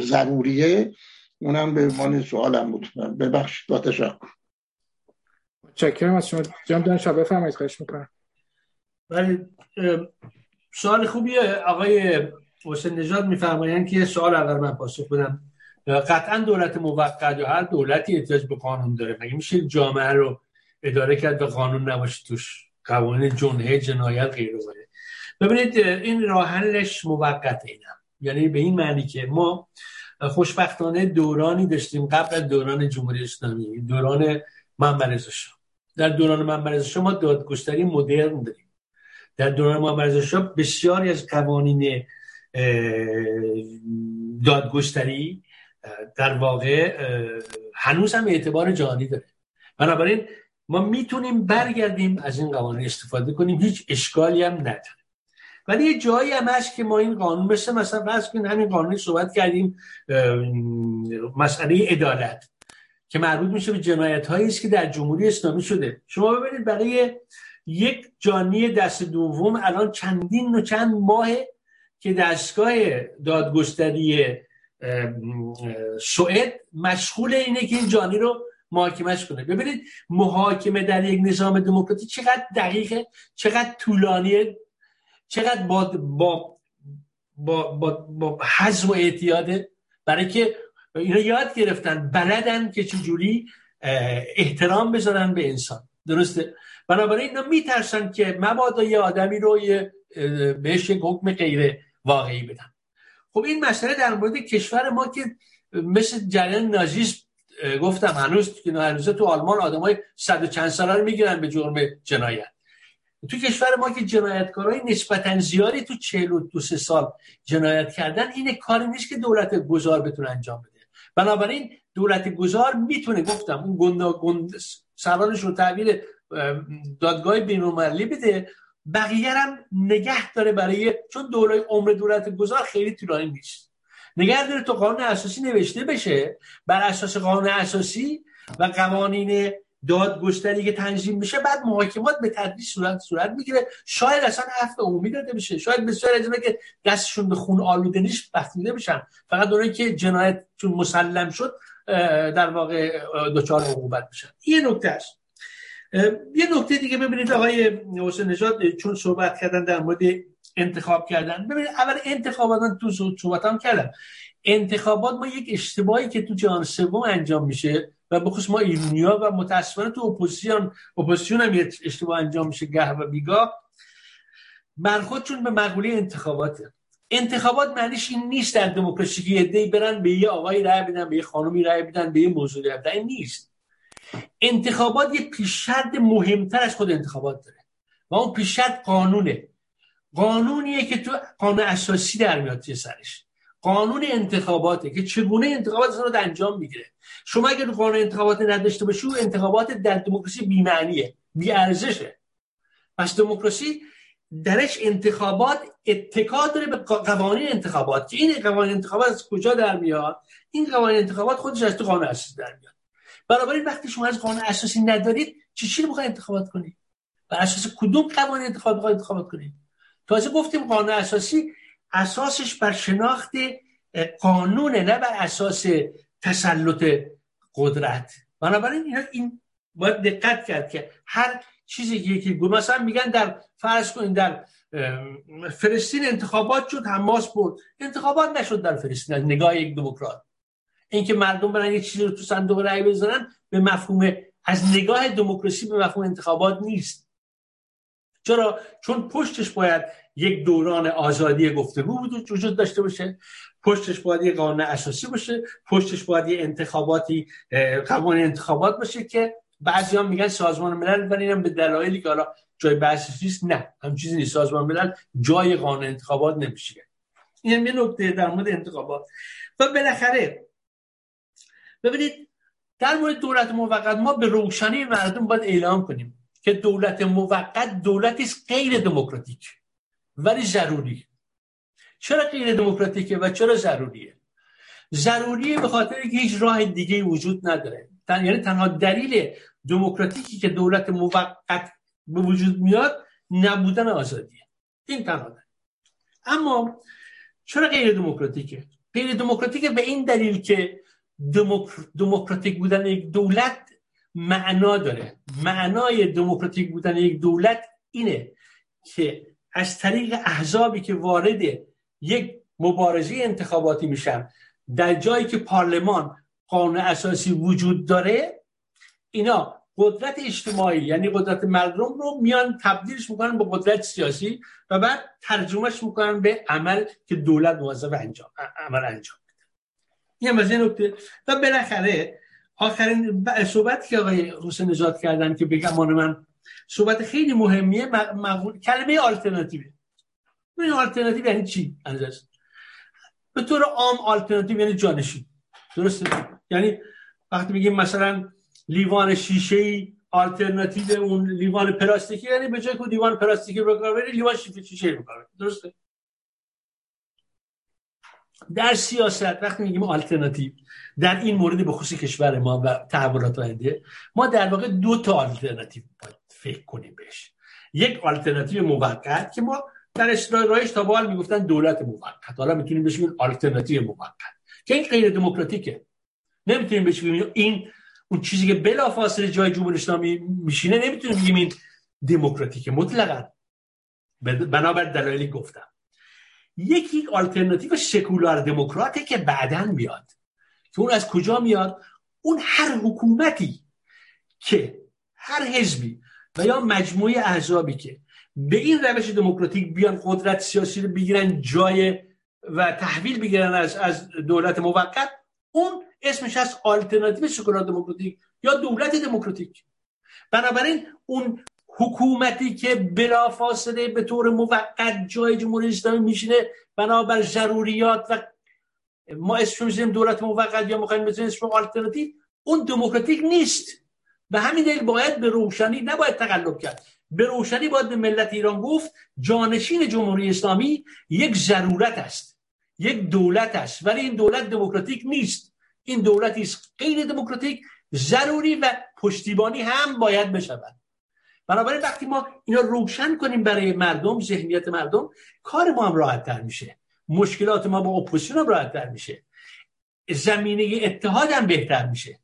ضروریه. اونم به عنوان سوالم بود. ببخشید با تشکر. متشکرم از شما. جناب دانشجو بفرمایید خواهش می‌کنم. ولی سوال خوبیه. آقای حسین نژاد میفرمایند که سوال اگر من پاسخ بدم. قطعا دولت موقت یا هر دولتی احتیاج به قانون داره. مگه میشه جامعه رو اداره کرد و قانون نباشه توش؟ قوانین جنحه جنایت غیره. ببینید این راه حلش موقت اینم. یعنی به این معنی که ما خوشبختانه دورانی داشتیم قبل دوران جمهوری اسلامی دوران محمد در دوران محمد ما دادگستری مدرن داریم. در دوران محمد بسیاری از قوانین دادگستری در واقع هنوز هم اعتبار جهانی داره. بنابراین ما می‌تونیم برگردیم از این قوانین استفاده کنیم هیچ اشکالی هم نداره. ولی یه جایی هم هست که ما این قانون مثل مثلا فرض کنیم همین قانونی صحبت کردیم مسئله عدالت که مربوط میشه به جنایت هایی است که در جمهوری اسلامی شده. شما ببینید برای یک جانی دست دوم الان چندین و چند ماه که دستگاه دادگستری سوئد مشغول اینه که این جانی رو محاکمش کنه. ببینید محاکمه در یک نظام دموکراتی چقدر دقیقه چقدر طولانیه چقدر با با با با, با حزم و اعتیاده. برای که اینا یاد گرفتن بلدن که چجوری احترام بذارن به انسان. درسته؟ بنابراین اینا میترسن که مبادا یه آدمی رو بهش یک حکم غیر واقعی بدن. خب این مسئله در مورد کشور ما که مثل جریان نازیسم گفتم هنوز که هنوز تو آلمان آدمای صد و چند ساله رو می‌گیرن به جرم جنایت. تو کشور ما که جنایتکارای نسبتا زیادی تو 42 سال جنایت کردن این کاری نیست که دولت گذار بتونه انجام بده. بنابراین دولت گذار می‌تونه گفتم اون گندا گند سرانش رو تحویل دادگاه بینالمللی بده. بقیه هم نگه داره برای چون دولت عمر دولت گذار خیلی طولانی نیست. نگه داره تو قانون اساسی نوشته بشه. بر اساس قانون اساسی و قوانین دادگستری که تنظیم میشه بعد محاکمات به تدریج صورت صورت می‌گیره. شاید اصلا عفو عمومی داده بشه. شاید بسیار از که دستشون به خون آلوده نیست بخشیده بشن. فقط اونایی که جنایت چون مسلم شد در واقع دچار عقوبت بشن. یه نکته است. یه نکته دیگه ببینید آقای حسین نژاد چون صحبت کردن در مورد انتخاب کردن. ببینید اول انتخابات تو صحبت هم کردم. انتخابات ما یک اشتباهی که تو جهان سوم انجام میشه و بخصوص ما ایرونیا و متاسفانه تو اپوزیسیون اپوزیسیون هم اشتباه انجام میشه گاه و بیگاه. برخودشون به مقوله انتخاباته. انتخابات معنیش این نیست در دموکراسی که یه برن به یه آقای رای بدن به یه خانومی رای بدن به یه موضوع رای این نیست. انتخابات یه پیشرد مهمتر از خود انتخابات داره. و اون پیشرد قانونه. قانونیه که تو قانون اساسی در میاد سرش. قانون انتخاباته که چگونه انتخابات رو انجام می‌گیره. شما اگر قانون انتخابات نداشته باشی انتخابات در دموکراسی بی‌معنیه بی‌ارزشه. پس دموکراسی درش انتخابات اتکا داره به قوانین انتخابات. که این قوانین انتخابات از کجا در میاد؟ این قوانین انتخابات خودش از تو قانون اساسی در میاد. بنابراین وقتی شما از قانون اساسی ندارید چی چی رو انتخابات کنید بر اساس کدوم قوانین انتخابات انتخابات کنید تازه گفتیم قانون اساسی اساسش بر شناخت قانونه نه بر اساس تسلط قدرت. بنابراین اینا این باید دقت کرد که هر چیزی که مثلا میگن در فرض کنید در فلسطین انتخابات شد حماس برد. انتخابات نشد در فلسطین نگاه یک دموکرات. اینکه مردم برن یک چیزی رو تو صندوق رأی بذارن به مفهوم از نگاه دموکراسی به مفهوم انتخابات نیست. چرا؟ چون پشتش باید یک دوران آزادی گفتگو وجود داشته باشه. پشتش باید یه قانون اساسی باشه. پشتش باید یه انتخاباتی قانون انتخابات باشه که بعضی میگن سازمان ملل ولی اینم به دلایلی که حالا جای بحث نیست نه. هم چیزی نیست. سازمان ملل جای قانون انتخابات نمیشه. این یه نکته در مورد انتخابات. و بالاخره ببینید در مورد دولت موقت ما به روشنی مردم باید اعلام کنیم که دولت موقت دولتی است غیر دموکراتیک ولی ضروری. چرا غیر دموکراتیکه و چرا ضروریه؟ ضروریه به خاطر که هیچ راه دیگه وجود نداره. تن... یعنی تنها دلیل دموکراتیکی که دولت موقت به وجود میاد نبودن آزادیه. این تنها دلیل. اما چرا غیر دموکراتیکه؟ غیر دموکراتیکه به این دلیل که دموکراتیک بودن یک دولت معنا داره. معنای دموکراتیک بودن یک دولت اینه که از طریق احزابی که وارد یک مبارزه انتخاباتی میشن در جایی که پارلمان قانون اساسی وجود داره اینا قدرت اجتماعی یعنی قدرت مردم رو میان تبدیلش می‌کنن به قدرت سیاسی و بعد ترجمهش می‌کنن به عمل که دولت موظف انجام عمل انجام. این از نکته. و بالاخره آخرین صحبت که آقای حسین نجات کردن که بگم من صحبت خیلی مهمیه مغول... کلمه آلترناتیوه. این آلترناتیو یعنی چی به طور عام آلترناتیو یعنی جانشین. درسته؟ یعنی وقتی میگیم مثلا لیوان شیشه ای آلترناتیو اون لیوان پلاستیکی یعنی به جای که لیوان پلاستیکی رو بری لیوان شیشه رو درسته؟ در سیاست وقتی میگیم آلترناتیو در این مورد به خصوص کشور ما و تحولات آینده ما در واقع دو تا آلترناتیو فکر کنیم بهش. یک آلترناتیو موقت که ما در رایش تا به حال می‌گفتن دولت موقت. حالا می‌تونیم بهش بگیم آلترناتیو موقت. که این غیر دموکراتیکه. نمی‌تونیم بهش بگیم این اون چیزی که بلافاصله جای جمهوری اسلامی میشینه نمی‌تونیم بگیم این دموکراتیکه. مطلقا. بنابر دلایلی گفتم. یکی آلترناتیو سکولار دموکراته که بعدا میاد. که اون از کجا میاد؟ اون هر حکومتی که هر حزبی و یا مجموعه احزابی که به این روش دموکراتیک بیان قدرت سیاسی رو بگیرن جای و تحویل بگیرن از از دولت موقت اون اسمش از آلترناتیو سکولار دموکراتیک یا دولت دموکراتیک. بنابراین اون حکومتی که بلافاصله به طور موقت جای جمهوری اسلامی میشینه بنابر ضروریات و ما اسمش می‌زنیم دولت موقت یا می‌خوایم بزنیم اسم آلترناتیو اون دموکراتیک نیست. به همین دلیل باید به روشنی نباید تقلب کرد. به روشنی باید به ملت ایران گفت جانشین جمهوری اسلامی یک ضرورت است یک دولت است. ولی این دولت دموکراتیک نیست. این دولتی است غیر دموکراتیک ضروری و پشتیبانی هم باید بشود. بنابراین وقتی ما اینا روشن کنیم برای مردم ذهنیت مردم کار ما هم راحت تر میشه. مشکلات ما با اپوزیسیون هم راحت تر میشه. زمینه اتحاد هم بهتر میشه.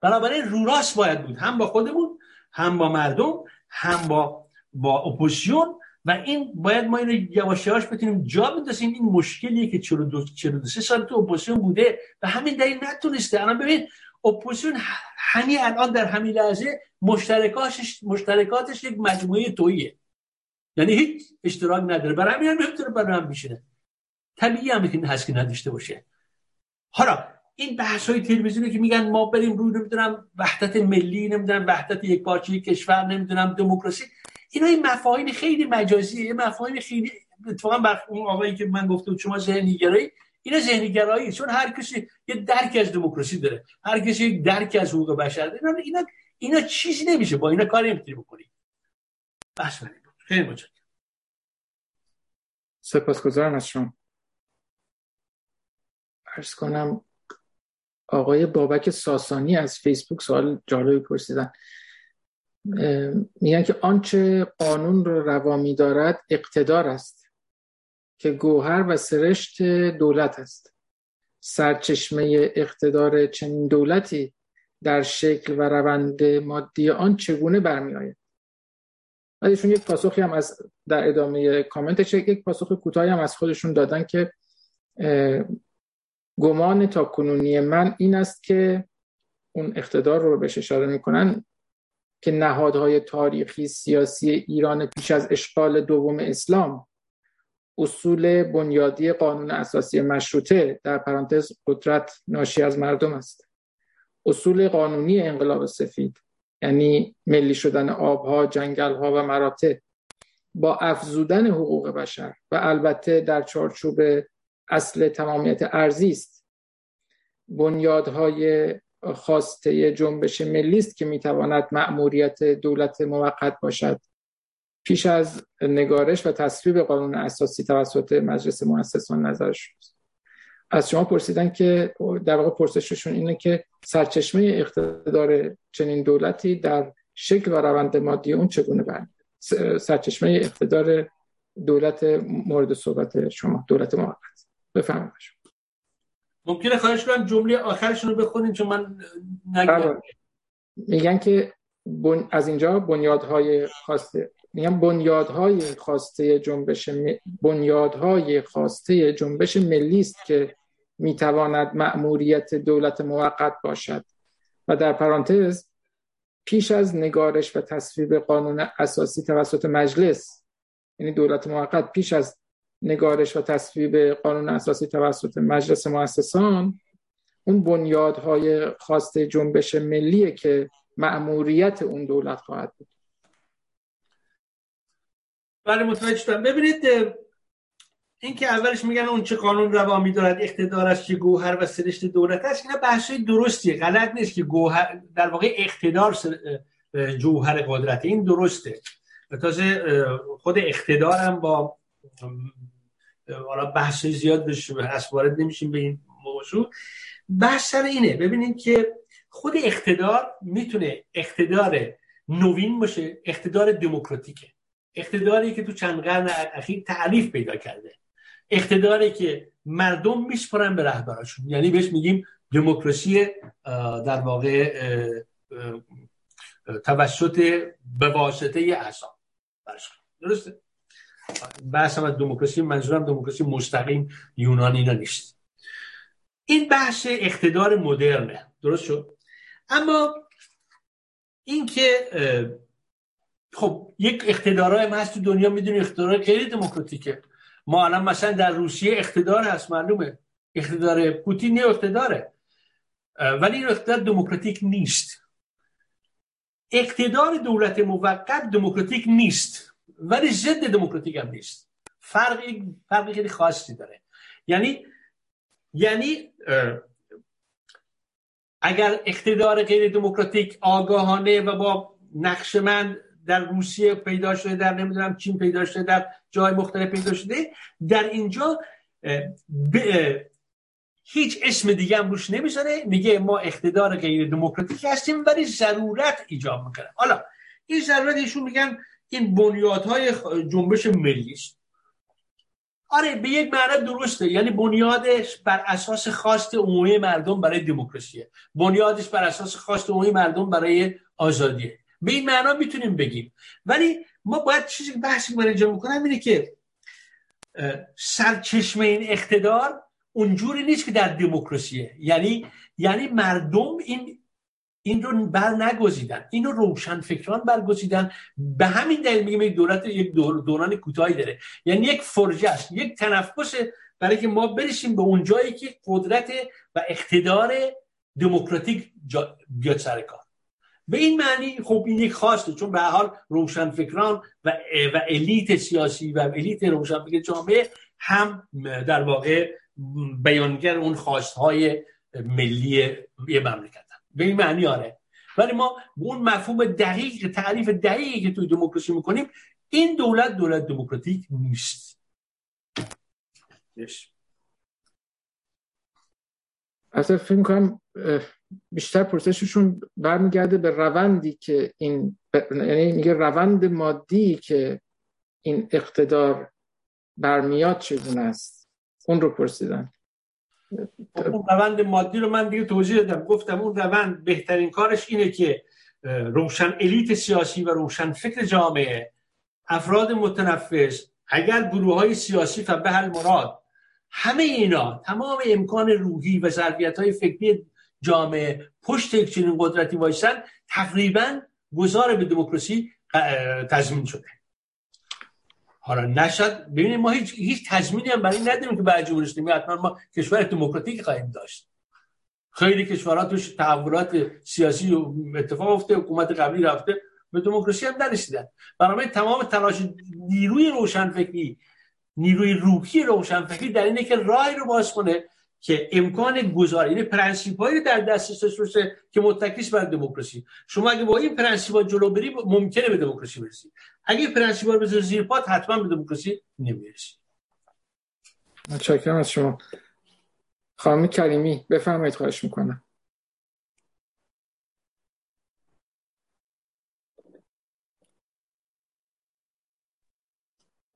بنابراین رو راست باید بود. هم با خودمون هم با مردم هم با با اپوزیسیون. و این باید ما اینو یواش یواش بتونیم جا بندازیم. این مشکلیه که 42 43 سال تو اپوزیسیون بوده و همین دلیل نتونسته. الان ببین اپوزیسیون همین الان در همین لحظه مشترکاتش مشترکاتش یک مجموعه تهیه. یعنی هیچ اشتراک نداره. برای همین هم نمی‌تونه برای هم میشینه طبیعی هم که هست که نداشته باشه. حالا این بحث های تلویزیونی که میگن ما بریم روی نمی‌دونم وحدت ملی نمی‌دونم وحدت یک پارچه کشور نمی‌دونم دموکراسی اینا این مفاهیم خیلی مجازیه. یه مفاهیم خیلی اتفاقا بر اون آقایی که من گفتم شما ذهنی گرایی اینا ذهنی گرایی چون هر کسی یه درک از دموکراسی داره هر کسی یک درک از حقوق بشر داره. اینا اینا چیزی نمیشه. با اینا کاری نمی‌تونی بکنی. بس خیلی متشکرم. سپاسگزارم از شما. ارز کنم آقای بابک ساسانی از فیسبوک سوال جالبی پرسیدن. میگن که آنچه قانون رو روا دارد اقتدار است. که گوهر و سرشت دولت است. سرچشمه اقتدار چنین دولتی در شکل و روند مادی آن چگونه برمی آید ایشون یک پاسخی هم از در ادامه کامنتش یک پاسخ کوتاهی هم از خودشون دادن که گمان تا کنونی من این است که اون اقتدار رو بهش اشاره می‌کنن که نهادهای تاریخی سیاسی ایران پیش از اشغال دوم اسلام اصول بنیادی قانون اساسی مشروطه در پرانتز قدرت ناشی از مردم است. اصول قانونی انقلاب سفید یعنی ملی شدن آبها، جنگلها و مراتع با افزودن حقوق بشر و البته در چارچوب اصل تمامیت ارزی است. بنیادهای خواسته جنبش ملی است که می‌تواند مأموریت دولت موقت باشد. پیش از نگارش و تصویب قانون اساسی توسط مجلس مؤسسان نظر شد از شما پرسیدن که در واقع پرسششون اینه که سرچشمه اقتدار چنین دولتی در شکل و روند مادی اون چگونه برمیاد سرچشمه اقتدار دولت مورد صحبت شما دولت موقت بفرمایید. ممکنه خواهش کنم جمله آخرشون رو بخونین چون من نگم. بله. میگن که از اینجا بنیادهای خواسته میگن بنیادهای خواسته جنبش. بنیادهای خواسته جنبش ملی است که می‌تواند مأموریت دولت موقت باشد و در پرانتز پیش از نگارش و تصویب قانون اساسی توسط مجلس یعنی دولت موقت پیش از نگارش و تصویب قانون اساسی توسط مجلس مؤسسان اون بنیادهای خواسته جنبش ملیه که مأموریت اون دولت خواهد بود بله متوجه شدم. ببینید این که اولش میگن اون چه قانون روا میدارد اقتدار است که گوهر و سرشت دولت است اینا بحثای درستیه. غلط نیست که گوهر در واقع اقتدار جوهر قدرت این درسته. تازه خود اقتدارم با حالا بحث زیاد بشه وارد نمیشیم به این موضوع. بحث سر اینه. ببینید که خود اقتدار می‌تونه اقتدار نوین باشه اقتدار دموکراتیکه. اقتداری که تو چند قرن اخیر تعریف پیدا کرده. اقتداری که مردم میسپرن به رهبراشون. یعنی بهش میگیم دموکراسی در واقع توسط به واسطه اعضا درسته؟ بحث از دموکراسی منظورم دموکراسی مستقیم یونانی نیست. این بحث اقتدار مدرنه. درست شد؟ اما اینکه خب یک اقتدارای ما هست تو دنیا می‌دونی اقتدار خیلی دموکراتیکه. ما الان مثلا در روسیه اقتدار هست معلومه. اقتدار پوتین یه اقتداره. ولی این اقتدار دموکراتیک نیست. اقتدار دولت موقت دموکراتیک نیست ولی ضد دموکراتیک هم نیست. فرقی فرقی خیلی خاصی داره. یعنی یعنی اگر اقتدار غیر دموکراتیک آگاهانه و با نقش من در روسیه پیدا شده در نمی‌دونم چین پیدا شده در جای مختلف پیدا شده. در اینجا هیچ اسم دیگه هم روش نمی‌ذاره. میگه ما اقتدار غیر دموکراتیک هستیم ولی ضرورت ایجاب می‌کنه. حالا این ضرورت ایشون میگن این بنیادهای جنبش ملی است. آره به یک معنا درسته. یعنی بنیادش بر اساس خواست عمومی مردم برای دموکراسیه. بنیادش بر اساس خواست عمومی مردم برای آزادیه. به این معنا می‌تونیم بگیم. ولی ما باید چیزی بحثی من انجام می‌کنم اینه که سرچشمه این اقتدار اونجوری نیست که در دموکراسیه. یعنی یعنی مردم این این رو بر نگزیدن. این رو روشن فکران برگزیدن. به همین دلیل میگیم یک دولت یک دوران کوتاهی داره. یعنی یک فرجه است. یک تنفس برای که ما برسیم به اون جایی که قدرت و اقتدار دموکراتیک بیاد سر کار. به این معنی خب این یک خواسته چون به حال روشن فکران و, و الیت سیاسی و الیت روشن فکر جامعه هم در واقع بیانگر اون خواستهای ملی یه مملکت به این معنی آره. ولی ما به اون مفهوم دقیق تعریف دقیقی که توی دموکراسی می‌کنیم این دولت دولت دموکراتیک نیست. اصلا فکر کنم بیشتر پرسششون برمیگرده به روندی که این یعنی میگه روند مادی که این اقتدار برمیاد چگونه است؟ اون رو پرسیدن. اون روند مادی رو من دیگه توضیح دادم. گفتم اون روند بهترین کارش اینه که روشن الیت سیاسی و روشن فکر جامعه افراد متنفس اگر گروه های سیاسی به حل مراد همه اینا تمام امکان روحی و ظرفیت های فکری جامعه پشت یک چنین قدرتی وایسن تقریبا گذار به دموکراسی تضمین شده. حالا نشد. ببینید ما هیچ هیچ تضمینی هم برای نداریم که بعد جمهوری اسلامی حتما ما کشور دموکراتیک خواهیم داشت. خیلی کشورها توش تحولات سیاسی و اتفاق افتاده حکومت قبلی رفته به دموکراسی هم نرسیدن. برای تمام تلاش نیروی روشنفکری نیروی روحی روشنفکری در اینه که راهی رو باز کنه که امکان گذاری یعنی پرنسیپایی در دستش باشه که متکیش بر دموکراسی. شما اگه با این پرنسیپا جلو بری ممکنه به دموکراسی برسی. اگه پرنسیپا رو زیر پات حتما به دموکراسی نمی‌رسی. متشکرم از شما. خانم کریمی بفرمایید خواهش می‌کنم.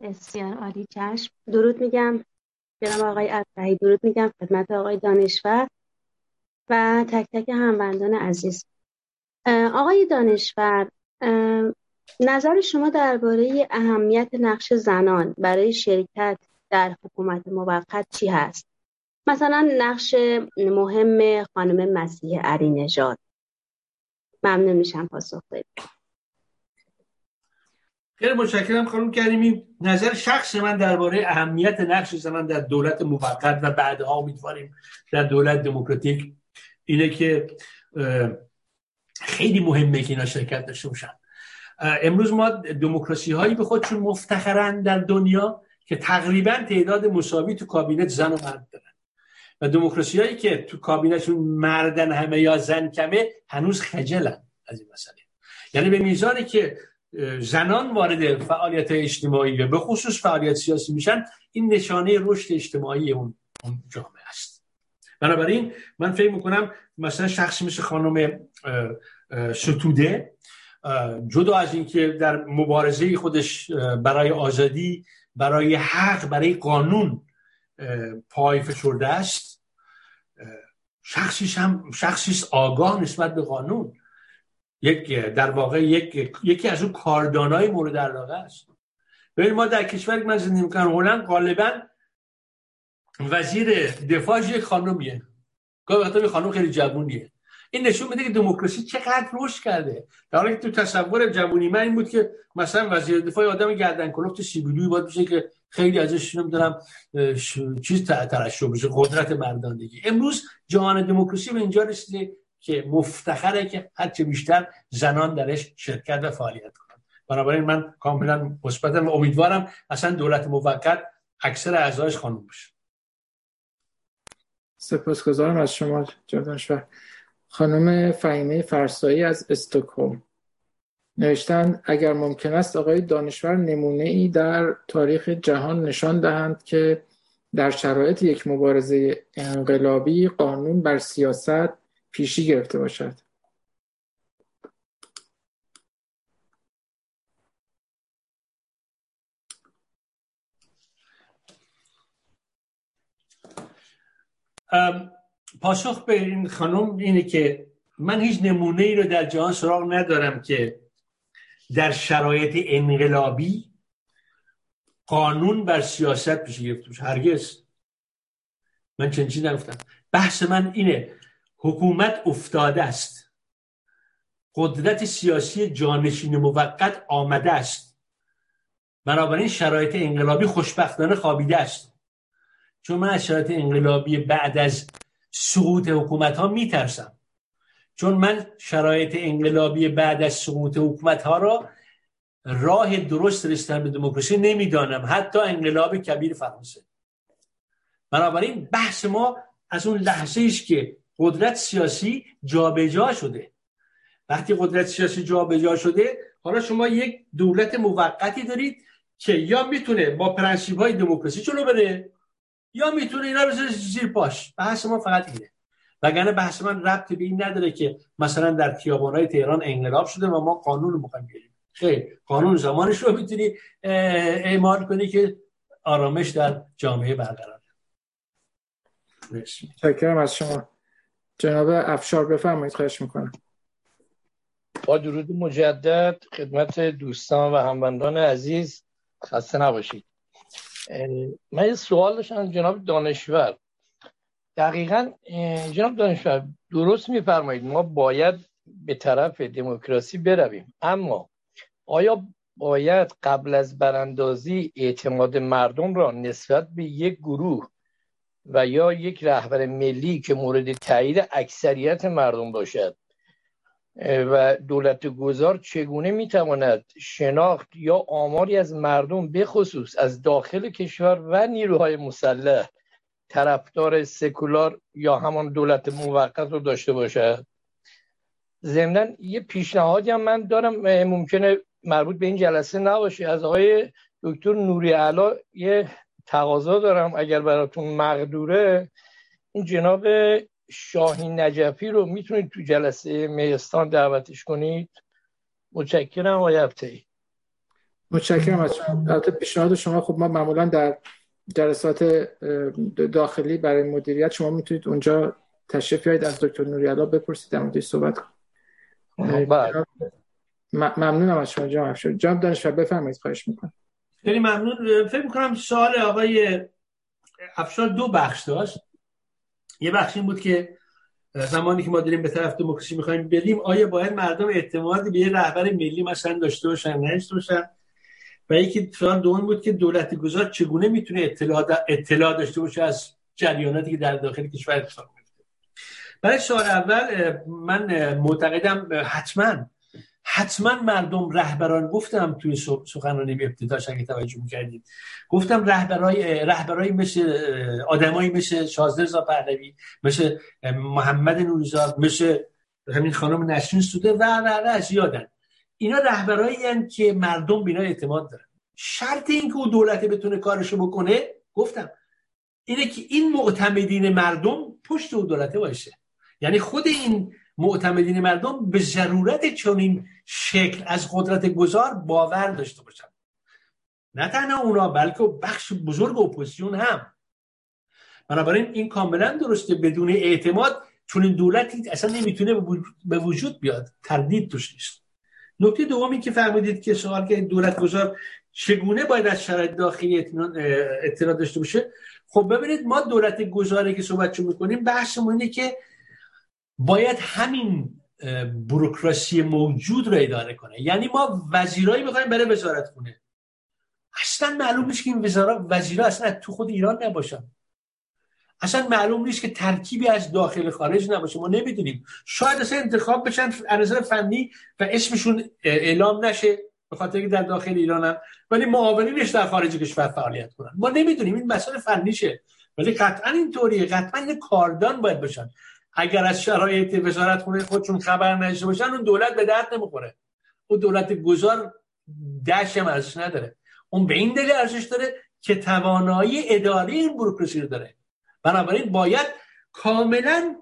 بسیار عالی چشم. درود میگم. جناب آقای اصفهی درود میگم خدمت آقای دانشور و تک تک هموندان عزیز. آقای دانشور نظر شما درباره اهمیت نقش زنان برای شرکت در حکومت موقت چی هست؟ مثلا نقش مهم خانم مسیح علی نژاد. ممنون میشم پاسخ بدید. خیلی متشکرم خانم کریمی. نظر شخص من درباره اهمیت نقش زنان در دولت موقت و بعدها امیدواریم در دولت دموکراتیک اینه که خیلی مهمه که اینا شرکت داشته باشن. امروز ما دموکراسی هایی به خودشون مفتخرن در دنیا که تقریبا تعداد مساوی تو کابینت زن و مرد دارن. و دموکراسی هایی که تو کابینتشون مردن همه یا زن کمه هنوز خجلن از این مسئله. یعنی به میزانی که زنان وارد فعالیت اجتماعی و به خصوص فعالیت سیاسی میشن این نشانه رشد اجتماعی اون, جامعه است. بنابراین من فکر می‌کنم مثلا شخصی مثل خانم ستوده جدا از اینکه در مبارزه خودش برای آزادی برای حق برای قانون پای فشرده است. شخصی هم شخصی آگاه نسبت به قانون. یک در واقع یک یکی از اون کاردانای مورد علاقه است. ببین ما در کشوری من زندگی می‌کنم هلند غالبا وزیر دفاعش یک خانومیه گاهی وقتا خانم خیلی جوونیه. این نشون میده که دموکراسی چقدر رشد کرده. در حالی که تو تصور جوونی من این بود که مثلا وزیر دفاع آدم گردن کلفت سیبیلوی باید بشه که خیلی ازش نمی‌دونم چیز ترشح بشه قدرت مردانگی. امروز جهان دموکراسی به اینجا رسیده. که مفتخره که هرچه بیشتر زنان درش شرکت و فعالیت کنند. بنابراین من کاملا مثبتم و امیدوارم اصلا دولت موقت اکثر اعضایش خانم بشه سپاسگزارم از شما جدانشور خانم فهیمه فرسایی از استکهلم. نوشتن اگر ممکن است آقای دانشور نمونه ای در تاریخ جهان نشان دهند که در شرایط یک مبارزه انقلابی قانون بر سیاست پیشی گرفته باشد. پاسخ به این خانم اینه که من هیچ نمونه ای رو در جهان سراغ ندارم که در شرایط انقلابی قانون بر سیاست پیش گرفته باشه. هرگز. من چنین چیزی نگفتم. بحث من اینه حکومت افتاده است. قدرت سیاسی جانشین موقت آمده است. بنابراین شرایط انقلابی خوشبختانه خوابیده است. چون من از شرایط انقلابی بعد از سقوط حکومت ها میترسم. چون من شرایط انقلابی بعد از سقوط حکومت ها را راه درست رسیدن به دموکراسی نمی‌دانم. حتی انقلاب کبیر فرانسه. بنابراین بحث ما از اون لحظه است که قدرت سیاسی جابجا شده. وقتی قدرت سیاسی جابجا شده حالا شما یک دولت موقتی دارید که یا می‌تونه با پرنسیب های دموکراسی جلو بره یا می‌تونه اینا رو زیر پاش. بحث ما فقط اینه. وگرنه بحث من ربطی به این نداره که مثلا در خیابان‌های تهران انقلاب شده و ما قانون رو می‌خوایم بیاریم خیر قانون زمانش رو می‌تونی اعمال کنی که آرامش در جامعه برقرار متشکرم از شما. جناب افشار بفرمایید خواهش می‌کنم. با درود مجدد خدمت دوستان و هموندان عزیز خسته نباشید. من یه سوال داشتم جناب دانشور. دقیقا جناب دانشور درست میفرمایید ما باید به طرف دموکراسی برویم اما آیا باید قبل از براندازی اعتماد مردم را نسبت به یک گروه و یا یک رهبر ملی که مورد تایید اکثریت مردم باشد. و دولت گذار چگونه می‌تواند شناخت یا آماری از مردم بخصوص از داخل کشور و نیروهای مسلح طرفدار سکولار یا همان دولت موقت رو داشته باشد؟ ضمنا یه پیشنهادی هم من دارم ممکنه مربوط به این جلسه نباشه. از آقای دکتر نوری علا یه تقاضا دارم اگر براتون مقدوره این جناب شاهین نجفی رو می‌تونید تو جلسه میستان دعوتش کنید. متشکرم آقای ای. متشکرم از شما. پیشنهاد شما خب ما معمولا در جلسات داخلی برای مدیریت شما می‌تونید اونجا تشریف بیارید. از دکتر نوریالا بپرسید در موردش صحبت کنید. بله. ممنونم از شما جناب افشار. جناب دانشور بفرمایید خواهش می‌کنم. خیلی ممنون. فکر می‌کنم سوال آقای افشار دو بخش داشت. یه بخش این بود که زمانی که ما داریم به طرف دموکراسی می‌خوایم بریم آیا باید مردم اعتماد به یه رهبر ملی مثلا داشته باشن نه باشن؟ و یکی سوال دوم بود که دولت گذار چگونه می‌تونه اطلاع, اطلاع داشته باشه از جریاناتی که در داخل کشور اتفاق میفته برای سوال اول من معتقدم حتما حتما مردم رهبران گفتم توی سخنرانی ابتداش اگه توجه می‌کردید. گفتم رهبرای رهبرای مثل آدمایی مثل شازده پهلوی مثل محمد نوریزاد مثل همین خانم نسرین سوده و و و زیادن اینا رهبرایی که مردم بینا اعتماد دارن. شرط این که او دولت بتونه کارشو بکنه گفتم اینه که این معتمدین مردم پشت او دولته باشه. یعنی خود این معتمدین مردم به ضرورت چنین شکل از قدرت گذار باور داشته باشن. نه تنها اونا بلکه بخش بزرگ اپوزیسیون هم. بنابراین این کاملا درسته بدون اعتماد چون این دولتی اصلا نمی‌تونه به وجود بیاد. تردید توش نیست. نکته دومی که فرمودید که سوال که دولت گذار چگونه باید از شرایط داخلی اطلاع داشته باشه؟ خب ببینید ما دولت گذاره که صحبت می‌کنیم بحثمون اینه که باید همین بروکراسی موجود رو اداره کنه. یعنی ما وزیرایی بخوایم برای وزارت کنه اصلا معلوم نیست که این وزارا وزیرا اصلا تو خود ایران نباشن. اصلا معلوم نیست که ترکیبی از داخل خارج نباشه. ما نمی‌دونیم. شاید اصلا انتخاب بشن از فنی و اسمشون اعلام نشه به خاطر که در داخل ایرانن ولی معاونینش در خارج کشور فعالیت کنن. ما نمی‌دونیم. این مسئله فنیشه. ولی قطعا اینطوریه. قطعا این کاردان باید باشن. اگر از شرایط وزارت خونه خودشون خبر نداشته باشن اون دولت به درد نمی‌خوره. اون دولت گذار دشم ارزش نداره. اون به این دلیل ارزش داره که توانایی اداری این بروکراسی رو داره. بنابراین باید کاملا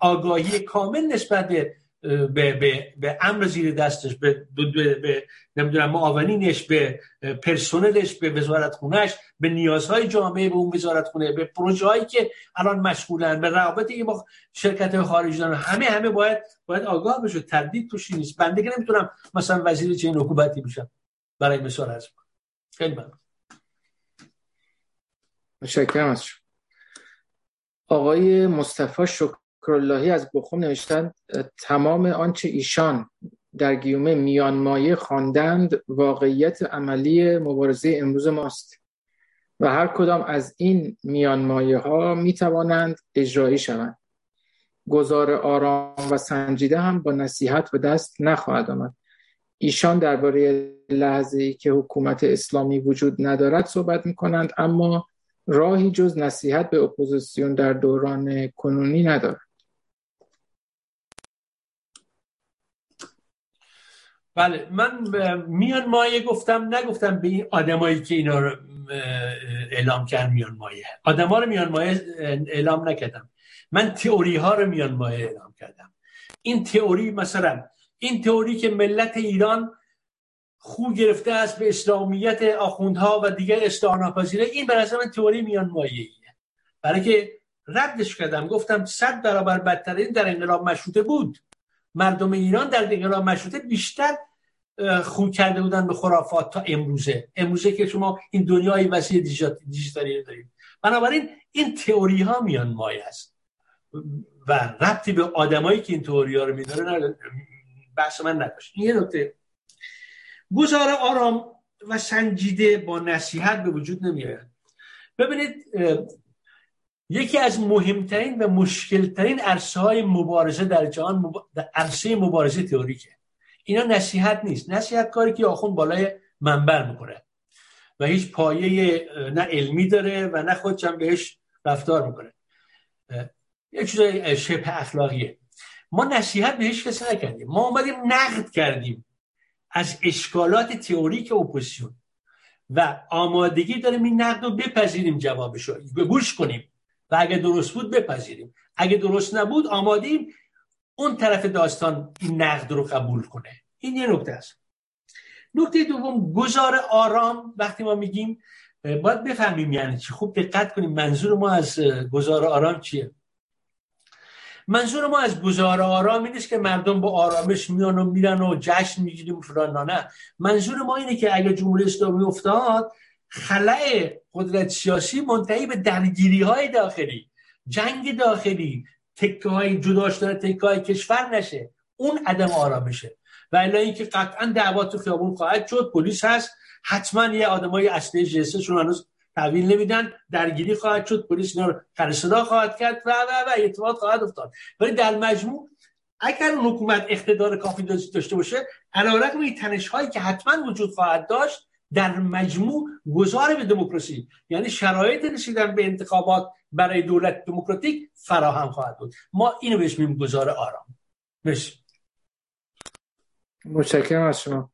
آگاهی کامل نسبت به به, به, به امر زیر دستش به, به, به نمی‌دونم معاونینش به پرسنلش به وزارت خونش به نیازهای جامعه به اون وزارت خونه به پروژه که الان مشغولن به روابطی که با شرکت خارجی دارن همه همه باید باید آگاه بشه. تردید توش نیست. بنده که نمی‌تونم مثلا وزیر چه حکومتی بشم برای مثال از خیلی ممنون. متشکرم از آقای مصطفی شکراللهی از بخوم نوشتن تمام آنچه ایشان در گیومه میانمایه خواندند واقعیت عملی مبارزه امروز ماست و هر کدام از این میانمایه ها می توانند اجرایی شوند. گزار آرام و سنجیده هم با نصیحت به دست نخواهد آمد. ایشان درباره لحظه ای که حکومت اسلامی وجود ندارد صحبت می کنند اما راهی جز نصیحت به اپوزیسیون در دوران کنونی ندارد. بله من میان مایه گفتم نگفتم به این آدمایی که اینا رو اعلام کرد میان مایه. آدما رو میان مایه اعلام نکردم. من تئوری ها رو میان مایه اعلام کردم. این تئوری مثلا این تئوری که ملت ایران خوب گرفته است به اسلامیت آخوندها و دیگر استعاناپذیره این به من تئوری میان مایه برای که ردش کردم گفتم صد برابر بدترین در انقلاب مشروطه بود. مردم ایران در انقلاب مشروطه بیشتر خو کرده بودن به خرافات تا امروزه. امروزه که شما این دنیای وسیع دیجیتالی دارید. بنابراین این تئوری ها میان مایه است. و ربطی به آدمایی که این تئوری ها رو میداره بحث من نداشت این یه نکته. گزار آرام و سنجیده با نصیحت به وجود نمیاد ببینید یکی از مهمترین و مشکلترین عرصه های مبارزه در جهان عرصه مبارزه تئوریکه. اینا نصیحت نیست. نصیحت کاری که آخون بالای منبر می‌کنه. و هیچ پایه نه علمی داره و نه خودشم بهش رفتار می‌کنه. یک چیز شبه اخلاقیه. ما نصیحت به هیچ کسی نکردیم. ما اومدیم نقد کردیم از اشکالات تئوریک اپوزیسیون. و آمادگی داریم این نقد رو بپذیریم جوابش رو گوش کنیم. اگه درست بود بپذیریم. اگه درست نبود آمادیم اون طرف داستان این نقد رو قبول کنه. این یه نکته است. نکته دوم گذار آرام. وقتی ما میگیم باید بفهمیم یعنی چی. خوب دقت کنیم منظور ما از گذار آرام چیه. منظور ما از گذار آرام نیست که مردم با آرامش میان و میرن و جشن می‌گیریم فلان. نه. منظور ما اینه که اگه جمهوری اسلامی افتاد خلع قدرت سیاسی منتهی به درگیری های داخلی جنگ داخلی تکه های جدا شدن تکه های کشور نشه. اون عدم آرامشه. و الا اینکه قطعا دعوا تو خیابون خواهد شد پلیس هست. حتما یه آدمای اصلی جسه چون هنوز تحویل نمیدن. درگیری خواهد شد پلیس اینا رو صدا خواهد کرد. و و و اعتماد خواهد افتاد. ولی در مجموع اگر اون حکومت اقتدار کافی داشته باشه علیرغم این تنش هایی که حتما وجود خواهد داشت در مجموع گذار به دموکراسی. یعنی شرایط رسیدن به انتخابات برای دولت دموکراتیک فراهم خواهد بود. ما اینو بهش میگیم گذار آرام. بش متشکرم از شما.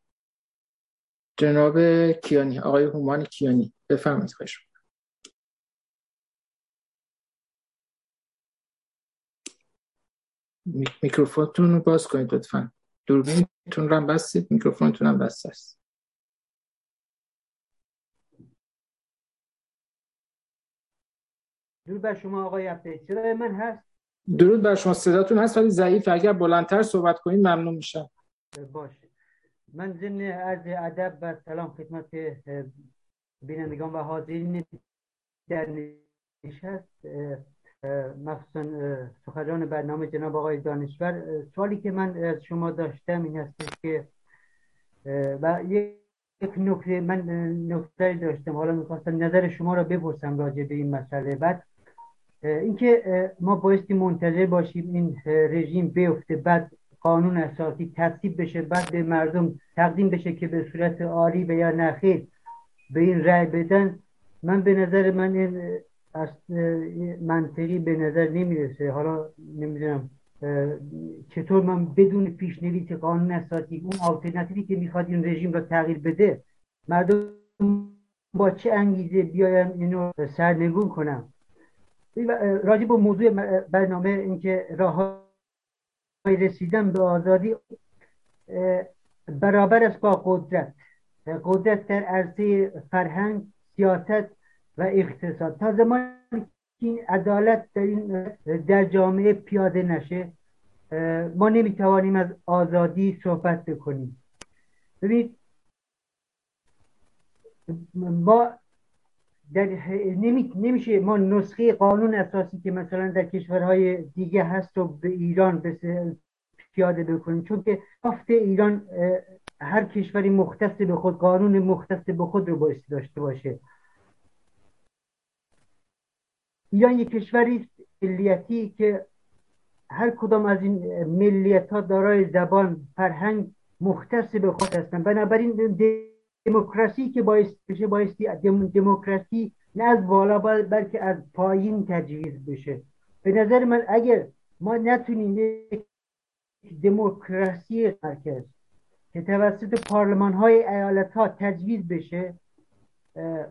جناب کیانی آقای هومان کیانی بفرمایید خواهش میکروفونتون رو باز کنید لطفا. دوربینتون رو هم بستید میکروفونتون هم بسته است. درود بر شما آقای عبدی صدای من هست؟ درود بر شما. صداتون هست ولی ضعیف اگر بلندتر صحبت کنید ممنون میشم. باشه. من ضمن عرض ادب و سلام خدمت بینندگان و حاضرین در نشست مخصوصا سخنران برنامه جناب آقای دانشور. سوالی که من از شما داشتم این هست که و یک نکته من نکته داشتم. حالا می‌خواستم نظر شما را بپرسم راجع به این مسئله. بعد اینکه ما بایستی منتظر باشیم این رژیم بیفته بعد قانون اساسی تصویب بشه بعد به مردم تقدیم بشه که به صورت عالی و یا نخیر به این رأی بدن من به نظر من این منطقی به نظر نمی‌رسه. حالا نمی‌دونم چطور من بدون پیشنویس قانون اساسی اون آلترناتیوی که می‌خواد این رژیم را تغییر بده مردم با چه انگیزه بیایم اینو سرنگون کنم؟ راجع به موضوع برنامه اینکه راه رسیدن به آزادی برابر است با قدرت. قدرت در عرصه فرهنگ سیاست و اقتصاد. تا زمانی که این عدالت در, این در جامعه پیاده نشه ما نمی‌توانیم از آزادی صحبت بکنیم. ببینید ما در نمی... نمیشه ما نسخه قانون اساسی که مثلا در کشورهای دیگه هست رو به ایران پیاده بکنیم. چون که افت ایران هر کشوری مختص به خود قانون مختص به خود رو باید داشته باشه. ایران یک کشوری ملیتی که هر کدام از این ملیت ها دارای زبان فرهنگ مختص به خود هستند بنابراین دموکراسی که باعث بشه بایستی دموکراسی نه از بالا بلکه از پایین تجویز بشه. به نظر من اگر ما نتونیم دموکراسی مرکز که توسط پارلمان های ایالت ها تجویز بشه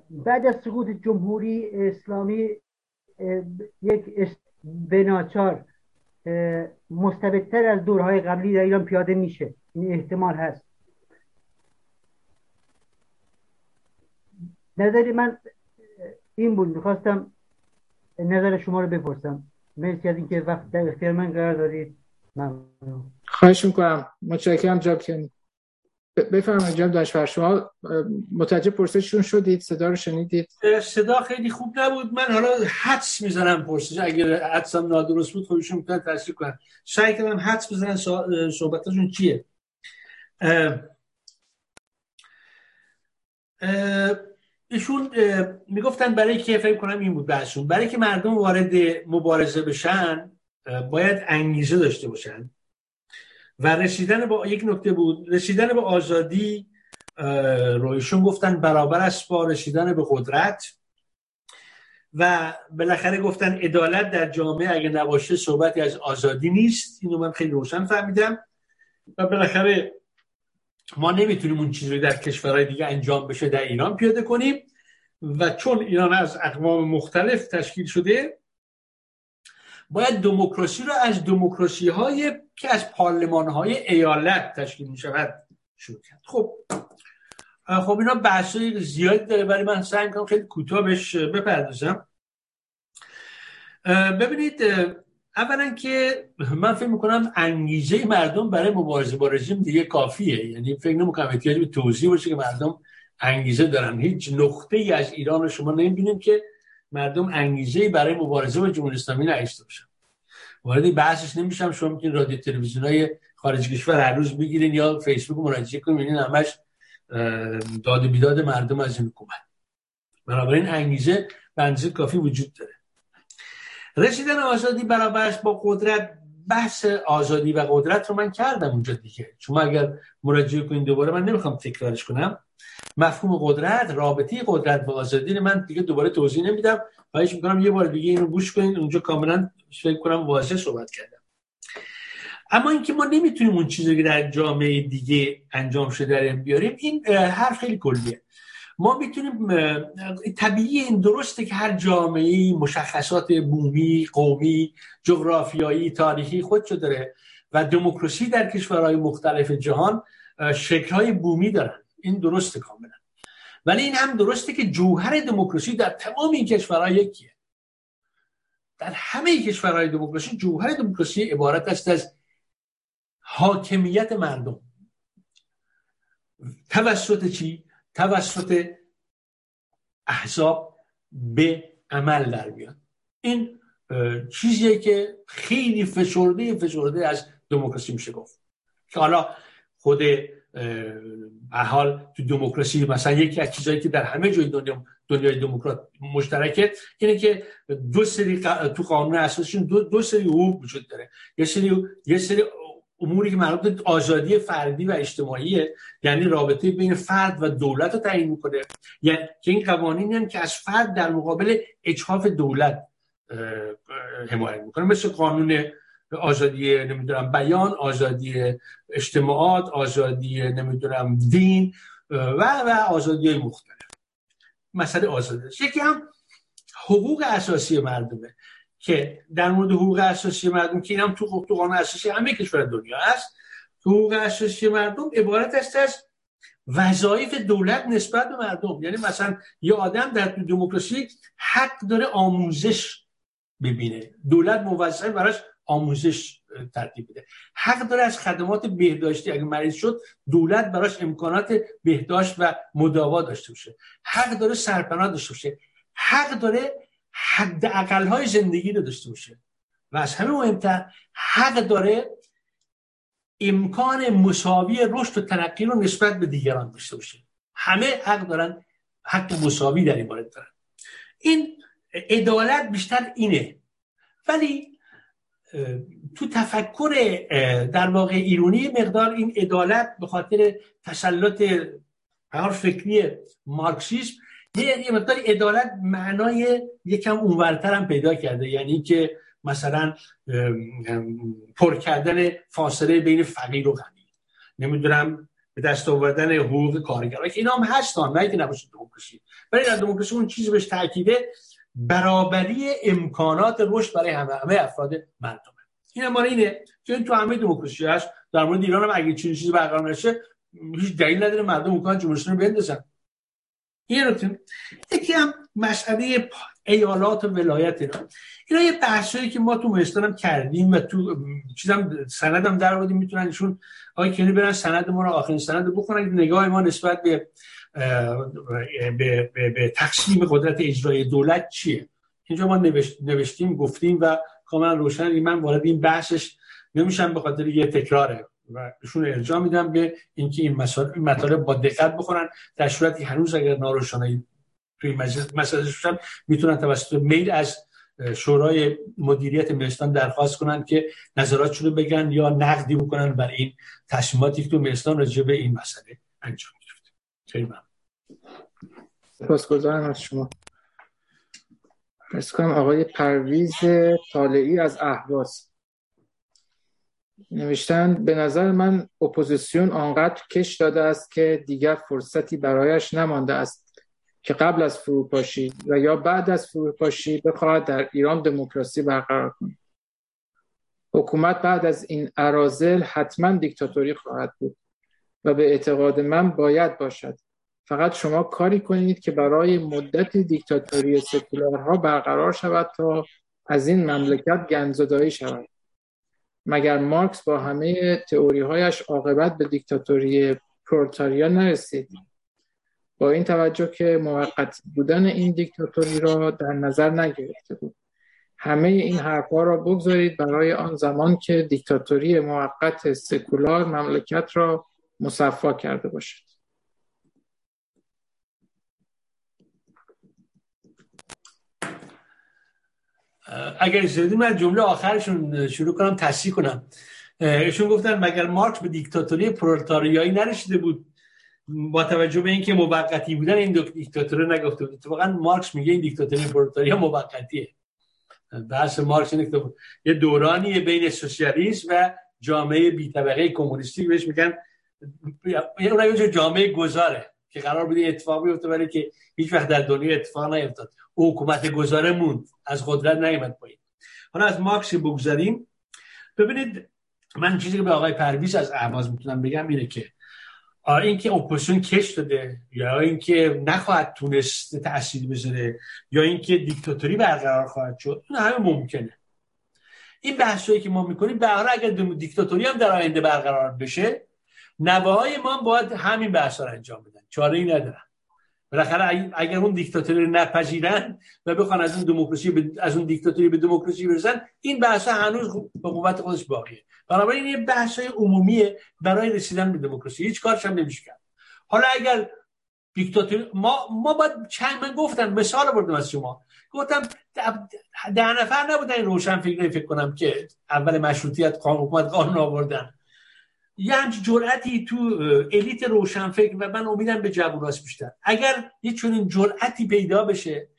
بعد از سقوط جمهوری اسلامی یک بناچار مستبدتر از دورهای قبلی در ایران پیاده میشه. این احتمال هست. نظر من این بود. می‌خواستم نظر شما رو بپرسم. مرسی از اینکه وقت در اختیار من قرار دادید. ممنون. خواهش می‌کنم. متشکرم جاب کنید بفرمایید جناب دانشور. شما متوجه پرسششون شدید؟ صدا رو شنیدید؟ صدا خیلی خوب نبود. من حالا حدس می‌زنم پرسش. اگر حدسم نادرست بود خودشون می‌تونن تصدیق کنن سعی کردم حدس بزنن صحبتشون چیه. ایشون می‌گفتن برای که فکر کنم این بود بحثشون برای که مردم وارد مبارزه بشن باید انگیزه داشته باشن. و رسیدن با یک نکته بود رسیدن به آزادی رویشون گفتن برابر است با رسیدن به قدرت. و بالاخره گفتن عدالت در جامعه اگه نباشه صحبتی از آزادی نیست. اینو من خیلی روشن فهمیدم. و بالاخره ما نمی‌تونیم اون چیزی در کشورهای دیگه انجام بشه در ایران پیاده کنیم و چون ایران از اقوام مختلف تشکیل شده باید دموکراسی رو از دموکراسی های که از پارلمان های ایالت تشکیل می شود شروع کرد. خب خب اینا بحثای زیادی داره ولی من سعی کنم خیلی کوتاه بهش بپردازم ببینید اولا که من فکر می‌کنم انگیزه مردم برای مبارزه با رژیم دیگه کافیه. یعنی فکر نمی‌کنم احتیاجی به توضیح باشه که مردم انگیزه دارن. هیچ نقطه ای از ایران رو شما نمی‌بینیم که مردم انگیزه برای مبارزه با جمهوری اسلامی نداشته باشن. وارد بحثش نمیشم. شما می‌تونید رادیو تلویزیون های خارج کشور هر روز بگیرین یا فیسبوک مراجعه کنین. این همش داد و بیداد مردم از این حکومت. بنابراین انگیزه به کافی وجود داره. رسیدن آزادی برابرش با قدرت بحث آزادی و قدرت رو من کردم اونجا دیگه. شما اگر مراجعه کنید دوباره من نمی‌خوام تکرارش کنم. مفهوم قدرت رابطه قدرت و آزادی من دیگه دوباره توضیح نمیدم. خواهش می‌کنم یه بار دیگه اینو گوش کنید اونجا کاملا فکر کنم واضح صحبت کردم. اما اینکه ما نمی‌تونیم اون چیزی که در جامعه دیگه انجام شده بیاریم این حرف خیلی کلیه. ما می‌تونیم طبیعی این درسته که هر جامعه مشخصات بومی قومی جغرافیایی تاریخی خودشو داره و دموکراسی در کشورهای مختلف جهان شکلهای بومی دارن. این درسته کاملا. ولی این هم درسته که جوهر دموکراسی در تمام این کشورها یکیه. در همه کشورهای دموکراسی جوهر دموکراسی عبارت است از حاکمیت مردم. توسط چی؟ توسط احزاب به عمل در بیاد این چیزیه که خیلی فشرده فشرده از دموکراسی میشه گفت. که حالا خود حال تو دموکراسی مثلا یکی از چیزهایی که در همه جای دنیا دنیای دموکرات مشترکه اینه که دو سری تو قانون اساسیشون دو, دو سری حقوق وجود داره. یه سری یه سری اموری که مربوط به آزادی فردی و اجتماعیه یعنی رابطه بین فرد و دولت رو تعیین می‌کنه. یعنی که این قوانینی هم که از فرد در مقابل اجحاف دولت حمایت می‌کنه. مثل قانون آزادی نمی‌دونم بیان آزادی اجتماعات آزادی نمی‌دونم دین و و آزادی مختلف. مسئله آزادی یکی هم حقوق اساسی مردمه. که در مورد حقوق اساسی مردم که اینم تو تو قانون اساسی همه کشور دنیا است حقوق اساسی مردم عبارت است از وظایف دولت نسبت به مردم. یعنی مثلا یه آدم در دموکراسی حق داره آموزش ببینه. دولت موظف براش آموزش ترتیب بده. حق داره از خدمات بهداشتی. اگه مریض شد دولت براش امکانات بهداشت و مداوا داشته باشه. حق داره سرپناه داشته باشه. حق داره حد های زندگی رو داشته باشه. و از همه مهمتر حق داره امکان مساوی رشد و ترقی رو نسبت به دیگران داشته باشه. همه حق دارن حق مساوی در این مورد دارن. این عدالت بیشتر اینه. ولی تو تفکر در واقع ایرونی مقدار این عدالت به خاطر تسلط فکری مارکسیسم یه مقدار عدالت معنای یکم اونورتر هم پیدا کرده. یعنی که مثلا پر کردن فاصله بین فقیر و غنی. نمی‌دونم به دست آوردن حقوق کارگرها که اینا هم هستن نه که نباشه دموکراسی. ولی در دموکراسی اون چیزی بهش تاکیده برابری امکانات رشد برای همه همه افراد مردم. این هم اینه. که تو همه دموکراسی هست در مورد ایران هم اگه چیزی برقرار نشه هیچ دلیل نداره مردم امکان جمهوری رو بندازن این رو یکی هم مسئله ایالات و ولایت اینا اینا یه بحثایی که ما تو مهستان کردیم و تو چیزم سندم در آوردیم می‌تونن ایشون آقای کنی برن سند ما رو آخرین سند بخونن. نگاه ما نسبت به به, به, به تقسیم قدرت اجرای دولت چیه؟ اینجا ما نوشتیم گفتیم و کاملا روشن. من وارد این بحثش نمیشم به خاطر یه تکراره. و بهشون ارجاع میدم به اینکه این مطالب با دقت بخونن در صورتی هنوز اگر ناروشنایی توی مجلس می‌تونن توسط میل از شورای مدیریت مهستان درخواست کنن که نظراتشون رو بگن یا نقدی بکنن بر این تصمیماتی که تو مهستان راجع به این مسئله انجام گرفته خیلی ممنون. سپاسگزارم از شما. کنم آقای پرویز طالعی از اهواز. نوشتن به نظر من اپوزیسیون آنقدر کش داده است که دیگر فرصتی برایش نمانده است که قبل از فروپاشی و یا بعد از فروپاشی بخواهد در ایران دموکراسی برقرار کند. حکومت بعد از این اراذل حتما دیکتاتوری خواهد بود و به اعتقاد من باید باشد. فقط شما کاری کنید که برای مدت دیکتاتوری سکولارها برقرار شود تا از این مملکت گنزدایی شود. مگر مارکس با همه تئوری هایش عاقبت به دیکتاتوری پرولتاریا نرسید؟ با این توجه که موقت بودن این دیکتاتوری را در نظر نگرفته بود. همه این حرفها را بگذارید برای آن زمان که دیکتاتوری موقت سکولار مملکت را مصفا کرده باشد. اگر اجازه من جمله آخرشون شروع کنم تصحیح کنم. ایشون گفتن مگر مارکس به دیکتاتوری پرولتاریایی نرسیده بود؟ با توجه به اینکه موقتی بودن این دیکتاتوری نگفته بود. اتفاقا مارکس میگه این دیکتاتوری پرولتاریا موقتیه. بحث مارکس اینه یه دورانی بین سوسیالیسم و جامعه بی طبقه کمونیستی بهش میگن اون یه جامعه گذاره. که قرار بود اتفاق بیفته ولی که هیچ وقت در دنیا اتفاق نیفتاد. او حکومت گذاره موند. از قدرت نیامد پایین. حالا از مارکس بگذاریم ببینید من چیزی که به آقای پرویز از اهواز می‌تونم بگم اینه که اینکه اپوزیسیون کش داده یا اینکه نخواهد تونست تأثیری بذاره یا اینکه دیکتاتوری برقرار خواهد شد این همه ممکنه. این بحثایی که ما می‌کنیم به اگر دیکتاتوری هم در آینده برقرار بشه نواهای ما باید همین بحث رو انجام بدن. چاره ای ندارن. بالاخره اگر اون دیکتاتوری نپذیرن و بخوان از اون دموکراسی از اون دیکتاتوری به دموکراسی برسن این بحث هنوز به قوت خودش باقیه. بنابراین یه بحث عمومیه برای رسیدن به دموکراسی. هیچ کارش هم نمیشه کرد. حالا اگر دیکتاتوری ما ما باید چند من گفتم مثال بردم از شما. گفتم ده نفر نبودن این روشن فکر فکر کنم که اول مشروطیت قانون حکومت قانون آوردن. یه همچین جرأتی تو الیت روشنفکر و من امیدم به جووناست بیشتر. اگر یه چنین جرأتی پیدا بشه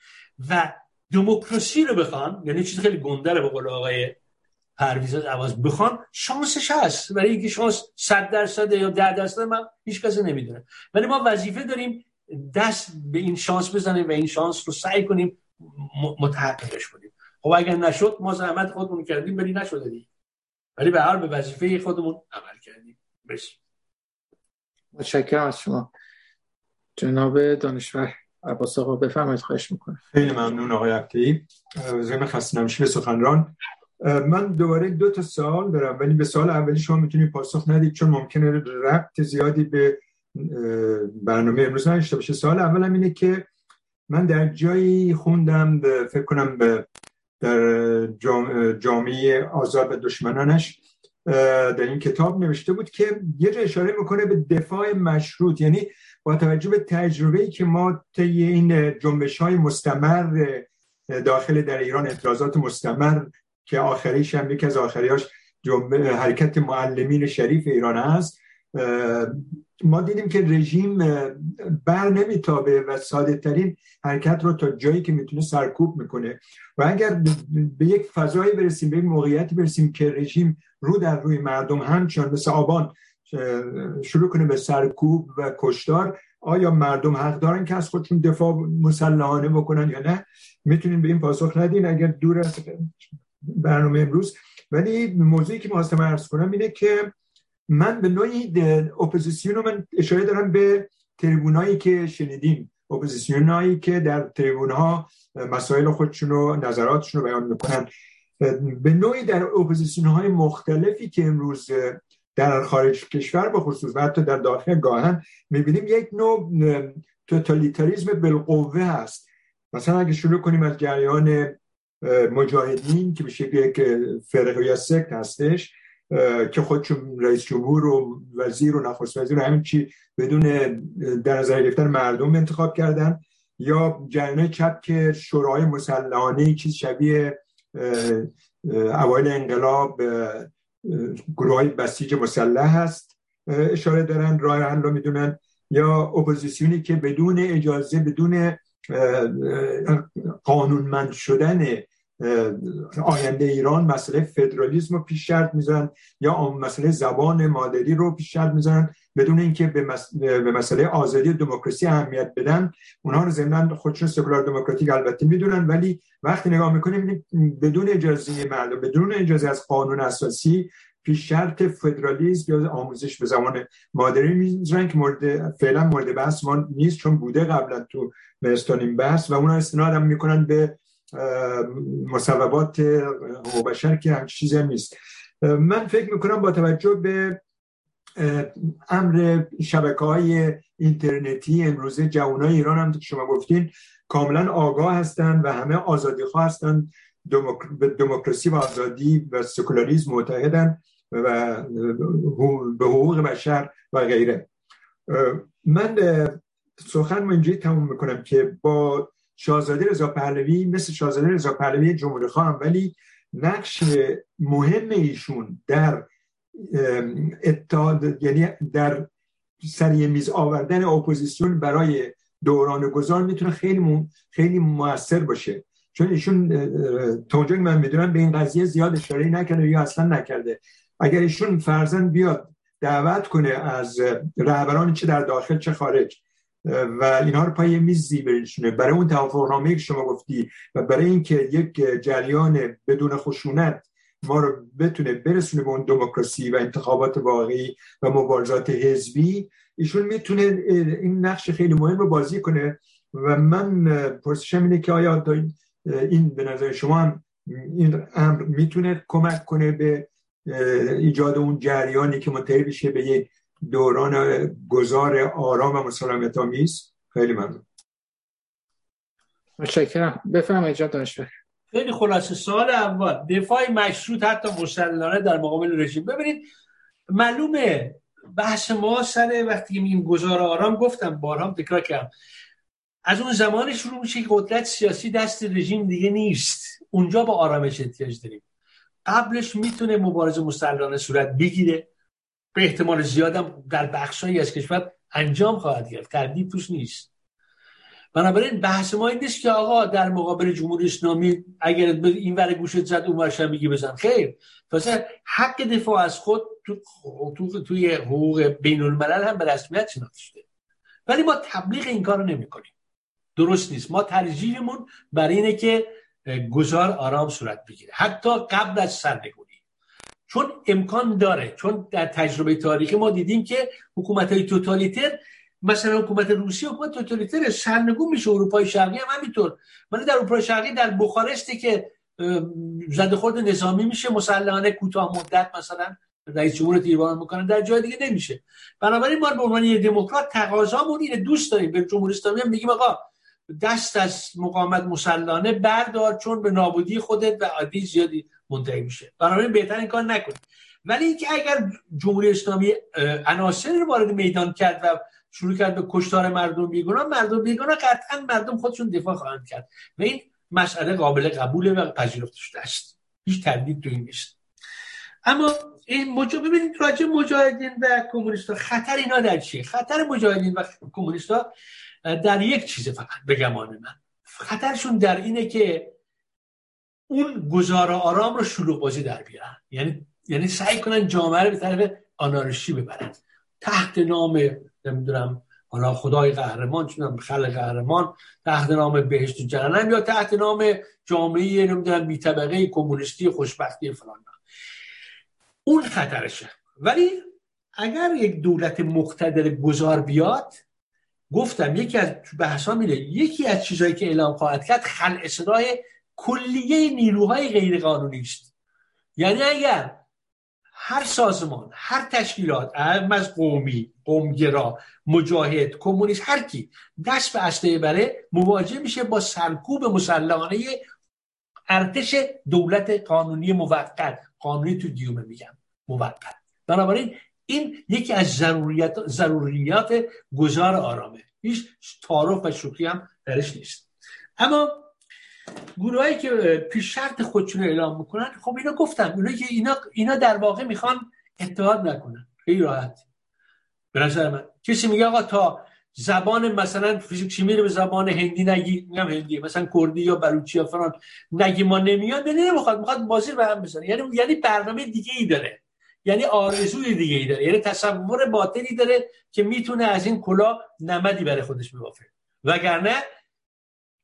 و دموکراسی رو بخوان یعنی چیز خیلی گندره به قول آقای پرویز عوض بخوان شانسش هست. برای اینکه شانس 100 درصد یا 10 درصد من هیچ کسی نمی‌دونه. ولی ما وظیفه داریم دست به این شانس بزنیم و این شانس رو سعی کنیم متحققش کنیم. خب اگر نشد ما زحمت خودمون کردیم ولی نشده دیگه. ولی به هر به وظیفه خودمون عمل بسی متشکرم از شما. جناب دانشور عباس آقا بفرمایید خواهش می‌کنم. خیلی ممنون آقای عبدی. زمین خسته نمیشه به سخنران من دوباره دو تا سوال دارم ولی به سوال اولی شما می‌تونید پاسخ ندید چون ممکنه ربط زیادی به برنامه امروز نداشته باشه. سوال اولم اینه که من در جایی خوندم به فکر کنم به در جامعه آزاد و دشمنانش. در این کتاب نوشته بود که یه جا اشاره می‌کنه به دفاع مشروط. یعنی با توجه به تجربه که ما طی این جنبش های مستمر داخل در ایران اعتراضات مستمر که آخریش هم یکی از آخریاش حرکت معلمین شریف ایران هست ما دیدیم که رژیم بر نمیتابه و ساده ترین حرکت رو تا جایی که می‌تونه سرکوب می‌کنه. و اگر به یک فضایی برسیم به یک موقعیتی برسیم که رژیم رو در روی مردم همچنان مثل آبان شروع کنه به سرکوب و کشتار. آیا مردم حق دارن که از خودشون دفاع مسلحانه بکنن یا نه؟ می‌تونیم به این پاسخ ندین اگر دور از برنامه امروز. ولی موضوعی که می‌خواستم عرض کنم اینه که من به نوعی اپوزیسیون رو من اشاره دارم به تریبونایی که شنیدیم. اپوزیسیون که در تریبون ها مسائل خودشون و نظراتشون رو بیان می‌کنن. به نوعی در اپوزیسیون های مختلفی که امروز در خارج کشور به خصوص و حتی در داخل گاهاً می‌بینیم یک نوع توتالیتاریزم بالقوه هست. مثلا اگه شروع کنیم از جریان مجاهدین که به شکل یک فرقه یا سکت هستش که خودشون رئیس جمهور و وزیر و نخست وزیر و همین چی بدون در نظر گرفتن مردم انتخاب کردن یا جریان چپ که شورای مسلحانه چیز شبیه اوایل انقلاب گروه بسیج مسلح هست اشاره دارن راه حل رو می‌دونن. یا اپوزیسیونی که بدون اجازه بدون قانونمند شدن آینده ایران مسئله فدرالیسم رو پیش شرط می‌زنن یا مسئله زبان مادری رو پیش شرط می‌زنن بدون اینکه به, به مسئله آزادی دموکراسی اهمیت بدن. اونها رو ضمن خودشون سکولار دموکراتیک البته می‌دونن ولی وقتی نگاه می‌کنیم بدون اجازه مردم بدون اجازه از قانون اساسی پیش شرط فدرالیسم یا آموزش به زمان مادری می‌ذارن که مورد فعلا مورد بحث ما نیست چون بوده قبلا تو مهستان بحث و اونا استناد هم می‌کنن به مصوبات حقوق بشر که همچین چیزی هم نیست. من فکر می‌کنم با توجه به امر شبکه های اینترنتی امروزه جوان های ایران هم که شما گفتین کاملا آگاه هستند و همه آزادی خواه هستند به دموکراسی و آزادی و سکولاریزم متحدن و به حقوق بشر و غیره. من سخن اینجوری تموم می‌کنم که با شاهزاده رضا پهلوی مثل شاهزاده رضا پهلوی جمهوری خواهم ولی نقش مهم ایشون در اتحاد یعنی در سر یه میز آوردن اپوزیسیون برای دوران گذار می‌تونه خیلی خیلی موثر باشه. چون ایشون تا من می‌دونم به این قضیه زیاد اشاره نکرده یا اصلا نکرده. اگر ایشون فرزن بیاد دعوت کنه از رهبران چه در داخل چه خارج و اینها رو پای میز زیبرشونه برای اون توافقنامه که شما گفتی و برای اینکه یک جریان بدون خشونت ما رو بتونه برسونه به اون دموکراسی و انتخابات واقعی و مبارزات حزبی ایشون می‌تونه این نقش خیلی مهم رو بازی کنه. و من پرسشم اینه که آیا این به نظر شما هم این امر می‌تونه کمک کنه به ایجاد اون جریانی که منتهی بشه به یک دوران گذار آرام و مسالمت آمیز خیلی ممنون. متشکرم. بفرمایید دانشور. خیلی خلاصه. سال اول. دفاع مشروط حتی مسلحانه در مقابل رژیم. ببینید معلومه بحث ما سر وقتی میگیم گذار آرام گفتم بارها تکرار کردم. از اون زمان شروع میشه که قدرت سیاسی دست رژیم دیگه نیست. اونجا با آرامش احتیاج داریم. قبلش می‌تونه مبارزه مسلحانه صورت بگیره. به احتمال زیادم در بخشهایی از کشور انجام خواهد گرفت. تردید توش نیست. بنابراین بحث ما این نیست که آقا در مقابل جمهوری اسلامی اگر این ور گوشت زد اون ورش میگی بزن. خیر. تازه حق دفاع از خود تو, تو توی حقوق بین الملل هم به رسمیت شناخته. شده ولی ما تبلیغ این کارو نمی‌کنیم. درست نیست. ما ترجیحمون برای اینه که گذار آرام صورت بگیره. حتی قبل از سرنگونی چون امکان داره چون در تجربه تاریخی ما دیدیم که حکومت های توتالیتر مثلا حکومت روسیه حکومت توتالیتر سرنگون میشه اروپای شرقی هم همینطور. من در اروپای شرقی در بخارستی که زده خورد نظامی میشه مسلحانه کوتاه مدت مثلا رئیس جمهور ایران می‌کنه در جای دیگه نمیشه. بنابراین ما به عنوان یه دموکرات تقاضامون اینه دوست داریم. به جمهوری اسلامی هم میگیم آقا دست از مقاومت مسلحانه بردار چون به نابودی خودت و عادی زیادی منتهی میشه. بنابراین بهتر این کار نکنید. ولی اینکه اگر جمهوری اسلامی عناصری رو وارد میدان کرد و شروع کرد به کشتار مردم بیگناه مردم بیگناه قطعا مردم خودشون دفاع خواهند کرد. و این مسئله قابل قبوله و پذیرفته شده است. هیچ تردید تو این نیست. اما این مجا... ببینید راجع مجاهدین و کمونیستا خطر اینا در چیه؟ خطر مجاهدین و کمونیستا در یک چیز فقط به گمان من. خطرشون در اینه که اون گزار آرام رو شلوغ بازی در بیارن. یعنی یعنی سعی کنن جامعه رو به طرف آنارشی ببرن. تحت نام نمی‌دونم حالا خدای قهرمان چونم خلق قهرمان تحت نام بهشت و جهنم یا تحت نام جامعه نمی‌دونم بی طبقه کمونیستی خوشبختی فلان. اون خطرشه. ولی اگر یک دولت مقتدر گذار بیاد گفتم یکی از بحثا میره یکی از چیزهایی که اعلام خواهد کرد خلع صدای کلیه نیروهای غیر قانونی است. یعنی اگر هر سازمان هر تشکیلات از قومی قومگرا مجاهد کمونیست هر کی دست به اسلحه بره مواجه میشه با سرکوب مسلحانه ارتش دولت قانونی موقت. قانونی تو دیومه میگم موقت. بنابراین این یکی از ضروریات ضروریات گذار آرامه. هیچ تعارف و شوخی هم درش نیست. اما گروهایی که پیش شرط خودشون اعلام می‌کنن خب اینا گفتم اینا که اینا اینا در واقع می‌خوان اتحاد نکنن. خیلی راحت. به نظر من. کسی میگه آقا تا زبان مثلا فیزیک شیمی رو به زبان هندی نگی میگم هندی مثلا کردی یا بلوچی یا فران نگی ما نمیاد نه نمی‌خواد می‌خواد بازی رو هم بزنه. یعنی یعنی برنامه دیگه ای داره. یعنی آرزوی دیگه ای داره. یعنی تصور باطلی داره که می‌تونه از این کلا نمدی برای خودش ببافه. وگرنه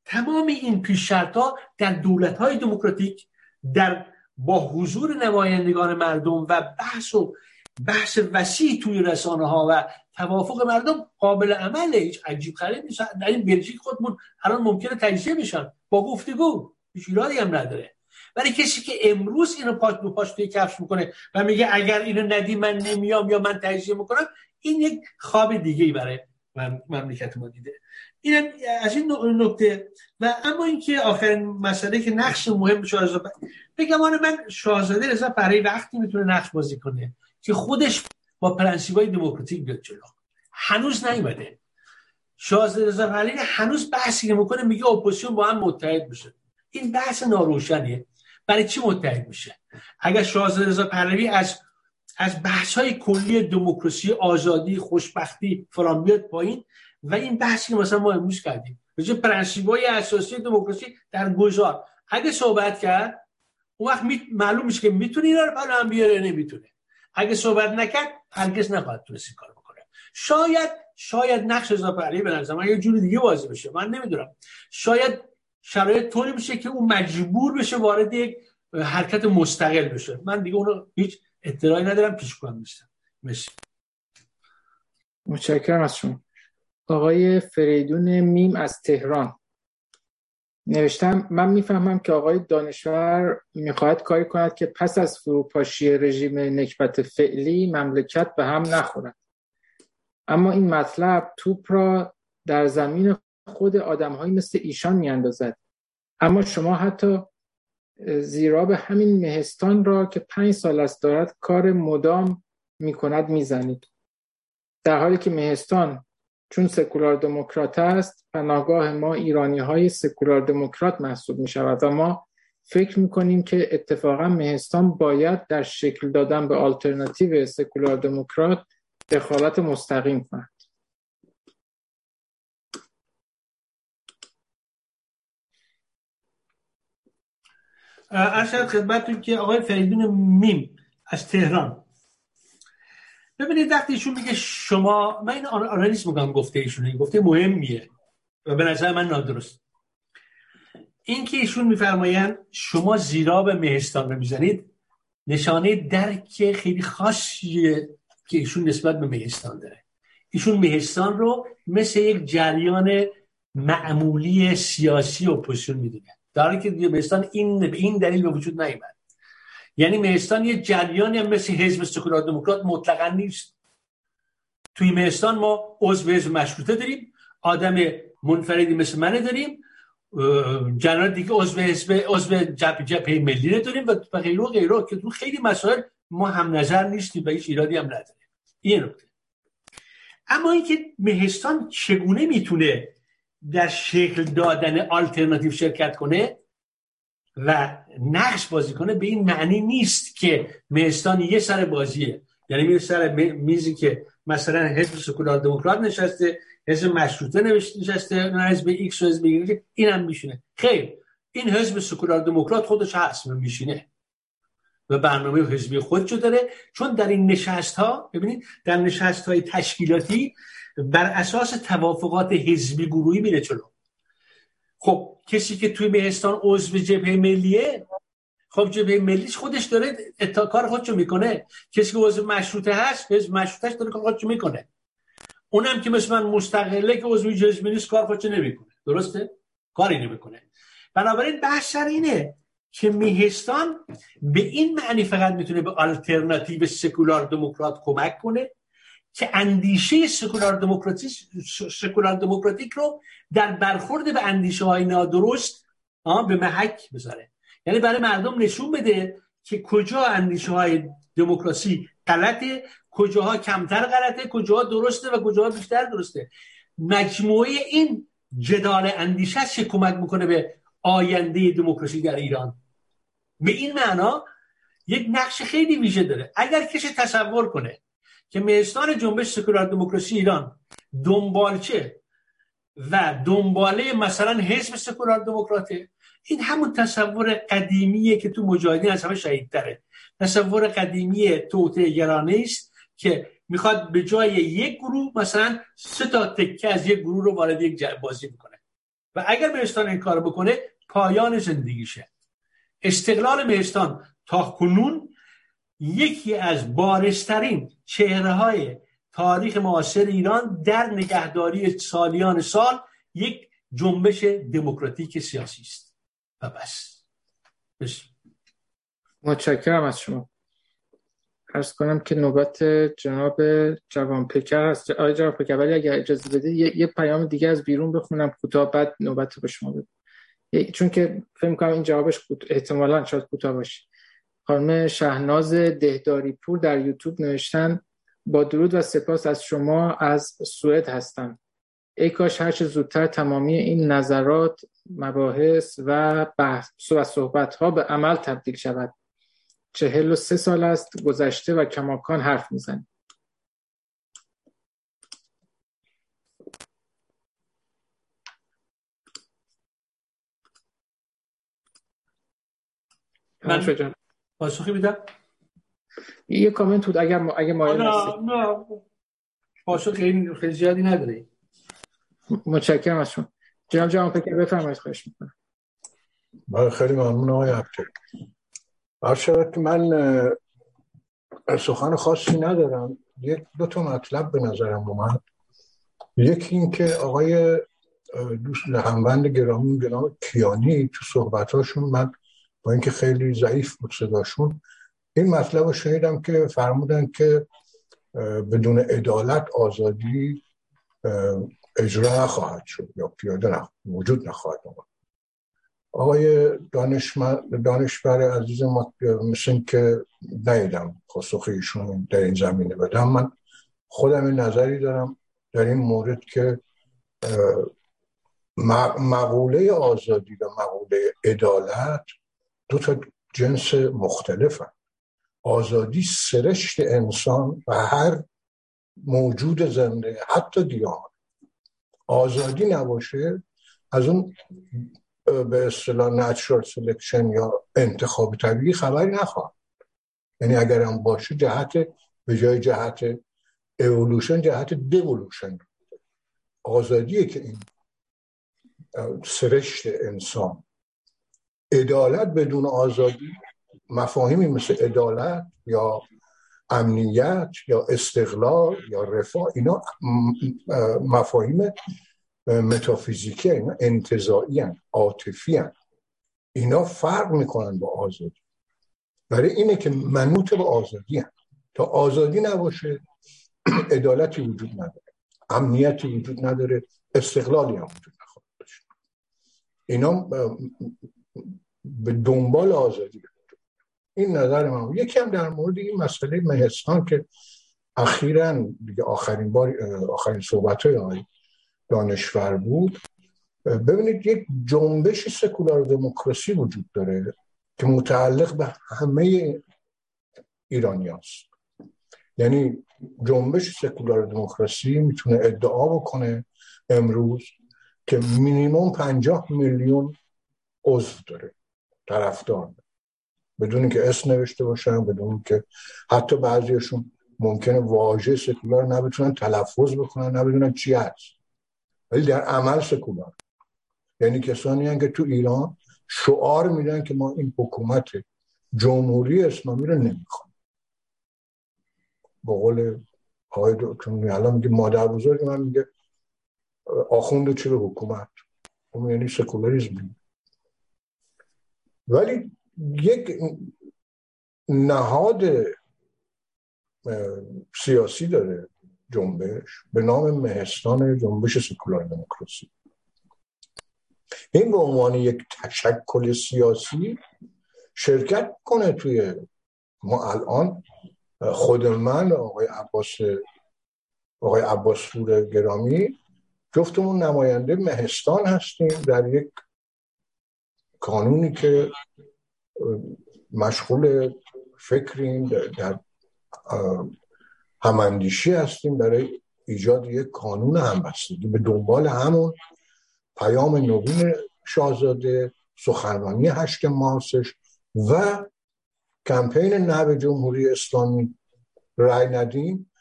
تمام این پیش ها در دولت های دموکراتیک در با حضور نمایندگان مردم و بحث و بحث وسیع توی رسانه ها و توافق مردم قابل عمله. هیچ عجیب خرید نیست. در این بلژیک خودمون الان ممکنه تجزیه بشن. با گفتگو. هیچ ایرادی هم نداره. ولی کسی که امروز اینو پاش دو پاش توی کفش می‌کنه و میگه اگر اینو ندی من نمیام یا من تجزیه می‌کنم این یک خواب دیگه ای برای مملکت ما دیده. این از این نکته. و اما اینکه آخرین مسئله که نقش مهم شاهزاده بگم من شاهزاده رضا برای وقتی می‌تونه نقش بازی کنه که خودش با پرنسیپای دموکراتیک بیاد جلو. هنوز نیومده. شاهزاده رضا پهلوی هنوز بحثی می‌کنه میگه اپوزیسیون با هم متحد بشه این بحث ناروشنیه. برای چی متحد میشه؟ اگر شاهزاده رضا پهلوی از از بحث های کلی دموکراسی آزادی خوشبختی فلان بیاد پایین و این بحثی که مثلا ما امروز کردیم. مثل پرنسیب های اساسی دموکراسی در گذار. اگه صحبت کرد اون وقت معلوم میشه که می‌تونه اینا رو هم بیاره نمی‌تونه. اگه صحبت نکرد هرگز نخواهد تونست کار بکنه. شاید شاید نقش اضافه علی به نظر من یه جوری دیگه بازی بشه. من نمی‌دونم. شاید شرایط طوری بشه که اون مجبور بشه وارد یک حرکت مستقل بشه. من دیگه اونو هیچ اطلاعی ندارم پیش کنم نیستم. مرسی. متشکرم از شما آقای فریدون میم از تهران. نوشتم من می‌فهمم که آقای دانشور می‌خواهد کاری کند که پس از فروپاشی رژیم نکبت فعلی مملکت به هم نخورد. اما این مطلب توپ را در زمین خود آدمهایی مثل ایشان میاندازد. اما شما حتی زیرا به همین مهستان را که پنج سال است دارد کار مدام می‌کند می‌زنید. در حالی که مهستان چون سکولار دموکرات است پناهگاه ما ایرانی های سکولار دموکرات محسوب می شود و ما فکر می کنیم که اتفاقا مهستان باید در شکل دادن به آلترناتیو سکولار دموکرات دخالت مستقیم کند. ارشد خدمتتون که آقای فریدون میم از تهران. ببینید وقتی ایشون میگه شما من این آنالیز میگم گفته ایشون گفته مهمیه و به نظر من نادرست. این که ایشون میفرمایند شما زیرا به مهستان رو می‌زنید نشانه درک خیلی خاصیه که ایشون نسبت به مهستان داره. ایشون مهستان رو مثل یک جریان معمولی سیاسی اپوزیسیون می‌دونه. در که مهستان این به این دلیل به وجود نیامد یعنی مهستان یه جریانی هم مثل حزب سکولار دموکرات مطلقا نیست. توی مهستان ما عضو حزب مشروطه داریم آدم منفردی مثل منه داریم جنرال دیگه عضو حزب عضو جبهه جبهه ملی داریم و غیره و غیره که تو خیلی مسائل ما هم نظر نیستیم و هیچ ایرادی هم نداره این نکته. اما اینکه مهستان چگونه می‌تونه در شکل دادن آلترناتیو شرکت کنه؟ و نقش بازی کنه به این معنی نیست که مهستان یه سر بازیه. یعنی میره سر میزی که مثلا حزب سکولار دموکرات نشسته حزب مشروطه نشسته حزب ایکس و حزب این اینم میشینه. خیر این حزب سکولار دموکرات خودش هست میشینه و برنامه حزبی خودشو داره. چون در این نشست ها ببینید در نشست های تشکیلاتی بر اساس توافقات حزبی گروهی میره جلو خب کسی که توی مهستان عضو جبهه ملیه خب جبهه ملیش خودش داره اتا کار خودشو می‌کنه. کسی که عضو مشروطه هست حزب مشروطهش داره کار خودشو می‌کنه. اونم که مثل من مستقله که عضو جبهه نیست کار خودشو نمی‌کنه. درسته؟ کاری نمی‌کنه. بنابراین بحث سر اینه که مهستان به این معنی فقط می‌تونه به آلترناتیو سکولار دموکرات کمک کنه که اندیشه سکولار دموکراتیک سکولار دموکراتیک رو در برخورد به اندیشه های نادرست به محک بذاره. یعنی برای مردم نشون بده که کجا اندیشه های دموکراسی غلطه کجاها کمتر غلطه کجاها درسته و کجاها بیشتر درسته. مجموعه این جدال اندیشه چه کمک می‌کنه به آینده دموکراسی در ایران. به این معنا یک نقش خیلی ویژه داره. اگر کسی تصور کنه که مهستان جنبش سکولار دموکراسی ایران دنبالچه و دنباله مثلا حزب سکولار دموکراته. این همون تصور قدیمیه که تو مجاهدین از همه شهید داره تصور قدیمی توته گرانه است که می‌خواد به جای یک گروه مثلا سه تا تکه از یک گروه رو وارد یک بازی می‌کنه و اگر مهستان این کار بکنه پایان زندگیشه. استقلال مهستان تا کنون یکی از بارسترین چهره های تاریخ معاصر ایران در نگهداری سالیان سال یک جنبش دموکراتیک سیاسی است. و بس. متشکرم از شما. ارز کنم که نوبت جناب جوان پکر هست آقای جوان پکر ولی اگر اجازه بدید یه،, پیام دیگه از بیرون بخونم کوتاه بعد نوبت به شما بدم چون که فکر کنم این جوابش احتمالا شاید کوتاه باشه. خانم شهناز دهداری پور در یوتیوب نوشتن با درود و سپاس از شما از سوئد هستم. ای کاش هرچه زودتر تمامی این نظرات مباحث و بحث و صحبت ها به عمل تبدیل شود. چهل و سه سال است گذشته و کماکان حرف می‌زنیم. من پاسخی میدم؟ یه کامنت بود اگر اگه مایل نه نه پاسخ خیلی خیلی زیادی نداره. متشکرم از شما. جناب جان فکر بفرمایید خواهش می‌کنم. بله خیلی ممنون آقای عبدی. هر که من سخن خاصی ندارم. یک دو تا مطلب به نظرم اومد. یکی این که آقای دوست هموند گرامی جناب کیانی تو صحبتاشون من اینکه خیلی ضعیف بود صداشون. این مطلب رو شنیدم که فرمودن که بدون عدالت آزادی اجرا نخواهد شد یا پیاده نخواهد وجود نخواهد آمد آقای دانشور عزیز ما مثل که نیدم پاسخ در این زمینه بدم. من خودم این نظری دارم در این مورد که مقوله آزادی و مقوله عدالت دو تا جنس مختلف آزادی سرشت انسان و هر موجود زنده حتی گیاه آزادی نباشه از اون به اصطلاح natural selection یا انتخاب طبیعی خبری نخواهد یعنی اگر هم باشه جهت به جای جهت اولوشن جهت devolution آزادیه که این سرشت انسان عدالت بدون آزادی مفاهیمی مثل عدالت یا امنیت یا استقلال یا رفاه اینا مفاهیم متافیزیکی اینا انتظایی هن. عاطفی اینا فرق می‌کنن با آزادی برای اینه که منوط به آزادی هن. تا آزادی نباشه عدالتی وجود نداره امنیتی وجود نداره استقلالی هم وجود نخواهد باشه اینا به دنبال آزادی این نظر من یکی هم در مورد این مسئله مهستان که اخیرا دیگه آخرین بار آخرین صحبت های دانشور بود. ببینید یک جنبش سکولار دموکراسی وجود داره که متعلق به همه ایرانی هست. یعنی جنبش سکولار دموکراسی می‌تونه ادعا بکنه امروز که مینیموم پنجاه میلیون عضو داره طرفدار. بدون که اسم نوشته باشن بدون که حتی بعضیشون ممکنه واژه سکولار نبتونن تلفظ بکنن نبدونن چی هست. ولی در عمل سکولار. یعنی کسانی هن که تو ایران شعار میدن که ما این حکومت جمهوری اسلامی رو نمی‌خوام. با قول آقای دکتر الان میگه مادر بزرگ من میگه آخونده چرا حکومت؟ اون یعنی سکولاریزم ولی یک نهاد سیاسی داره جنبش به نام مهستان جنبش سکولار دموکراسی. این به عنوان یک تشکل سیاسی شرکت کنه توی ما الان خود من آقای عباس آقای عباس گرامی جفتمون نماینده مهستان هستیم در یک کانونی که مشغول فکریم در هماندیشی هستیم برای ایجاد یک قانون همبستگی. به دنبال همون پیام نوین شاهزاده سخنرانی هشت مارسش و کمپین نب جمهوری اسلامی رای ندیم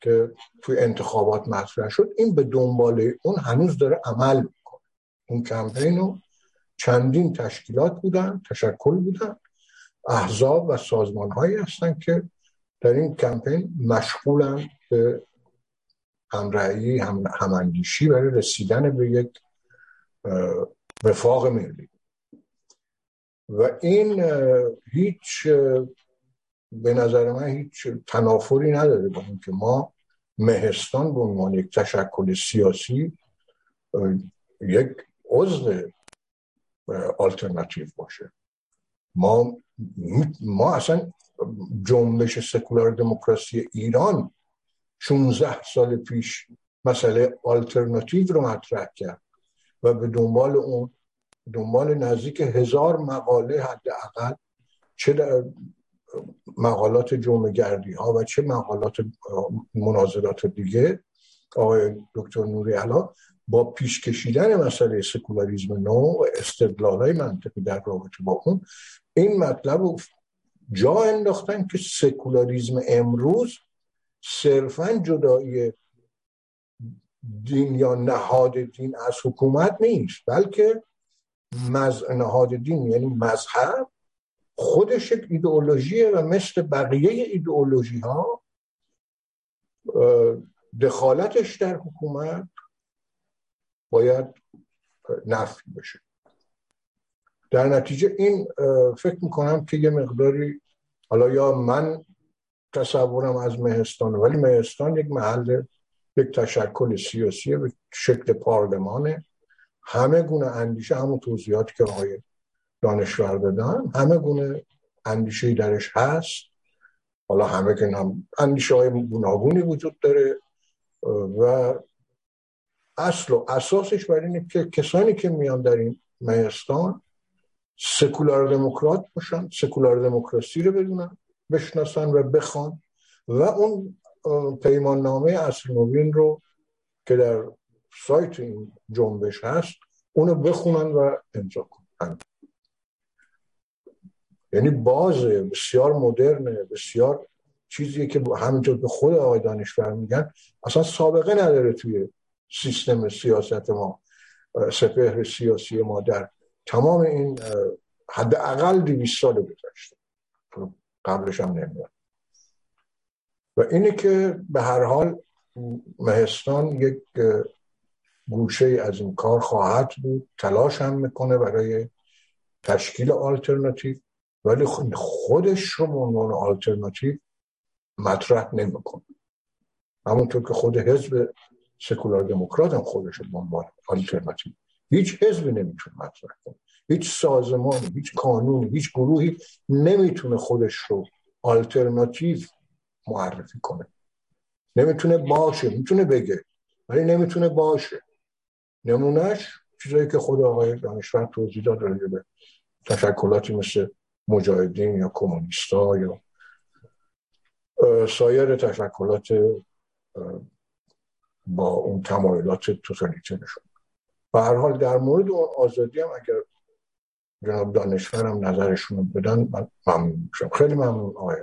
که توی انتخابات مطرح شد. این به دنبال اون هنوز داره عمل می‌کنه. اون کمپین رو چندین تشکیلات بودن تشکل بودن. احزاب و سازمان هایی هستن که در این کمپین مشغولن به همرأیی هم هماندیشی برای رسیدن به یک وفاق ملی. و این هیچ به نظر من هیچ تنافری نداره با اینکه ما مهستان به عنوان یک تشکل سیاسی یک عضو آلترناتیو باشه. ما ما اصلا جنبش سکولار دموکراسی ایران 16 سال پیش مسئله آلترناتیو رو مطرح کرد و به دنبال اون دنبال نزدیک هزار مقاله حداقل چه در مقالات جمع گردی ها و چه مقالات مناظرات دیگه آقای دکتر نوری علا با پیش کشیدن مسئله سکولاریزم نو و استدلال های منطقی در رابطه با اون این مطلب جا انداختن که سکولاریزم امروز صرفا جدایی دین یا نهاد دین از حکومت نیست بلکه مز... نهاد دین یعنی مذهب خودش یک ایدئولوژیه و مثل بقیه ایدئولوژی ها دخالتش در حکومت باید نفی بشه. در نتیجه این فکر می‌کنم که یه مقداری حالا یا من تصورم از مهستان ولی مهستان یک محل یک تشکل سیاسی به شکل پارلمانه. همه گونه اندیشه همون توضیحاتی که آقای دانشور دادن همه گونه اندیشه درش هست. حالا همه که هم اندیشه های وجود داره. و اصل و اساسش بر اینه که کسانی که میان در این مهستان سکولار دموکرات باشن سکولار دموکراسی رو بدونن بشناسن و بخوان و اون پیمان نامه اصل نوین رو که در سایت این جنبش هست اونو بخونن و امضا کنن. یعنی بازه بسیار مدرنه بسیار چیزی که همینطور به خود آقای دانشور میگن اصلا سابقه نداره توی سیستم سیاست ما سپهر سیاسی ما در تمام این حداقل دویست سال گذشته. قبلش هم نمیاد. و اینه که به هر حال مهستان یک گوشه از این کار خواهد بود. تلاش هم می‌کنه برای تشکیل آلترناتیو. ولی خودش رو عنوان آلترناتیو مطرح نمی‌کنه. همونطور که خود حزب سکولار دموکرات هم خودش رو عنوان آلترناتیو هیچ حزبی نمی‌تونه مطرح کنه. هیچ سازمانی هیچ قانونی هیچ گروهی نمی‌تونه خودش رو آلترناتیو معرفی کنه. نمی‌تونه باشه می‌تونه بگه ولی نمی‌تونه باشه. نمونهش چیزایی که خود آقای دانشور توضیح داد راجع به تشکلاتی مثل مجاهدین یا کمونیستا یا سایر تشکلات با اون تمایلات توتالیته نشون و هر حال در مورد اون آزادی هم اگر جناب دانشورم نظرشون بدن من ممنون میشم. خیلی ممنون آقای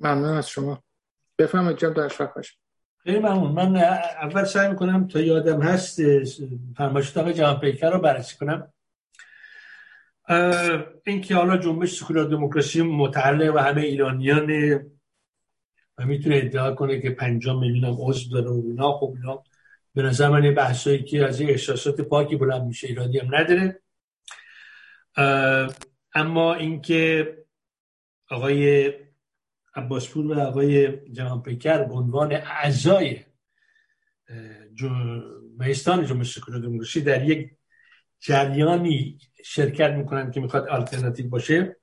ممنون از شما. بفهمید جناب دانشور باشه خیلی ممنون. من اول سعی می‌کنم تا یادم هست فرمایشات آقای جهان پیکر رو بررسی کنم. اینکه حالا جنبش سکولار دموکراسی متعلق و همه ایرانیان می‌تونه ادعا کنه که پنجام میلیون عضو داره و اینا. خب اینا به نظر من بحثایی که از احساسات پاکی بلند میشه ایرانی هم نداره. اما اینکه آقای عباسپور و آقای جهان پیکر به عنوان اعضای مهستان جنبش سکولار دموکراسی در یک جریانی شرکت می‌کنن که می‌خواد آلترناتیو باشه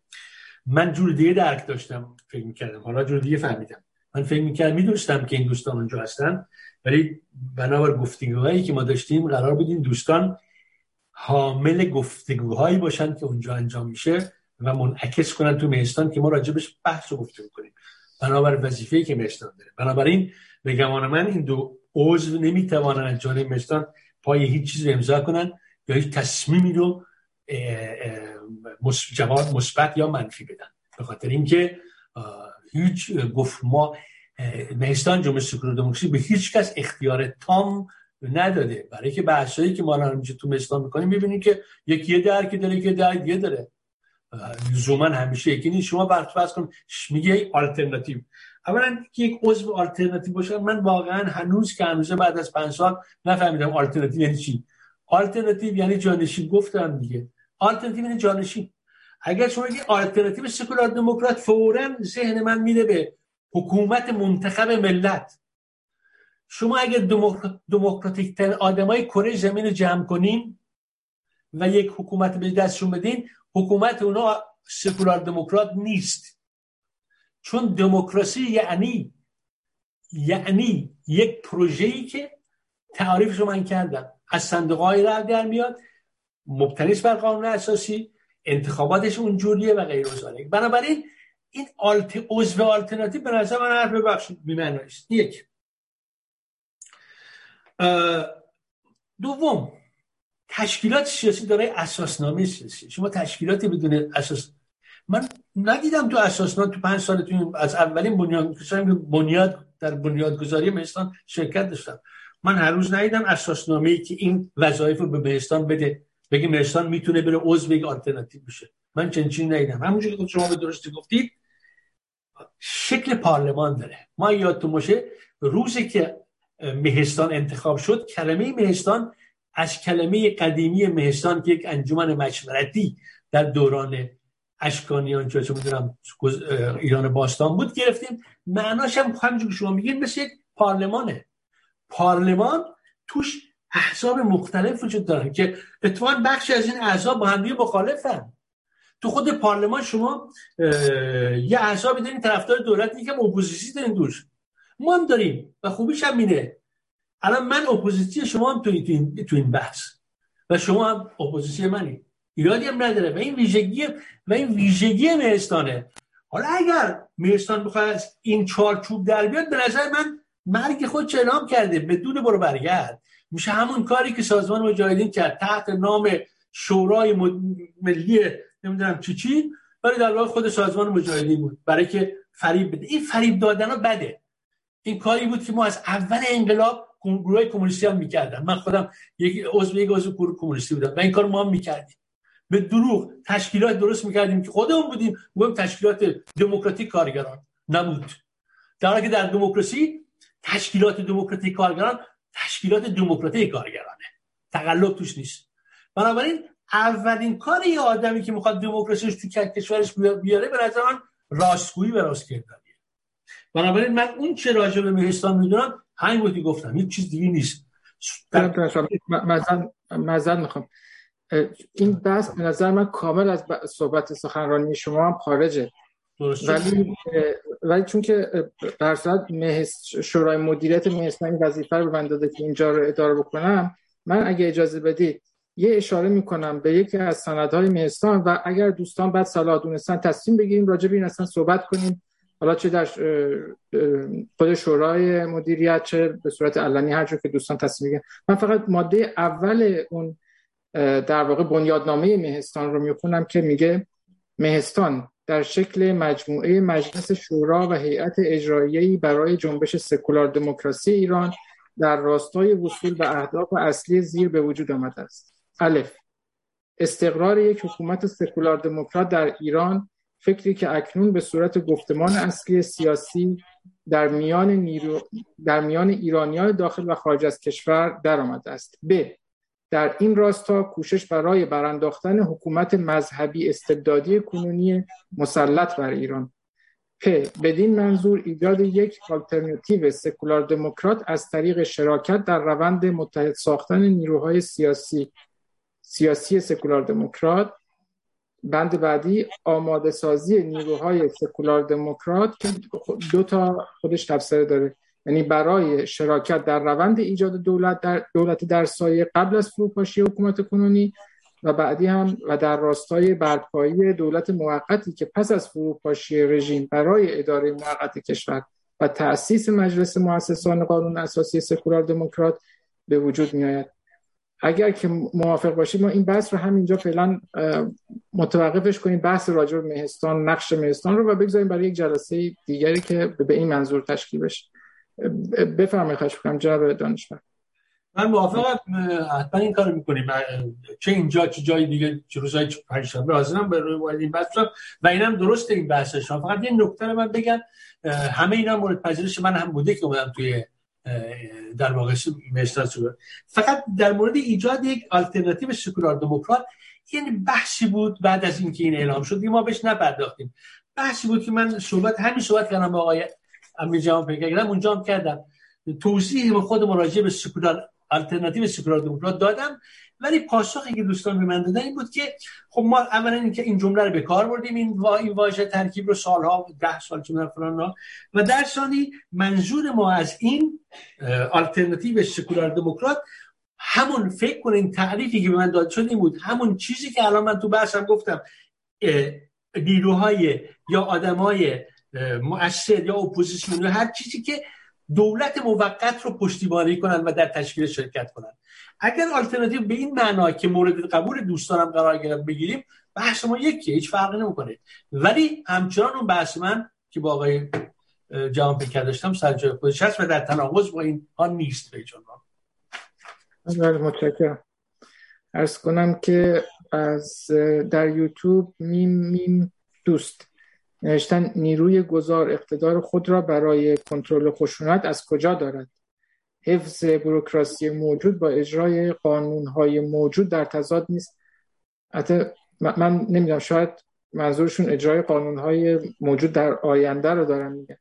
من جور دیگه درک داشتم فکر می‌کردم. حالا جور دیگه فهمیدم. من فکر می‌کردم می‌دونستم که این دوستان اونجا هستن ولی بنابر گفتگوهایی که ما داشتیم قرار بودیم دوستان حامل گفتگوهایی باشن که اونجا انجام میشه و منعکس کنن تو مهستان که ما راجبش بحث و گفتگو کنیم. بنابر وظیفه‌ای که مهستان داره. بنابراین به گمان من این دو عضو نمی‌توانن از جانب مهستان پای هیچ چیز امضا کنن یا هیچ تصمیمی رو جواب مثبت یا منفی بدن. به خاطر اینکه هیچ گفت ما مهستان جمهوری سکولار دموکراسی به هیچ کس اختیار تام نداده. برای که بحثایی که ما الان تو مهستان می‌کنیم می‌بینیم که یکی یه درکی داره یکی درک دیگه داره. لزوما همیشه یکی نیست. شما فرض کن میگه آلترناتیو. اولا یک عضو آلترناتیو باشه من واقعا هنوز که هنوز بعد از پنج سال نفهمیدم آلترناتیو یعنی چی. آلترناتیو یعنی جانشین گفتم دیگه. آلترناتیو یعنی جانشین. اگر شما یه آلترناتیو سکولار دموکرات فورا ذهن من میره به حکومت منتخب ملت. شما اگر دموکراتیک ترین آدمای کره زمین رو جمع کنین و یک حکومت به دستشون بدین حکومت اونا سکولار دموکرات نیست. چون دموکراسی یعنی یعنی یک پروژه‌ای که تعریفش رو من کردم. از صندوق های در میاد مبتنیست بر قانون اساسی انتخاباتش اونجوریه و غیر ذالک بنابراین این آلت عضو آلترناتیو به نظر من حرف ببخشید بی‌معنی است. یک. دوم. تشکیلات سیاسی داره اساسنامه سیاسی. شما تشکیلاتی بدون اساس من ندیدم تو اساسنامه تو پنج سال تو از اولین بنیاد بنیاد در بنیادگذاری مهستان شرکت داشتم. من هر روز ندیدم اساسنامه ای که این وظایف رو به مهستان بده. بگی مهستان می‌تونه بره عضو یک آلترناتیو بشه. من چنین ندیدم همونجوری که شما به درستی گفتید شکل پارلمان داره. ما یادتون باشه روزی که مهستان انتخاب شد کلمه مهستان از کلمه قدیمی مهستان که یک انجمن مشورتی در دوران اشکانیان چه می‌دونم ایران باستان بود گرفتیم. معناش هم همونجور شما میگین مثل یک پارلمانه. پارلمان توش احزاب مختلف وجود دارن که اتفاقا بخشی از این احزاب با هم مخالفن. تو خود پارلمان شما یه احزابی دارین طرفدار دولت که اپوزیسیون دارین دوش. ما هم داریم و خوبیش هم اینه. الان من اپوزیسیون شما هم تو این, تو این بحث. و شما هم اپوزیسیون منی. ایرادی هم نداره. و این ویژگی و این ویژگی مهستانه حالا اگر مهستان بخواد این چارچوب در بیاد به نظر من مرگ خود اعلام کرده؟ بدون برو برگرد. میشه همون کاری که سازمان مجاهدین کرد. تحت نام شورای ملی نمی‌دونم چی چی ولی در واقع خود سازمان مجاهدین بود. برای که فریب بده. این فریب دادن بده. این کاری بود که ما از اول انقلاب گروه کمونیستی هم می‌کردن. من خودم یک عضو یک عضو گروه کمونیستی بودم. و این کار ما هم می‌کردیم. به دروغ تشکیلات درست می‌کردیم که خودمون بودیم. بودیم تشکیلات دموکراتیک کارگران. نبود. در حالی که در دموکراسی تشکیلات دموکراتیک کارگران تشکیلات دموکراتیک کارگرانه. تقلب توش نیست. بنابراین اولین کار یه آدمی که می‌خواد دموکراسیش تو کشورش بیاره به نظر من راستگویی و راستگردانیه بنابراین من اون چه راجع به مهستان می‌دونم همین بودی گفتم. هیچ چیز دیگه نیست. مزن می‌خوام. این بحث به نظر من کامل از صحبت سخنرانی شما هم خارجه. ولی ولی چون که در شورای مدیریت مهستانی وظیفه رو من داده که اینجا رو اداره بکنم من اگه اجازه بدید یه اشاره می‌کنم به یکی از سندهای مهستان و اگر دوستان بعد صلاح دونستن تصمیم بگیریم راجع به این اصلا صحبت کنیم. حالا چه در خود شورای مدیریت چه به صورت علنی هر که دوستان تصمیم بگیرن. من فقط ماده اول اون در واقع بنیادنامه مهستان رو می‌خونم که میگه مهستان در شکل مجموعه مجلس شورا و هیئت اجرایی برای جنبش سکولار دموکراسی ایران در راستای وصول به اهداف اصلی زیر به وجود آمده است. الف. استقرار یک حکومت سکولار دموکرات در ایران فکری که اکنون به صورت گفتمان اصلی سیاسی در میان, نیرو... در میان ایرانیان داخل و خارج از کشور درآمده است. ب. در این راستا کوشش برای برانداختن حکومت مذهبی استبدادی کنونی مسلط بر ایران. پ. بدین منظور ایجاد یک آلترناتیو سکولار دموکرات از طریق شراکت در روند متحد ساختن نیروهای سیاسی سیاسی سکولار دموکرات. بند بعدی آماده سازی نیروهای سکولار دموکرات که دو تا خودش تفسیر داره. یعنی برای شراکت در روند ایجاد دولت در دولت در سایه قبل از فروپاشی حکومت کنونی و بعدی هم و در راستای برپایی دولت موقتی که پس از فروپاشی رژیم برای اداره موقت کشور و تأسیس مجلس مؤسسان قانون اساسی سکولار دموکرات به وجود می آید اگر که موافق باشید ما این بحث رو همینجا فعلا متوقفش کنیم بحث راجع به مهستان نقش مهستان رو و بگذاریم برای یک جلسه دیگری که به این منظور تشکیل بشه. بفرمایید خواهش می‌کنم جناب دانشمند. من موافقم حتما این کارو می‌کنیم. چه اینجا چه جای دیگه چه روزای پنجشنبه حاضرم به روی این بحث و اینم درسته این بحثش فقط یه نکته رو من بگم. همه اینا مورد پذیرش من هم بوده که اومدم توی در واقع شده فقط در مورد ایجاد یک آلترناتیو سکولار دموکرات یعنی بحثی بود بعد از اینکه این اعلام شد ما بهش نپرداختیم. بحثی بود که من صحبت همین صحبت کردم با آقای امیر جوان پیگرم اونجا هم کردم. توضیح خود مراجعه به سکولار آلترناتیو سکولار دموکرات دادم. ولی پاسخی که دوستان به من دادن این بود که خب ما اولا اینکه این جمله رو به کار بردیم این وا این واژه ترکیب رو سالها ده سال چه فلان و در ثانی منظور ما از این آلترناتیو سکولار دموکرات همون فکر کنین تعریفی که به من داده شد این بود. همون چیزی که الان من تو بحثم گفتم نیروهای یا آدمای مؤثر یا اپوزیسیون یا هر چیزی که دولت موقت رو پشتیبانی کنن و در تشکیل شرکت کنن. اگر آلترناتیو به این معنا که مورد قبول دوستانم قرار گرفت بگیریم بحث ما یکیه هیچ فرقی نمی‌کنه. ولی همچنان اون بحث من که با آقای جوان پیکر داشتم سر جای خودش هست و در تناقض با این ها نیست به جان بله، متشکرم. ارز کنم که از در یوتیوب میم میم دوست. نوشتن نیروی گذار اقتدار خود را برای کنترل خشونت از کجا دارد؟ حفظ بروکراسی موجود با اجرای قانونهای موجود در تضاد نیست. حتی من نمی‌دونم شاید منظورشون اجرای قانونهای موجود در آینده رو دارن میگن.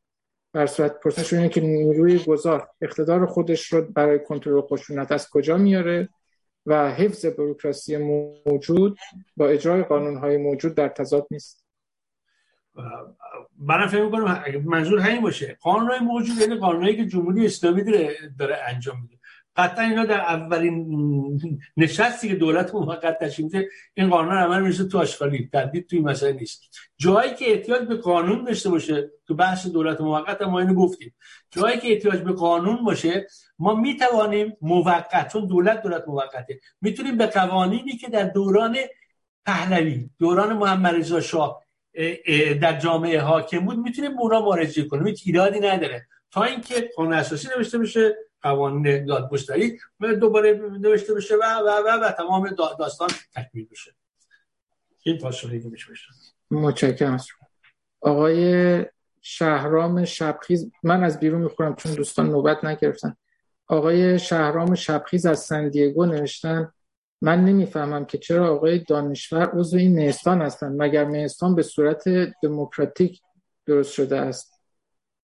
بر صورت پرسشون اینه که نیروی گذار اقتدار خودش رو برای کنترل خشونت از کجا میاره و حفظ بروکراسی موجود با اجرای قانونهای موجود در تضاد نیست. من فکر می‌کنم منظور همین باشه. قانونهای موجود یعنی قانونهایی که جمهوری اسلامی داره انجام میده. قطعا اینا در اولین نشستی که دولت موقت تشکیل این قانون عمل میشه تو آشغالی. تردید توی مسئله نیست. جایی که احتیاج به قانون داشته باشه تو بحث دولت موقت ما اینو گفتیم. جایی که احتیاج به قانون باشه ما می‌توانیم موقت چون دولت دولت موقته. می‌تونیم به قوانینی که در دوران پهلوی دوران محمد رضا شاه در جامعه حاکم بود می‌تونیم اونا مراجعه کنیم. ایرادی نداره. تا اینکه قانون اساسی نوشته بشه قوانین دادگستری دوباره نوشته بشه و و و, و تمام داستان تکمیل بشه. این پاسخی که میشه متشکرم آقای شهرام شبخیز من از بیرون می‌خورم چون دوستان نوبت نگرفتن. آقای شهرام شبخیز از سندیگو نوشتن. من نمی‌فهمم که چرا آقای دانشور عضو این مهستان هستند مگر مهستان به صورت دموکراتیک درست شده است؟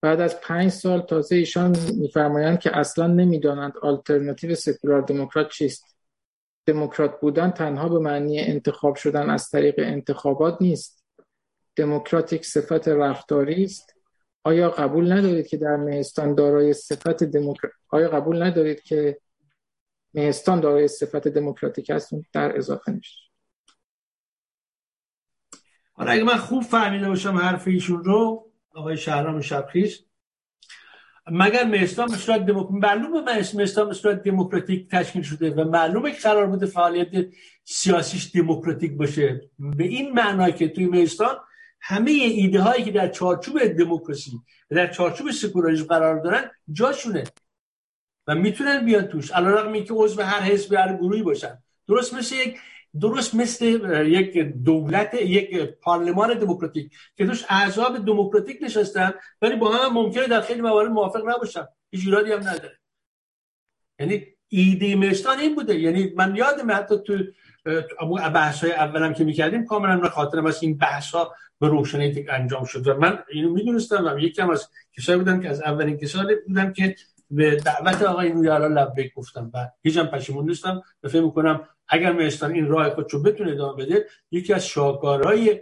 بعد از پنج سال تازه ایشان میفرمایند که اصلا نمی‌دانند آلترناتیو سکولار دموکرات چیست. دموکرات بودن تنها به معنی انتخاب شدن از طریق انتخابات نیست. دموکراتیک صفت رفتاری است. آیا قبول ندارید که در مهستان دارای صفت دموکرات آیا قبول ندارید که مهستان دارای صفت دموکراتیک است در اضافه میشه. حالا اگه من خوب فهمیده باشم حرف ایشون رو آقای شهرام شبخیز مگر مهستان به صورت دموکراتیک معلومه مهستان به صورت دموکراتیک تشکیل شده و معلومه که قرار بوده فعالیت سیاسیش دموکراتیک باشه. به این معنا که توی مهستان همه ایده هایی که در چارچوب دموکراسی و در چارچوب سکولاریسم قرار دارن جاشونه. و می‌تونن بیان توش علیرغم که عضو هر حزب هر گروهی باشن. درست مثل یک درست مثل یک دولت یک پارلمان دموکراتیک که توش احزاب دموکراتیک نشستن ولی با هم ممکنه در خیلی موارد موافق نباشن. هیچ ایرادی هم نداره. یعنی ایده مستان این بوده. یعنی من یادم حتی تو بحث های اولم که می‌کردیم کاملا من خاطرم از این بحث ها به روشنی انجام شد. و من اینو می‌دونستم و یکم از کسایی بودم که از اولین کسایی بودم که به دعوت آقای نویالا لبیک گفتم و هیچم پشیمون نیستم و فکر می‌کنم اگر مهستان این راه خودشو بتونه ادامه بده یکی از شاهکارهای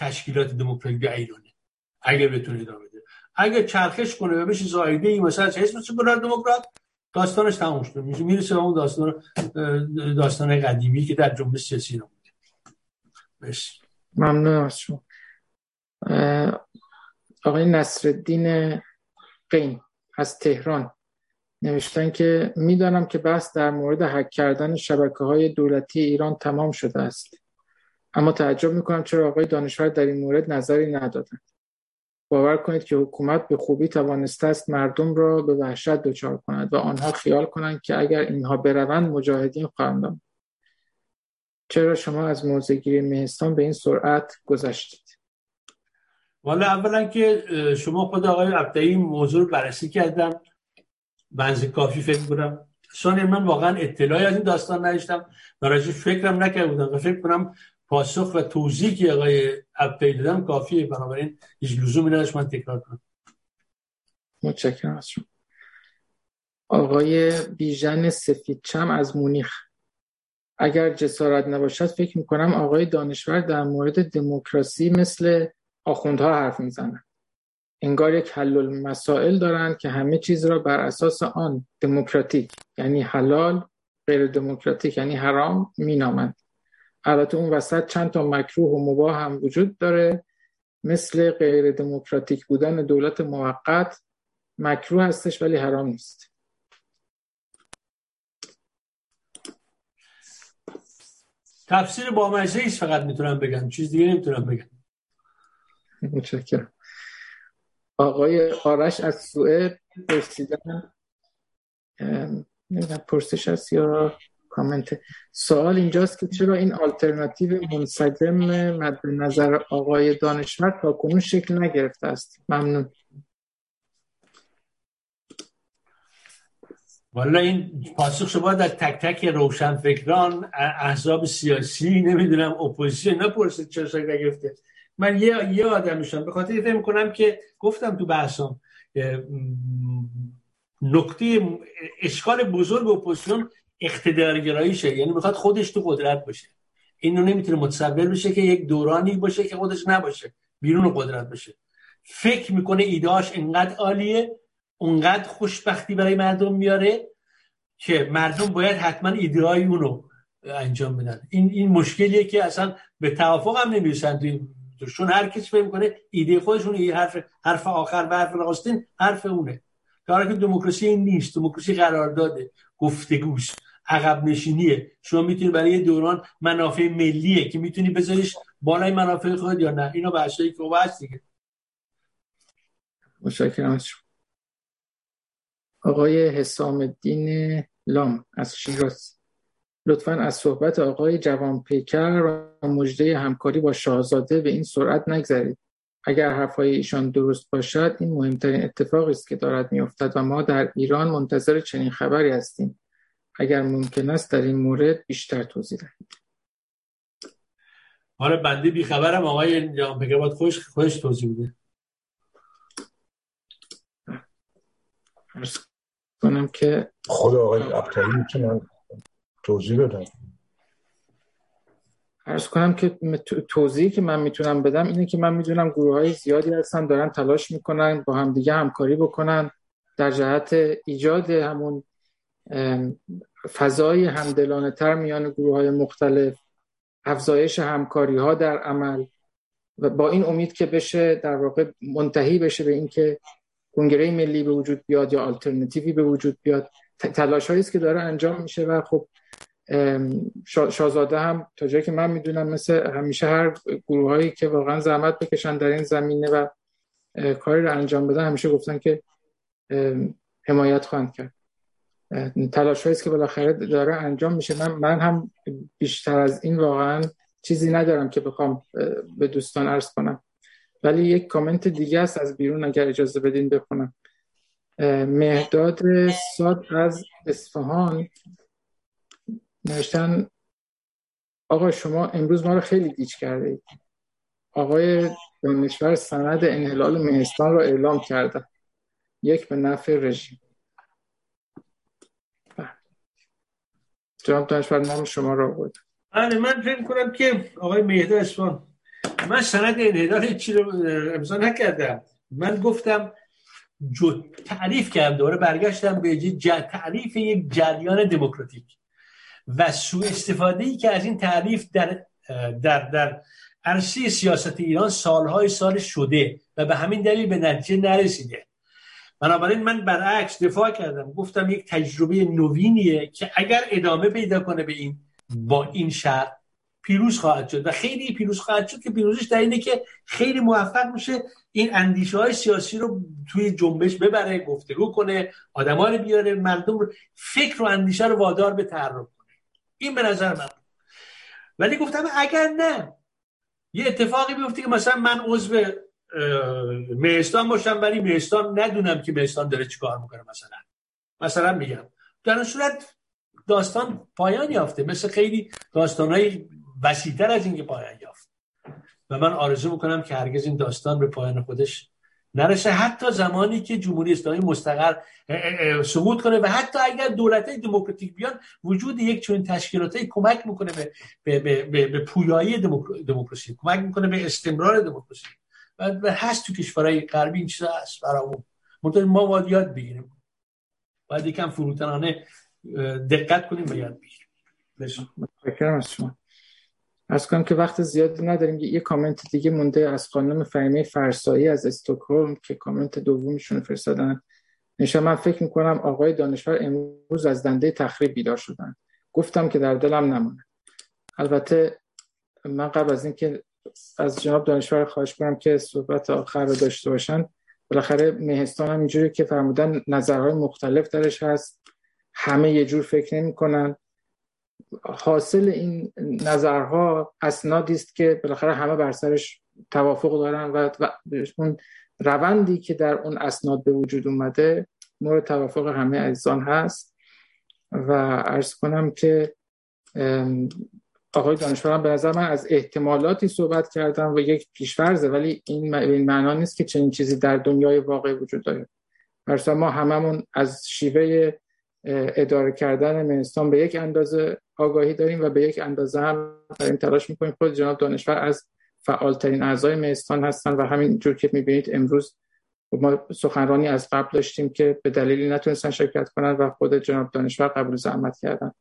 تشکیلات دموکراتیک ایرانه. اگر بتونه ادامه بده. اگر چرخش کنه و بشه زایده این مثلا حزب سکولار دموکرات داستانش تموم شده میشه می‌رسه اون داستان داستان قدیمی که در جنبش سیاسی نبوده بس ممنون از شما. آقای نصرالدین قین از تهران. نوشتن که می‌دانم که بحث در مورد حک کردن شبکه های دولتی ایران تمام شده است. اما تعجب می‌کنم چرا آقای دانشور در این مورد نظری ندادند باور کنید که حکومت به خوبی توانسته است مردم را به وحشت دچار کند و آنها خیال کنند که اگر اینها بروند مجاهدین خواهند چرا شما از موزگیری مهستان به این سرعت گذشتید؟ والا اولا که شما خود آقای عبدالعی موضوع بررسی کردم. بنز کافی فکر بودم. ثانیا من واقعا اطلاعی از این داستان نداشتم. و فکرم نکرده بودم و فکر کنم پاسخ و توضیحی که آقای عبدی دادم کافیه. بنابراین هیچ لزومی نداشت من تکرار کنم. متشکرم از شما. آقای بیژن سفیدچم از مونیخ. اگر جسارت نباشد فکر می‌کنم آقای دانشور در مورد دموکراسی مثل آخوندها حرف می‌زنند انگار یک حل مسائل دارند که همه چیز را بر اساس آن دموکراتیک یعنی حلال غیر دموکراتیک یعنی حرام مینامند. البته اون وسط چند تا مکروه و مباه هم وجود داره. مثل غیر دموکراتیک بودن دولت موقت مکروه هستش ولی حرام نیست. تفسیر با مزه فقط می‌تونم بگم. چیز دیگه نمی‌تونم بگم. متشکرم. آقای آرش از سوئد پرسیدن نمی‌دونم پرسش هست یا کامنت. سوال اینجاست که چرا این آلترناتیو منسجم مد نظر آقای دانشور تا کنون شکل نگرفته است؟ ممنون. والا این پاسخ شما در تک تک روشنفکران احزاب سیاسی نمی‌دونم اپوزیسیون نپرسید چرا شکل نگرفته. من یه یه آدمشم به خاطر فکر کنم که گفتم تو بحثم نکته اشکال بزرگ اپوزیسیون اقتدارگراییشه. یعنی می‌خواد خودش تو قدرت باشه. اینو نمی‌تونه متصور بشه که یک دورانی باشه که خودش نباشه بیرون قدرت باشه. فکر می‌کنه ایدهاش انقدر عالیه اونقدر خوشبختی برای مردم میاره که مردم باید حتما ایدهای اونو انجام بدن. این این مشکلیه که اصلا به توافق هم نمی‌رسن. چون هر کسی فکر می‌کنه ایده خودشون یه حرف حرف آخر و حرف راستین حرف اونه. کاری که دموکراسی نیست دموکراسی قرارداده گفتگوست عقب نشینیه. شما می‌تونی برای دوران منافع ملیه که می‌تونی بذاریش بالای منافع خود یا نه؟ اینا بحثایی که هست دیگه. متشکرم آقای حسام الدین لام از شیراز. لطفا از صحبت آقای جوان پیکر و مجده همکاری با شاهزاده به این سرعت نگذرید. اگر حرفهای ایشان درست باشد این مهمترین اتفاقی است که دارد میافتد و ما در ایران منتظر چنین خبری هستیم. اگر ممکن است در این مورد بیشتر توضیح دهید. حالا بنده بیخبرم. آقای جوان پیکر باید خوش خوش توضیح بده. کنم که خود آقای ابتری می‌تونن توضیح بدم. ارز کنم که توضیحی که من می‌تونم بدم اینه که من می‌دونم گروه های زیادی هستن دارن تلاش می‌کنن با همدیگه همکاری بکنن. در جهت ایجاد همون فضای همدلانه تر میان گروه های مختلف افزایش همکاری ها در عمل و با این امید که بشه در واقع منتهی بشه به اینکه کنگره ملی به وجود بیاد یا آلترنتیوی به وجود بیاد. تلاش است که داره انجام میشه و خب شاهزاده هم تا جایی که من می‌دونم مثل همیشه هر گروه هایی که واقعا زحمت بکشن در این زمینه و کاری رو انجام بدن همیشه گفتن که حمایت خواهند کرد. تلاش است که بالاخره داره انجام میشه. من, من هم بیشتر از این واقعا چیزی ندارم که بخوام به دوستان عرض کنم. ولی یک کامنت دیگه است از بیرون اگر اجازه بدین بخونم. مهداد ساد از اصفهان نوشتن آقا شما امروز ما رو خیلی گیج کرده اید. آقای دانشور سند انحلال مهستان رو اعلام کرده. یک به نفع رژیم. بله. جناب دانشور نام شما رو بود بله من فکر کنم که آقای مهداد اصفهان من سند انحلال چی رو امضا نکردم. من گفتم جو تعریف کردم دوره برگشتم به تعریف یک جریان دموکراتیک. و سوء استفاده ای که از این تعریف در در در عرصه سیاست ایران سالهای سال شده و به همین دلیل به نتیجه نرسیده. بنابراین من برعکس دفاع کردم. گفتم یک تجربه نوینیه که اگر ادامه پیدا کنه به این با این شرط پیروز خواهد شد. و خیلی پیروز خواهد شد که پیروزش در اینه که خیلی موفق میشه این اندیشه های سیاسی رو توی جنبش ببره گفتگو کنه آدما رو بیاره مردم رو فکر و اندیشه رو وادار به کنه. این به نظر من ولی گفتم اگر نه یه اتفاقی بیفته که مثلا من عضو مهستان باشم ولی مهستان ندونم که مهستان داره چیکار می‌کنه مثلا. مثلا میگم. در صورت داستان پایان یافته. مثل خیلی داستانهای وسیعتر از اینکه پایان یافت. و من آرزو می‌کنم که هرگز این داستان به پایان خودش نرسه حتی زمانی که جمهوری اسلامی مستقر سقوط کنه و حتی اگر دولت دموکراتیک بیان وجود یک چنین تشکیلاتی کمک می‌کنه به, به, به, به, پویایی دموکراسی کمک می‌کنه به استمرار دموکراسی. و هست تو کشورهای غربی این چیزا هست برامون. ما باید یاد بگیریم. باید یکم فروتنانه دقت کنیم و یاد بگیریم. از کنم که وقت زیادی نداریم یه کامنت دیگه مونده از خانم فهیمه فرسایی از استکهلم که کامنت دومیشون فرستادن. نشه من فکر می‌کنم آقای دانشور امروز از دنده تخریب بیدار شدن. گفتم که در دلم نمونه. البته من قبل از اینکه از جناب دانشور خواهش کنم که صحبت آخر رو داشته باشن بالاخره مهستان هم اینجوری که فرمودن نظرهای مختلف درش هست. همه یه جور فکر نمی کنن حاصل این نظرها اسنادی است که بالاخره همه بر سرش توافق دارن و اون روندی که در اون اسناد به وجود اومده مورد توافق همه عزیزان هست و عرض کنم که آقای دانشورم به نظر من از احتمالاتی صحبت کردم و یک پیشفرزه ولی این این معنا نیست که چنین چیزی در دنیای واقع وجود داره. برسا ما هممون از شیوه اداره کردن منستان به یک اندازه آگاهی داریم و به یک اندازه هم داریم تلاش می‌کنیم. خود جناب دانشور از فعالترین اعضای مهستان هستن و همین جور که می‌بینید امروز ما سخنرانی از قبل داشتیم که به دلیلی نتونستن شرکت کنند و خود جناب دانشور قبول زحمت کردن.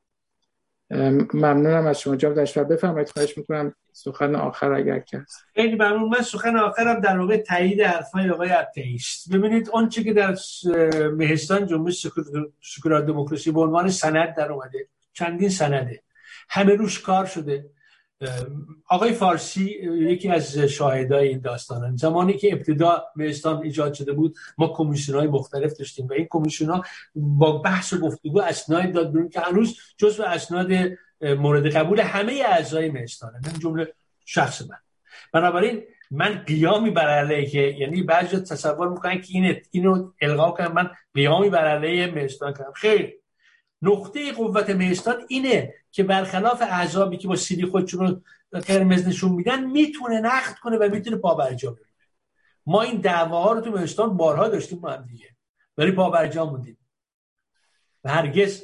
ممنونم از شما. جناب دانشور بفرمایید. خواهش می‌کنم سخن آخر اگر که خیلی ممنون. من سخن آخرم در واقع تایید حرفای آقای اتئیست ببینید اون چی که در مهستان جنبش سکولار دموکراسی به عنوان سند در اومده. چندین سنده. همه روش کار شده. آقای فارسی یکی از شاهدای این داستانن زمانی که ابتدا مهستان ایجاد شده بود ما کمیسیون های مختلف داشتیم و این کمیسیون ها با بحث و گفتگو اسناد داد بیرون که هنوز جزو اسناد مورد قبول همه اعضای مهستانه من جمله شخص من. بنابراین من قیامی بر علیه که یعنی بعضی تصور می‌کنن که این اینو القا کنم من قیامی بر علیه مهستان کنم خیر. نقطه قوت مهستان اینه که برخلاف احزابی که با سیدی خودشون قرمز نشون میدن می‌تونه نقد کنه و می‌تونه پابرجا بمونه. ما این دعواها رو تو مهستان بارها داشتیم با هم دیگه. ولی پابرجا موندیم. و هرگز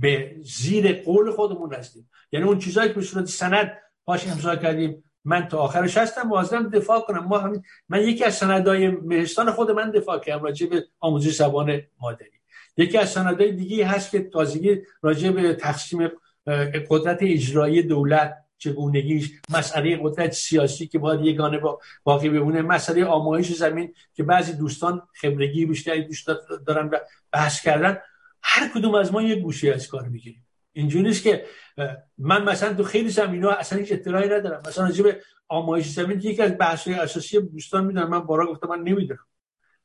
به زیر قول خودمون هستیم یعنی اون چیزایی که به صورت سند باش امضا کردیم من تا آخرش هستم واظنم دفاع کنم. ما همین من یکی از سندهای مهستان خود من دفاع کردم راجع به آموزش زبان مادری. یکی از سندهای دیگه هست که تازگی راجع به تقسیم قدرت اجرایی دولت چگونگیش مسئله قدرت سیاسی که باید یگانه با باقی بمونه مسئله آمایش زمین که بعضی دوستان خبرگی بیشتری دوست دارن و بحث کردن. هر کدوم از ما یه گوشه از کار می‌گیریم. اینجوری نیست که من مثلا تو خیلی زمین ها اصلا هیچ اطلاعی ندارم. مثلا راجع به آمایش زمین یکی از بحث اساسی دوستان می‌دونم من بارا گفتم من نمی‌دونم.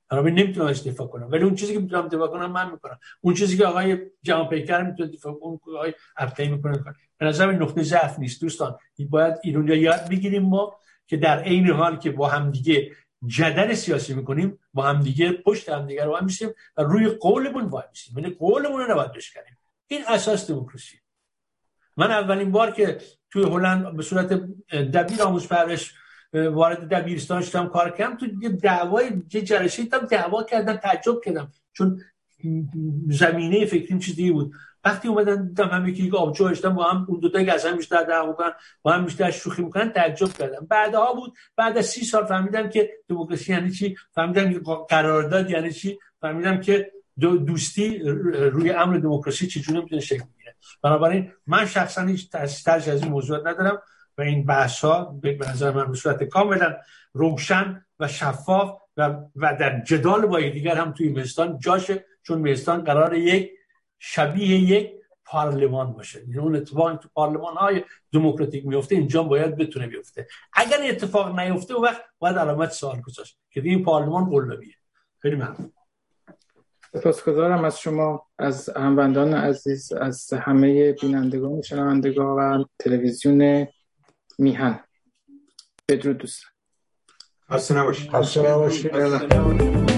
بنابراین نمی‌تونم دفاع کنم. ولی اون چیزی که می‌تونم دفاع کنم من می‌کنم. اون چیزی که آقای جهان پیکر می‌تونه دفاع اون آقای ابطی می‌کنه. به نظر نقطه ضعف نیست. دوستان باید ایران یاد بگیریم ما که در عین حال که با هم دیگه جدل سیاسی می‌کنیم با هم دیگه پشت هم دیگه رو هم میشیم و روی قولمون وای میسیم. یعنی قولمون رو نباید بشکنیم این اساس دموکراسی. من اولین بار که توی هلند به صورت دبیر آموز پرورش وارد دبیرستان شدم کار کردم. تو دعوای یه جلسه دیدم دعوا کردن تعجب کردم. چون زمینه فکریم چیز دیگه بود. وقتی اومدن دیدم هم یکی آبجو هشتن با هم اون دوتا که از هم بیشتر دعوا می‌کنن با هم بیشتر شوخی می‌کنن تعجب کردم. بعدها بود بعد از سی سال فهمیدم که دموکراسی یعنی چی؟ فهمیدم که قرارداد یعنی چی؟ فهمیدم که دو دوستی روی امر دموکراسی چجوری می‌تونه شکل بگیره. بنابراین من شخصا هیچ ترجیح از این موضوع ندارم. و این بحث ها به نظر من به صورت کاملا روشن و شفاف و, و در جدال با دیگر هم توی مهستان جاشه چون مهستان قرار یک شبیه یک پارلمان باشه. یعنی اون اتفاق تو پارلمان های دموکراتیک میفته اینجا باید بتونه بیفته. اگر اتفاق نیفته و وقت باید علامت سوال گذاشت که این پارلمان قلبیه خیلی ممنون. سپاسگزارم از شما از هموندان عزیز از همه بینندگان شنوندگان و تلویزیون میهن. بدرود دوستان. خسته نباشید. خسته نباشید.